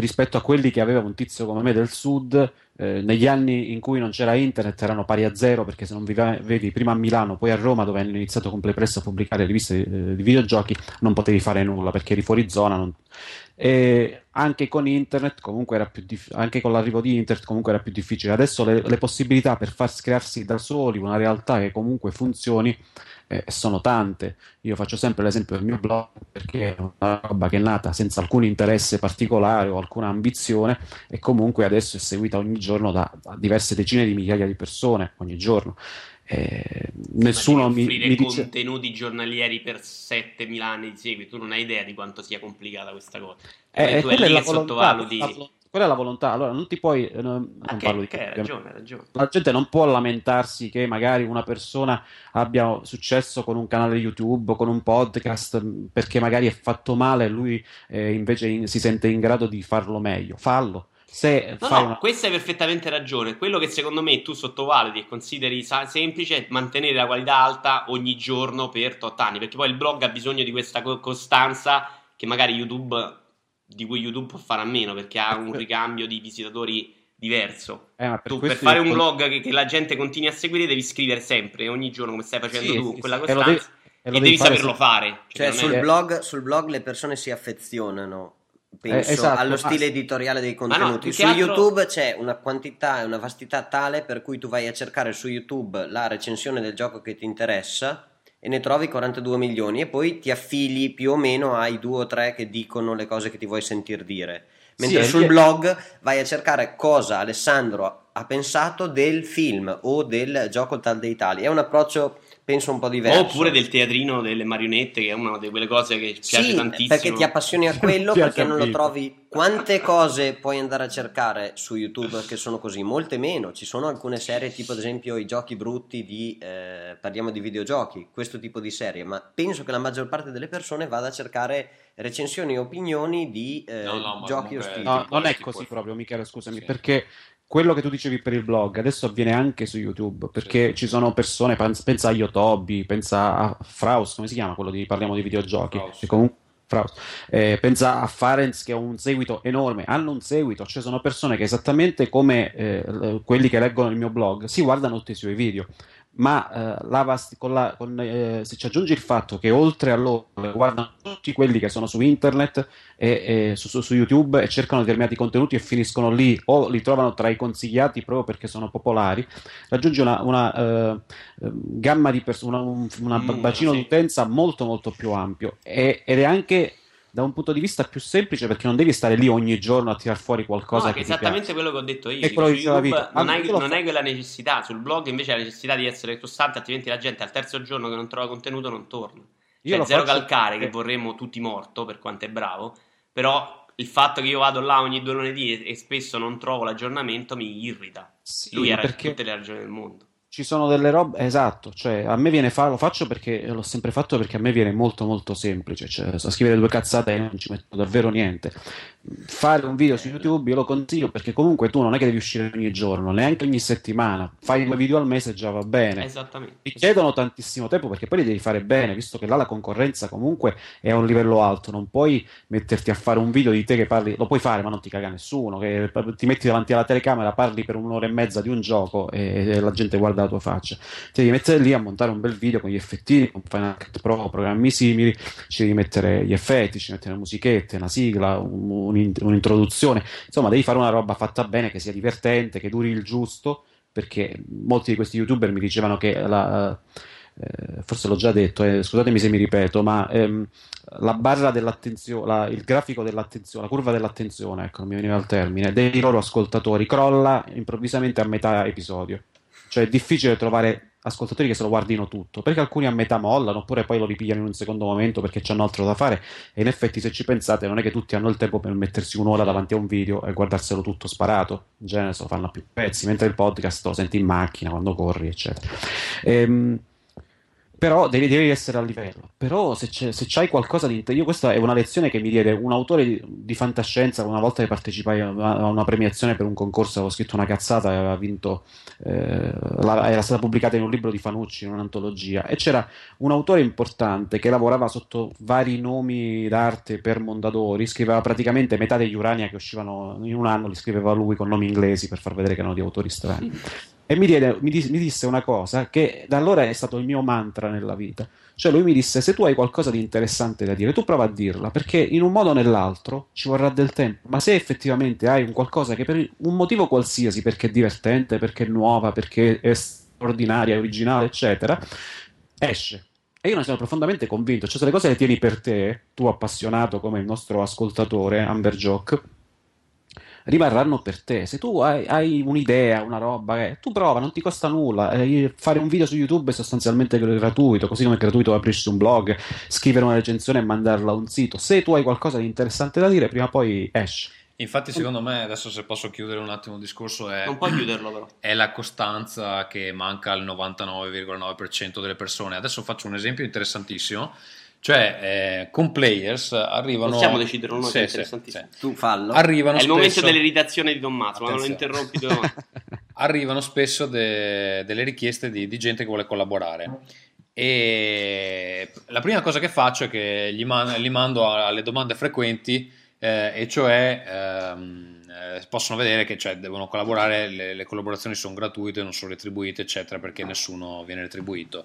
rispetto a quelli che aveva un tizio come me del sud. eh, negli anni in cui non c'era internet erano pari a zero perché se non vivevi prima a Milano, poi a Roma, dove hanno iniziato con Playpress a pubblicare riviste eh, di videogiochi, non potevi fare nulla perché eri fuori zona. non- E anche con internet, comunque era più dif- anche con l'arrivo di internet, comunque era più difficile. Adesso le, le possibilità per far crearsi da soli una realtà che comunque funzioni eh, sono tante. Io faccio sempre l'esempio del mio blog perché è una roba che è nata senza alcun interesse particolare o alcuna ambizione e comunque adesso è seguita ogni giorno da, da diverse decine di migliaia di persone ogni giorno. Eh, nessuno mi, mi dice contenuti giornalieri per 7.000 anni di seguito. Tu non hai idea di quanto sia complicata questa cosa. Eh, Eh, tu è lì la che volontà, sottovaluti. la vo- quella è la volontà. Allora, non ti puoi. eh, non, Ah, non che- parlo di che hai ragione, hai ragione. La gente non può lamentarsi che magari una persona abbia successo con un canale YouTube con un podcast mh, perché magari è fatto male e lui eh, invece in- si sente in grado di farlo meglio. Fallo. Se No, no, una- questa hai perfettamente ragione. Quello che secondo me tu sottovaluti e consideri sa- semplice è mantenere la qualità alta ogni giorno per tot anni. Perché poi il blog ha bisogno di questa co- costanza che magari YouTube, di cui YouTube può fare a meno perché ha un ricambio di visitatori diverso. Eh, ma per Tu per fare un blog che, che la gente continui a seguire devi scrivere sempre, ogni giorno come stai facendo Sì, tu, sì, quella sì, e costanza. devi- E, e devi, fare saperlo se- fare. Cioè, sul Eh. blog, sul blog le persone si affezionano, penso, Eh, esatto, allo stile editoriale dei no, contenuti. più su altro- YouTube c'è una quantità e una vastità tale per cui tu vai a cercare su YouTube la recensione del gioco che ti interessa e ne trovi 42 milioni e poi ti affili più o meno ai due o tre che dicono le cose che ti vuoi sentir dire. Mentre Sì, sul è- blog vai a cercare cosa Alessandro ha pensato del film o del gioco tal dei tali. È un approccio, penso, un po' diverso. Oppure del teatrino delle marionette, che è una di quelle cose che piace Sì, tantissimo. perché ti appassioni a quello, perché non lo trovi. Quante cose puoi andare a cercare su YouTube che sono così? Molte meno. Ci sono alcune serie, tipo ad esempio i giochi brutti di. eh, parliamo di videogiochi, questo tipo di serie. Ma penso che la maggior parte delle persone vada a cercare recensioni e opinioni di eh, No, no, giochi ostili. No, non è così proprio, Michele, scusami, Sì. perché quello che tu dicevi per il blog adesso avviene anche su YouTube, perché Sì. ci sono persone, pens- pensa a Yotobi, pensa a Fraus, come si chiama quello di parliamo di videogiochi, Fraus. comunque Fraus. Eh, pensa a Farenz che ha un seguito enorme, hanno un seguito, cioè sono persone che esattamente come eh, quelli che leggono il mio blog si guardano tutti i suoi video. Ma eh, la con la- con, eh, se ci aggiungi il fatto che oltre a loro guardano tutti quelli che sono su internet e, e su, su- su YouTube e cercano determinati contenuti e finiscono lì o li trovano tra i consigliati proprio perché sono popolari, raggiunge una, una, eh, gamma di persone, un numero, bacino sì. di utenza molto molto più ampio E- ed è anche da un punto di vista più semplice perché non devi stare lì ogni giorno a tirar fuori qualcosa No, che esattamente quello che ho detto io. È quello che YouTube vita. non, hai, non hai quella necessità. Sul blog invece hai la necessità di essere costante, altrimenti la gente al terzo giorno che non trova contenuto non torna. Io Cioè, zero faccio calcare che vorremmo tutti morto per quanto è bravo. Però il fatto che io vado là ogni due lunedì e, e spesso non trovo l'aggiornamento mi irrita. Sì, Lui ha perché tutte le ragioni del mondo. Ci sono delle robe, esatto, cioè a me viene fa- lo faccio perché l'ho sempre fatto perché a me viene molto molto semplice, cioè a scrivere due cazzate non ci metto davvero niente. Fare un video su YouTube io lo consiglio perché comunque tu non è che devi uscire ogni giorno, neanche ogni settimana, fai due video al mese e già va bene. Esattamente. Ti chiedono tantissimo tempo perché poi li devi fare bene, visto che là la concorrenza comunque è a un livello alto, non puoi metterti a fare un video di te che parli, lo puoi fare ma non ti caga nessuno, che ti metti davanti alla telecamera, parli per un'ora e mezza di un gioco e, e la gente guarda la tua faccia. Ti devi mettere lì a montare un bel video con gli effettini, con Final Cut Pro, programmi simili, ci devi mettere gli effetti, ci devi mettere le musichette, una sigla, un- un- un'introduzione, insomma devi fare una roba fatta bene, che sia divertente, che duri il giusto, perché molti di questi youtuber mi dicevano che la... eh, forse l'ho già detto, eh, scusatemi se mi ripeto, ma ehm, la barra dell'attenzione, la- il grafico dell'attenzione, la curva dell'attenzione, ecco, mi veniva il termine, dei loro ascoltatori crolla improvvisamente a metà episodio. Cioè è difficile trovare ascoltatori che se lo guardino tutto, perché alcuni a metà mollano, oppure poi lo ripigliano in un secondo momento perché hanno altro da fare. E in effetti, se ci pensate, non è che tutti hanno il tempo per mettersi un'ora davanti a un video e guardarselo tutto sparato. In genere se lo fanno a più pezzi, mentre il podcast lo senti in macchina quando corri, eccetera. Ehm, però devi, devi essere a livello. Però se, se c'hai qualcosa di Io questa è una lezione che mi diede un autore di, di fantascienza una volta che partecipai a, a una premiazione per un concorso, avevo scritto una cazzata e aveva vinto, eh, la- era stata pubblicata in un libro di Fanucci, in un'antologia, e c'era un autore importante che lavorava sotto vari nomi d'arte per Mondadori, scriveva praticamente metà degli Urania che uscivano in un anno, li scriveva lui con nomi inglesi per far vedere che erano di autori strani. E mi, diede- mi dis- mi disse una cosa che da allora è stato il mio mantra nella vita. Cioè lui mi disse, se tu hai qualcosa di interessante da dire, tu prova a dirla, perché in un modo o nell'altro ci vorrà del tempo. Ma se effettivamente hai un qualcosa che per un motivo qualsiasi, perché è divertente, perché è nuova, perché è straordinaria, originale, eccetera, esce. E io ne sono profondamente convinto. Cioè se le cose le tieni per te, tu appassionato come il nostro ascoltatore, Amber Jock, rimarranno per te. Se tu hai, hai un'idea, una roba, eh, tu prova, non ti costa nulla. Eh, fare un video su YouTube è sostanzialmente gratuito, così come è gratuito aprirsi un blog, scrivere una recensione e mandarla a un sito. Se tu hai qualcosa di interessante da dire, prima o poi esce. Infatti, secondo me, adesso se posso chiudere un attimo il discorso, è, Non puoi chiuderlo però. è la costanza che manca al 99,9% delle persone. Adesso faccio un esempio interessantissimo. Cioè, eh, con players arrivano. Possiamo deciderlo noi, Sì, che è sì, interessantissimo. sì. Tu fallo. Arrivano È il momento dell'irritazione di Tommaso, ma non lo interrompi arrivano spesso de- delle richieste di, di gente che vuole collaborare. E la prima cosa che faccio è che gli, man- gli mando alle domande frequenti, eh, e cioè ehm, eh, possono vedere che cioè, devono collaborare, le, le collaborazioni sono gratuite, non sono retribuite, eccetera, perché nessuno viene retribuito.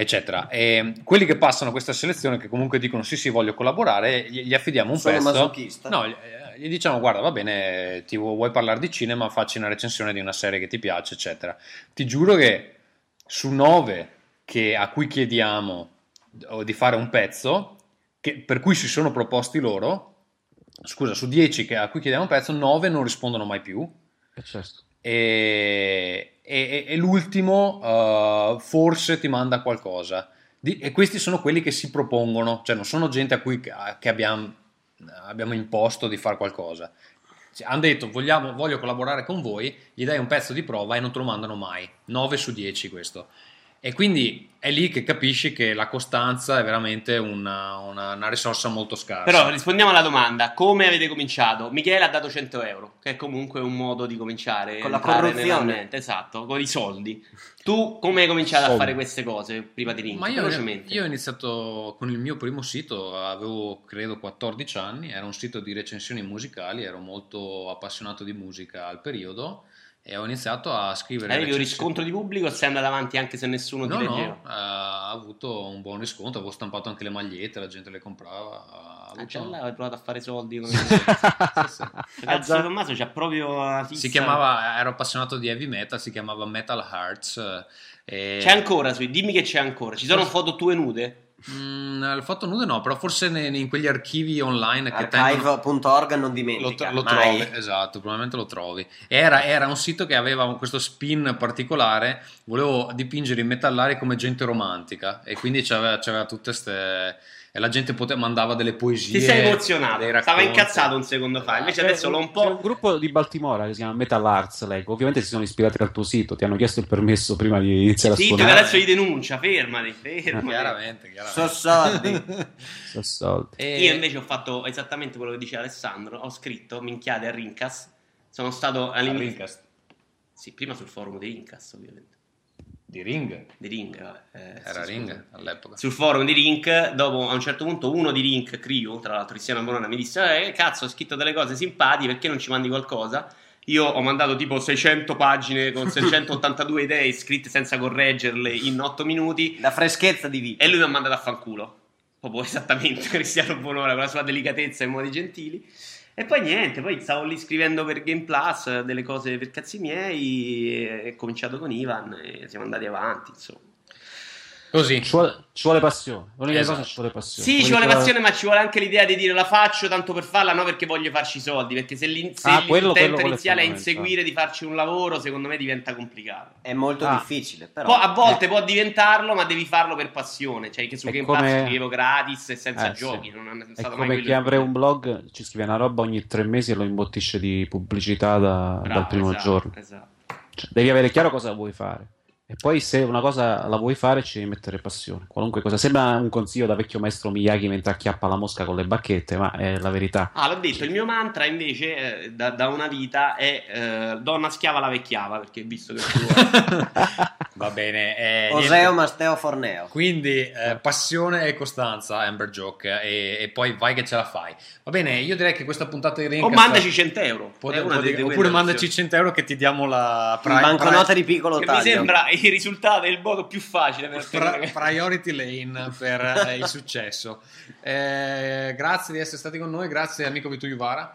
Eccetera. E quelli che passano questa selezione, che comunque dicono sì, sì, voglio collaborare, gli, gli affidiamo un Sono pezzo. masochista. No, gli, eh, gli diciamo: Guarda, va bene, ti vu- vuoi parlare di cinema, facci una recensione di una serie che ti piace, eccetera. Ti giuro che su nove che- a cui chiediamo di fare un pezzo, che- per cui si sono proposti loro, scusa, su 10 che- a cui chiediamo un pezzo, 9 non rispondono mai più. E certo. E, e- e l'ultimo uh, forse ti manda qualcosa. Di- e questi sono quelli che si propongono, cioè non sono gente a cui che abbiamo, abbiamo imposto di fare qualcosa. Cioè, hanno detto vogliamo, voglio collaborare con voi, gli dai un pezzo di prova e non te lo mandano mai. 9 su 10 questo. E quindi è lì che capisci che la costanza è veramente una, una- una risorsa molto scarsa. Però rispondiamo alla domanda: come avete cominciato? Michele ha dato 100 euro, che è comunque un modo di cominciare. Con la corruzione. Esatto, con i soldi. Tu come hai cominciato a Soldi. fare queste cose prima di Link? Ma io, Velocemente. io ho iniziato con il mio primo sito, avevo credo 14 anni, era un sito di recensioni musicali, ero molto appassionato di musica al periodo e ho iniziato a scrivere Avevi un riscontro di pubblico sei andato avanti anche se nessuno No, ti no, leggeva? eh, ha avuto un buon riscontro, avevo stampato anche le magliette, la gente le comprava. Ah, già là hai provato a fare soldi. Come... Sì, sì. Cazzo, già. Tommaso c'ha proprio fissa. Si chiamava, ero appassionato di heavy metal, si chiamava Metal Hearts. eh, e- C'è ancora dimmi che c'è ancora. Ci sono foto tue nude? Mm, il foto nude no, però forse ne- in quegli archivi online che. Archive.org non Lo, dimentica. lo mai. trovi, esatto, probabilmente lo trovi. Era, era un sito che aveva questo spin particolare, volevo dipingere i metallari come gente romantica e quindi c'aveva, c'aveva tutte queste... e la gente pote- mandava delle poesie. Ti sei emozionato, stava incazzato un secondo fa, invece C'è adesso l'ho un c'è un po'... gruppo di Baltimora che si chiama Metal Arts, leggo. Ovviamente si sono ispirati al tuo sito, ti hanno chiesto il permesso prima di iniziare Sì, a suonare. adesso gli denuncia, fermati, fermati. Chiaramente, chiaramente. Sono soldi. Sono soldi. E- Io invece ho fatto esattamente quello che diceva Alessandro, ho scritto minchiate a Rincas, sono stato Al all'inizio... Sì, prima sul forum di Rincas ovviamente, di Ring. di Ring. vabbè, eh, Era sì, Ring scusa. all'epoca. Sul forum di Rink, dopo a un certo punto uno di Rink, Crio, tra l'altro Cristiano Morona, mi disse eh, cazzo ho scritto delle cose simpatiche, perché non ci mandi qualcosa? Io ho mandato tipo 600 pagine con 682 idee scritte senza correggerle in 8 minuti La freschezza di vita. e lui mi ha mandato a fanculo. Proprio esattamente Cristiano Bonora con la sua delicatezza e modi gentili. E poi niente, poi stavo lì scrivendo per Game Plus delle cose per cazzi miei. E ho cominciato con Ivan e siamo andati avanti. Insomma. Così. Ci vuole, ci vuole passione. L'unica Esatto. cosa ci vuole passione. Sì, ci Quello vuole che- passione, ma ci vuole anche l'idea di dire la faccio tanto per farla, no perché voglio farci i soldi. Perché se, l'in- se Ah, quello- l'intento quello- quello è iniziale è fondamentale. inseguire di farci un lavoro, secondo me diventa complicato. È molto Ah. difficile, però. Poi a volte può diventarlo, ma devi farlo per passione. Cioè, che su È Game come- Pass scrivevo gratis e senza Eh, sì. giochi. Non è È stato mai come chi apre un blog, ci scrive una roba ogni tre mesi e lo imbottisce di pubblicità da- Bravo, dal primo esatto, giorno. esatto. Cioè, devi avere chiaro cosa vuoi fare. E poi se una cosa la vuoi fare ci devi mettere passione. Qualunque cosa. Sembra un consiglio da vecchio maestro Miyagi mentre acchiappa la mosca con le bacchette, ma è la verità. Ah, l'ho detto, il mio mantra invece eh, da, da una vita è eh, donna schiava la vecchiava, perché visto che tu Va bene. eh, Oseo. Masteo Forneo. Quindi eh, passione e costanza, Amber Joke, e, e poi vai che ce la fai. Va bene, io direi che questa puntata di Ring o mandaci 100 euro. Delle dire- due oppure mandaci 100 euro che ti diamo la In banconota di piccolo Che mi taglio. sembra il risultato è il modo più facile per Pri- priority lane per eh, il successo. Eh, grazie di essere stati con noi, grazie amico Vitu Juvara,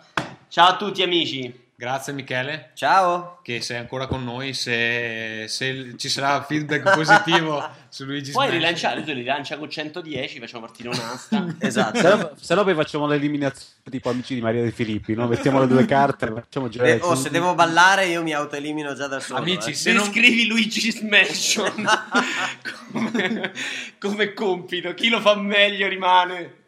Ciao a tutti amici. Grazie Michele Ciao. che sei ancora con noi, se, se ci sarà feedback positivo su Luigi Puoi Smash. rilanciare, tu rilancia con 110, facciamo partire un'asta. Esatto. Se no, se no poi facciamo l'eliminazione tipo amici di Maria De Filippi, no? mettiamo le due carte, facciamo girare Eh, oh, se devo ballare io mi autoelimino già da solo. Amici, eh. se non- scrivi Luigi Smashon come, come compito, chi lo fa meglio rimane.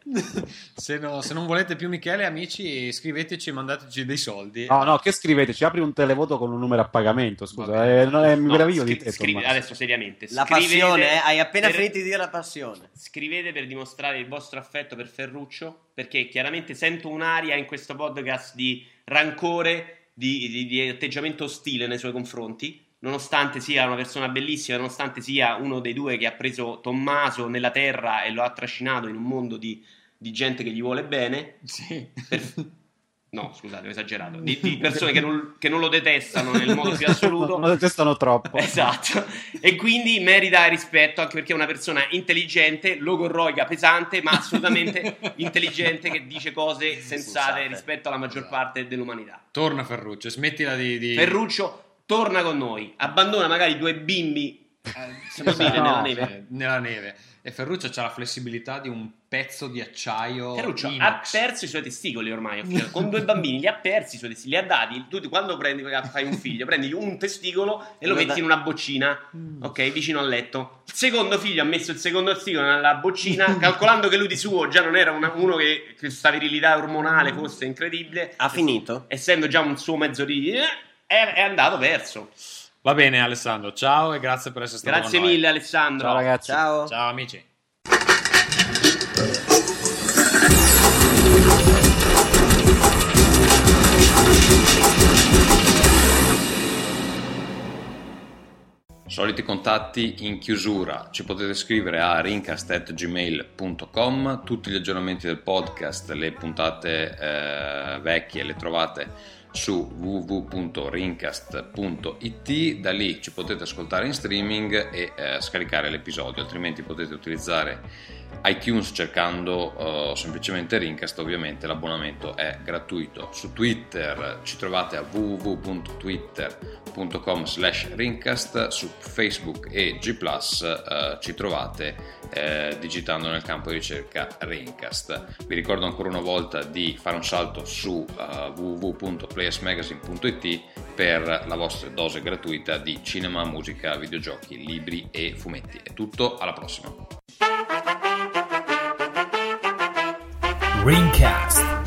Se, no- se non volete più Michele, amici, scriveteci e mandateci dei soldi. No, no, che scriveteci? Apri un televoto con un numero a pagamento, scusa. Eh, no, è, mi No, meraviglio scri- di te, scrivi- adesso seriamente. La passione, eh? hai appena per- finito di dire la passione. Scrivete per dimostrare il vostro affetto per Ferruccio, perché chiaramente sento un'aria in questo podcast di rancore, di, di- di atteggiamento ostile nei suoi confronti. Nonostante sia una persona bellissima, nonostante sia uno dei due che ha preso Tommaso nella terra e lo ha trascinato in un mondo di, di gente che gli vuole bene. Sì. Per- No, scusate, ho esagerato. Di, di persone che non, che non lo detestano nel modo più assoluto. Non lo detestano troppo. Esatto, e quindi merita rispetto anche perché è una persona intelligente, logorroica, pesante, ma assolutamente intelligente che dice cose sensate Sensate. rispetto alla maggior parte dell'umanità. Torna Ferruccio, smettila di... di... Ferruccio torna con noi, abbandona magari due bimbi Eh, si può dire, nella neve? eh, nella neve. E Ferruccio ha la flessibilità di un pezzo di acciaio Ferruccio ha inox. perso i suoi testicoli ormai, con due bambini li ha persi i suoi testicoli, li ha dati, tu quando prendi, fai un figlio, prendi un testicolo e lo metti da- in una boccina, ok, vicino al letto. Il secondo figlio ha messo il secondo testicolo nella boccina, calcolando che lui di suo già non era una- uno che questa virilità ormonale fosse incredibile, Ha finito? essendo già un suo mezzo di... eh, è, è andato perso. Va bene Alessandro, ciao e grazie per essere stato Grazie con noi. mille Alessandro. Ciao ragazzi. Ciao. Ciao amici. Soliti contatti in chiusura, ci potete scrivere a rincast.gmail.com, tutti gli aggiornamenti del podcast, le puntate eh, vecchie le trovate su www.rincast.it, da lì ci potete ascoltare in streaming e eh, scaricare l'episodio, altrimenti potete utilizzare iTunes cercando eh, semplicemente Rincast, ovviamente l'abbonamento è gratuito. Su Twitter ci trovate a www.twitter.com slash Rincast, su Facebook e G+, eh, ci trovate eh, digitando nel campo di ricerca Rincast. Vi ricordo ancora una volta di fare un salto su eh, www.playersmagazine.it per la vostra dose gratuita di cinema, musica, videogiochi, libri e fumetti. È tutto, alla prossima! Greencast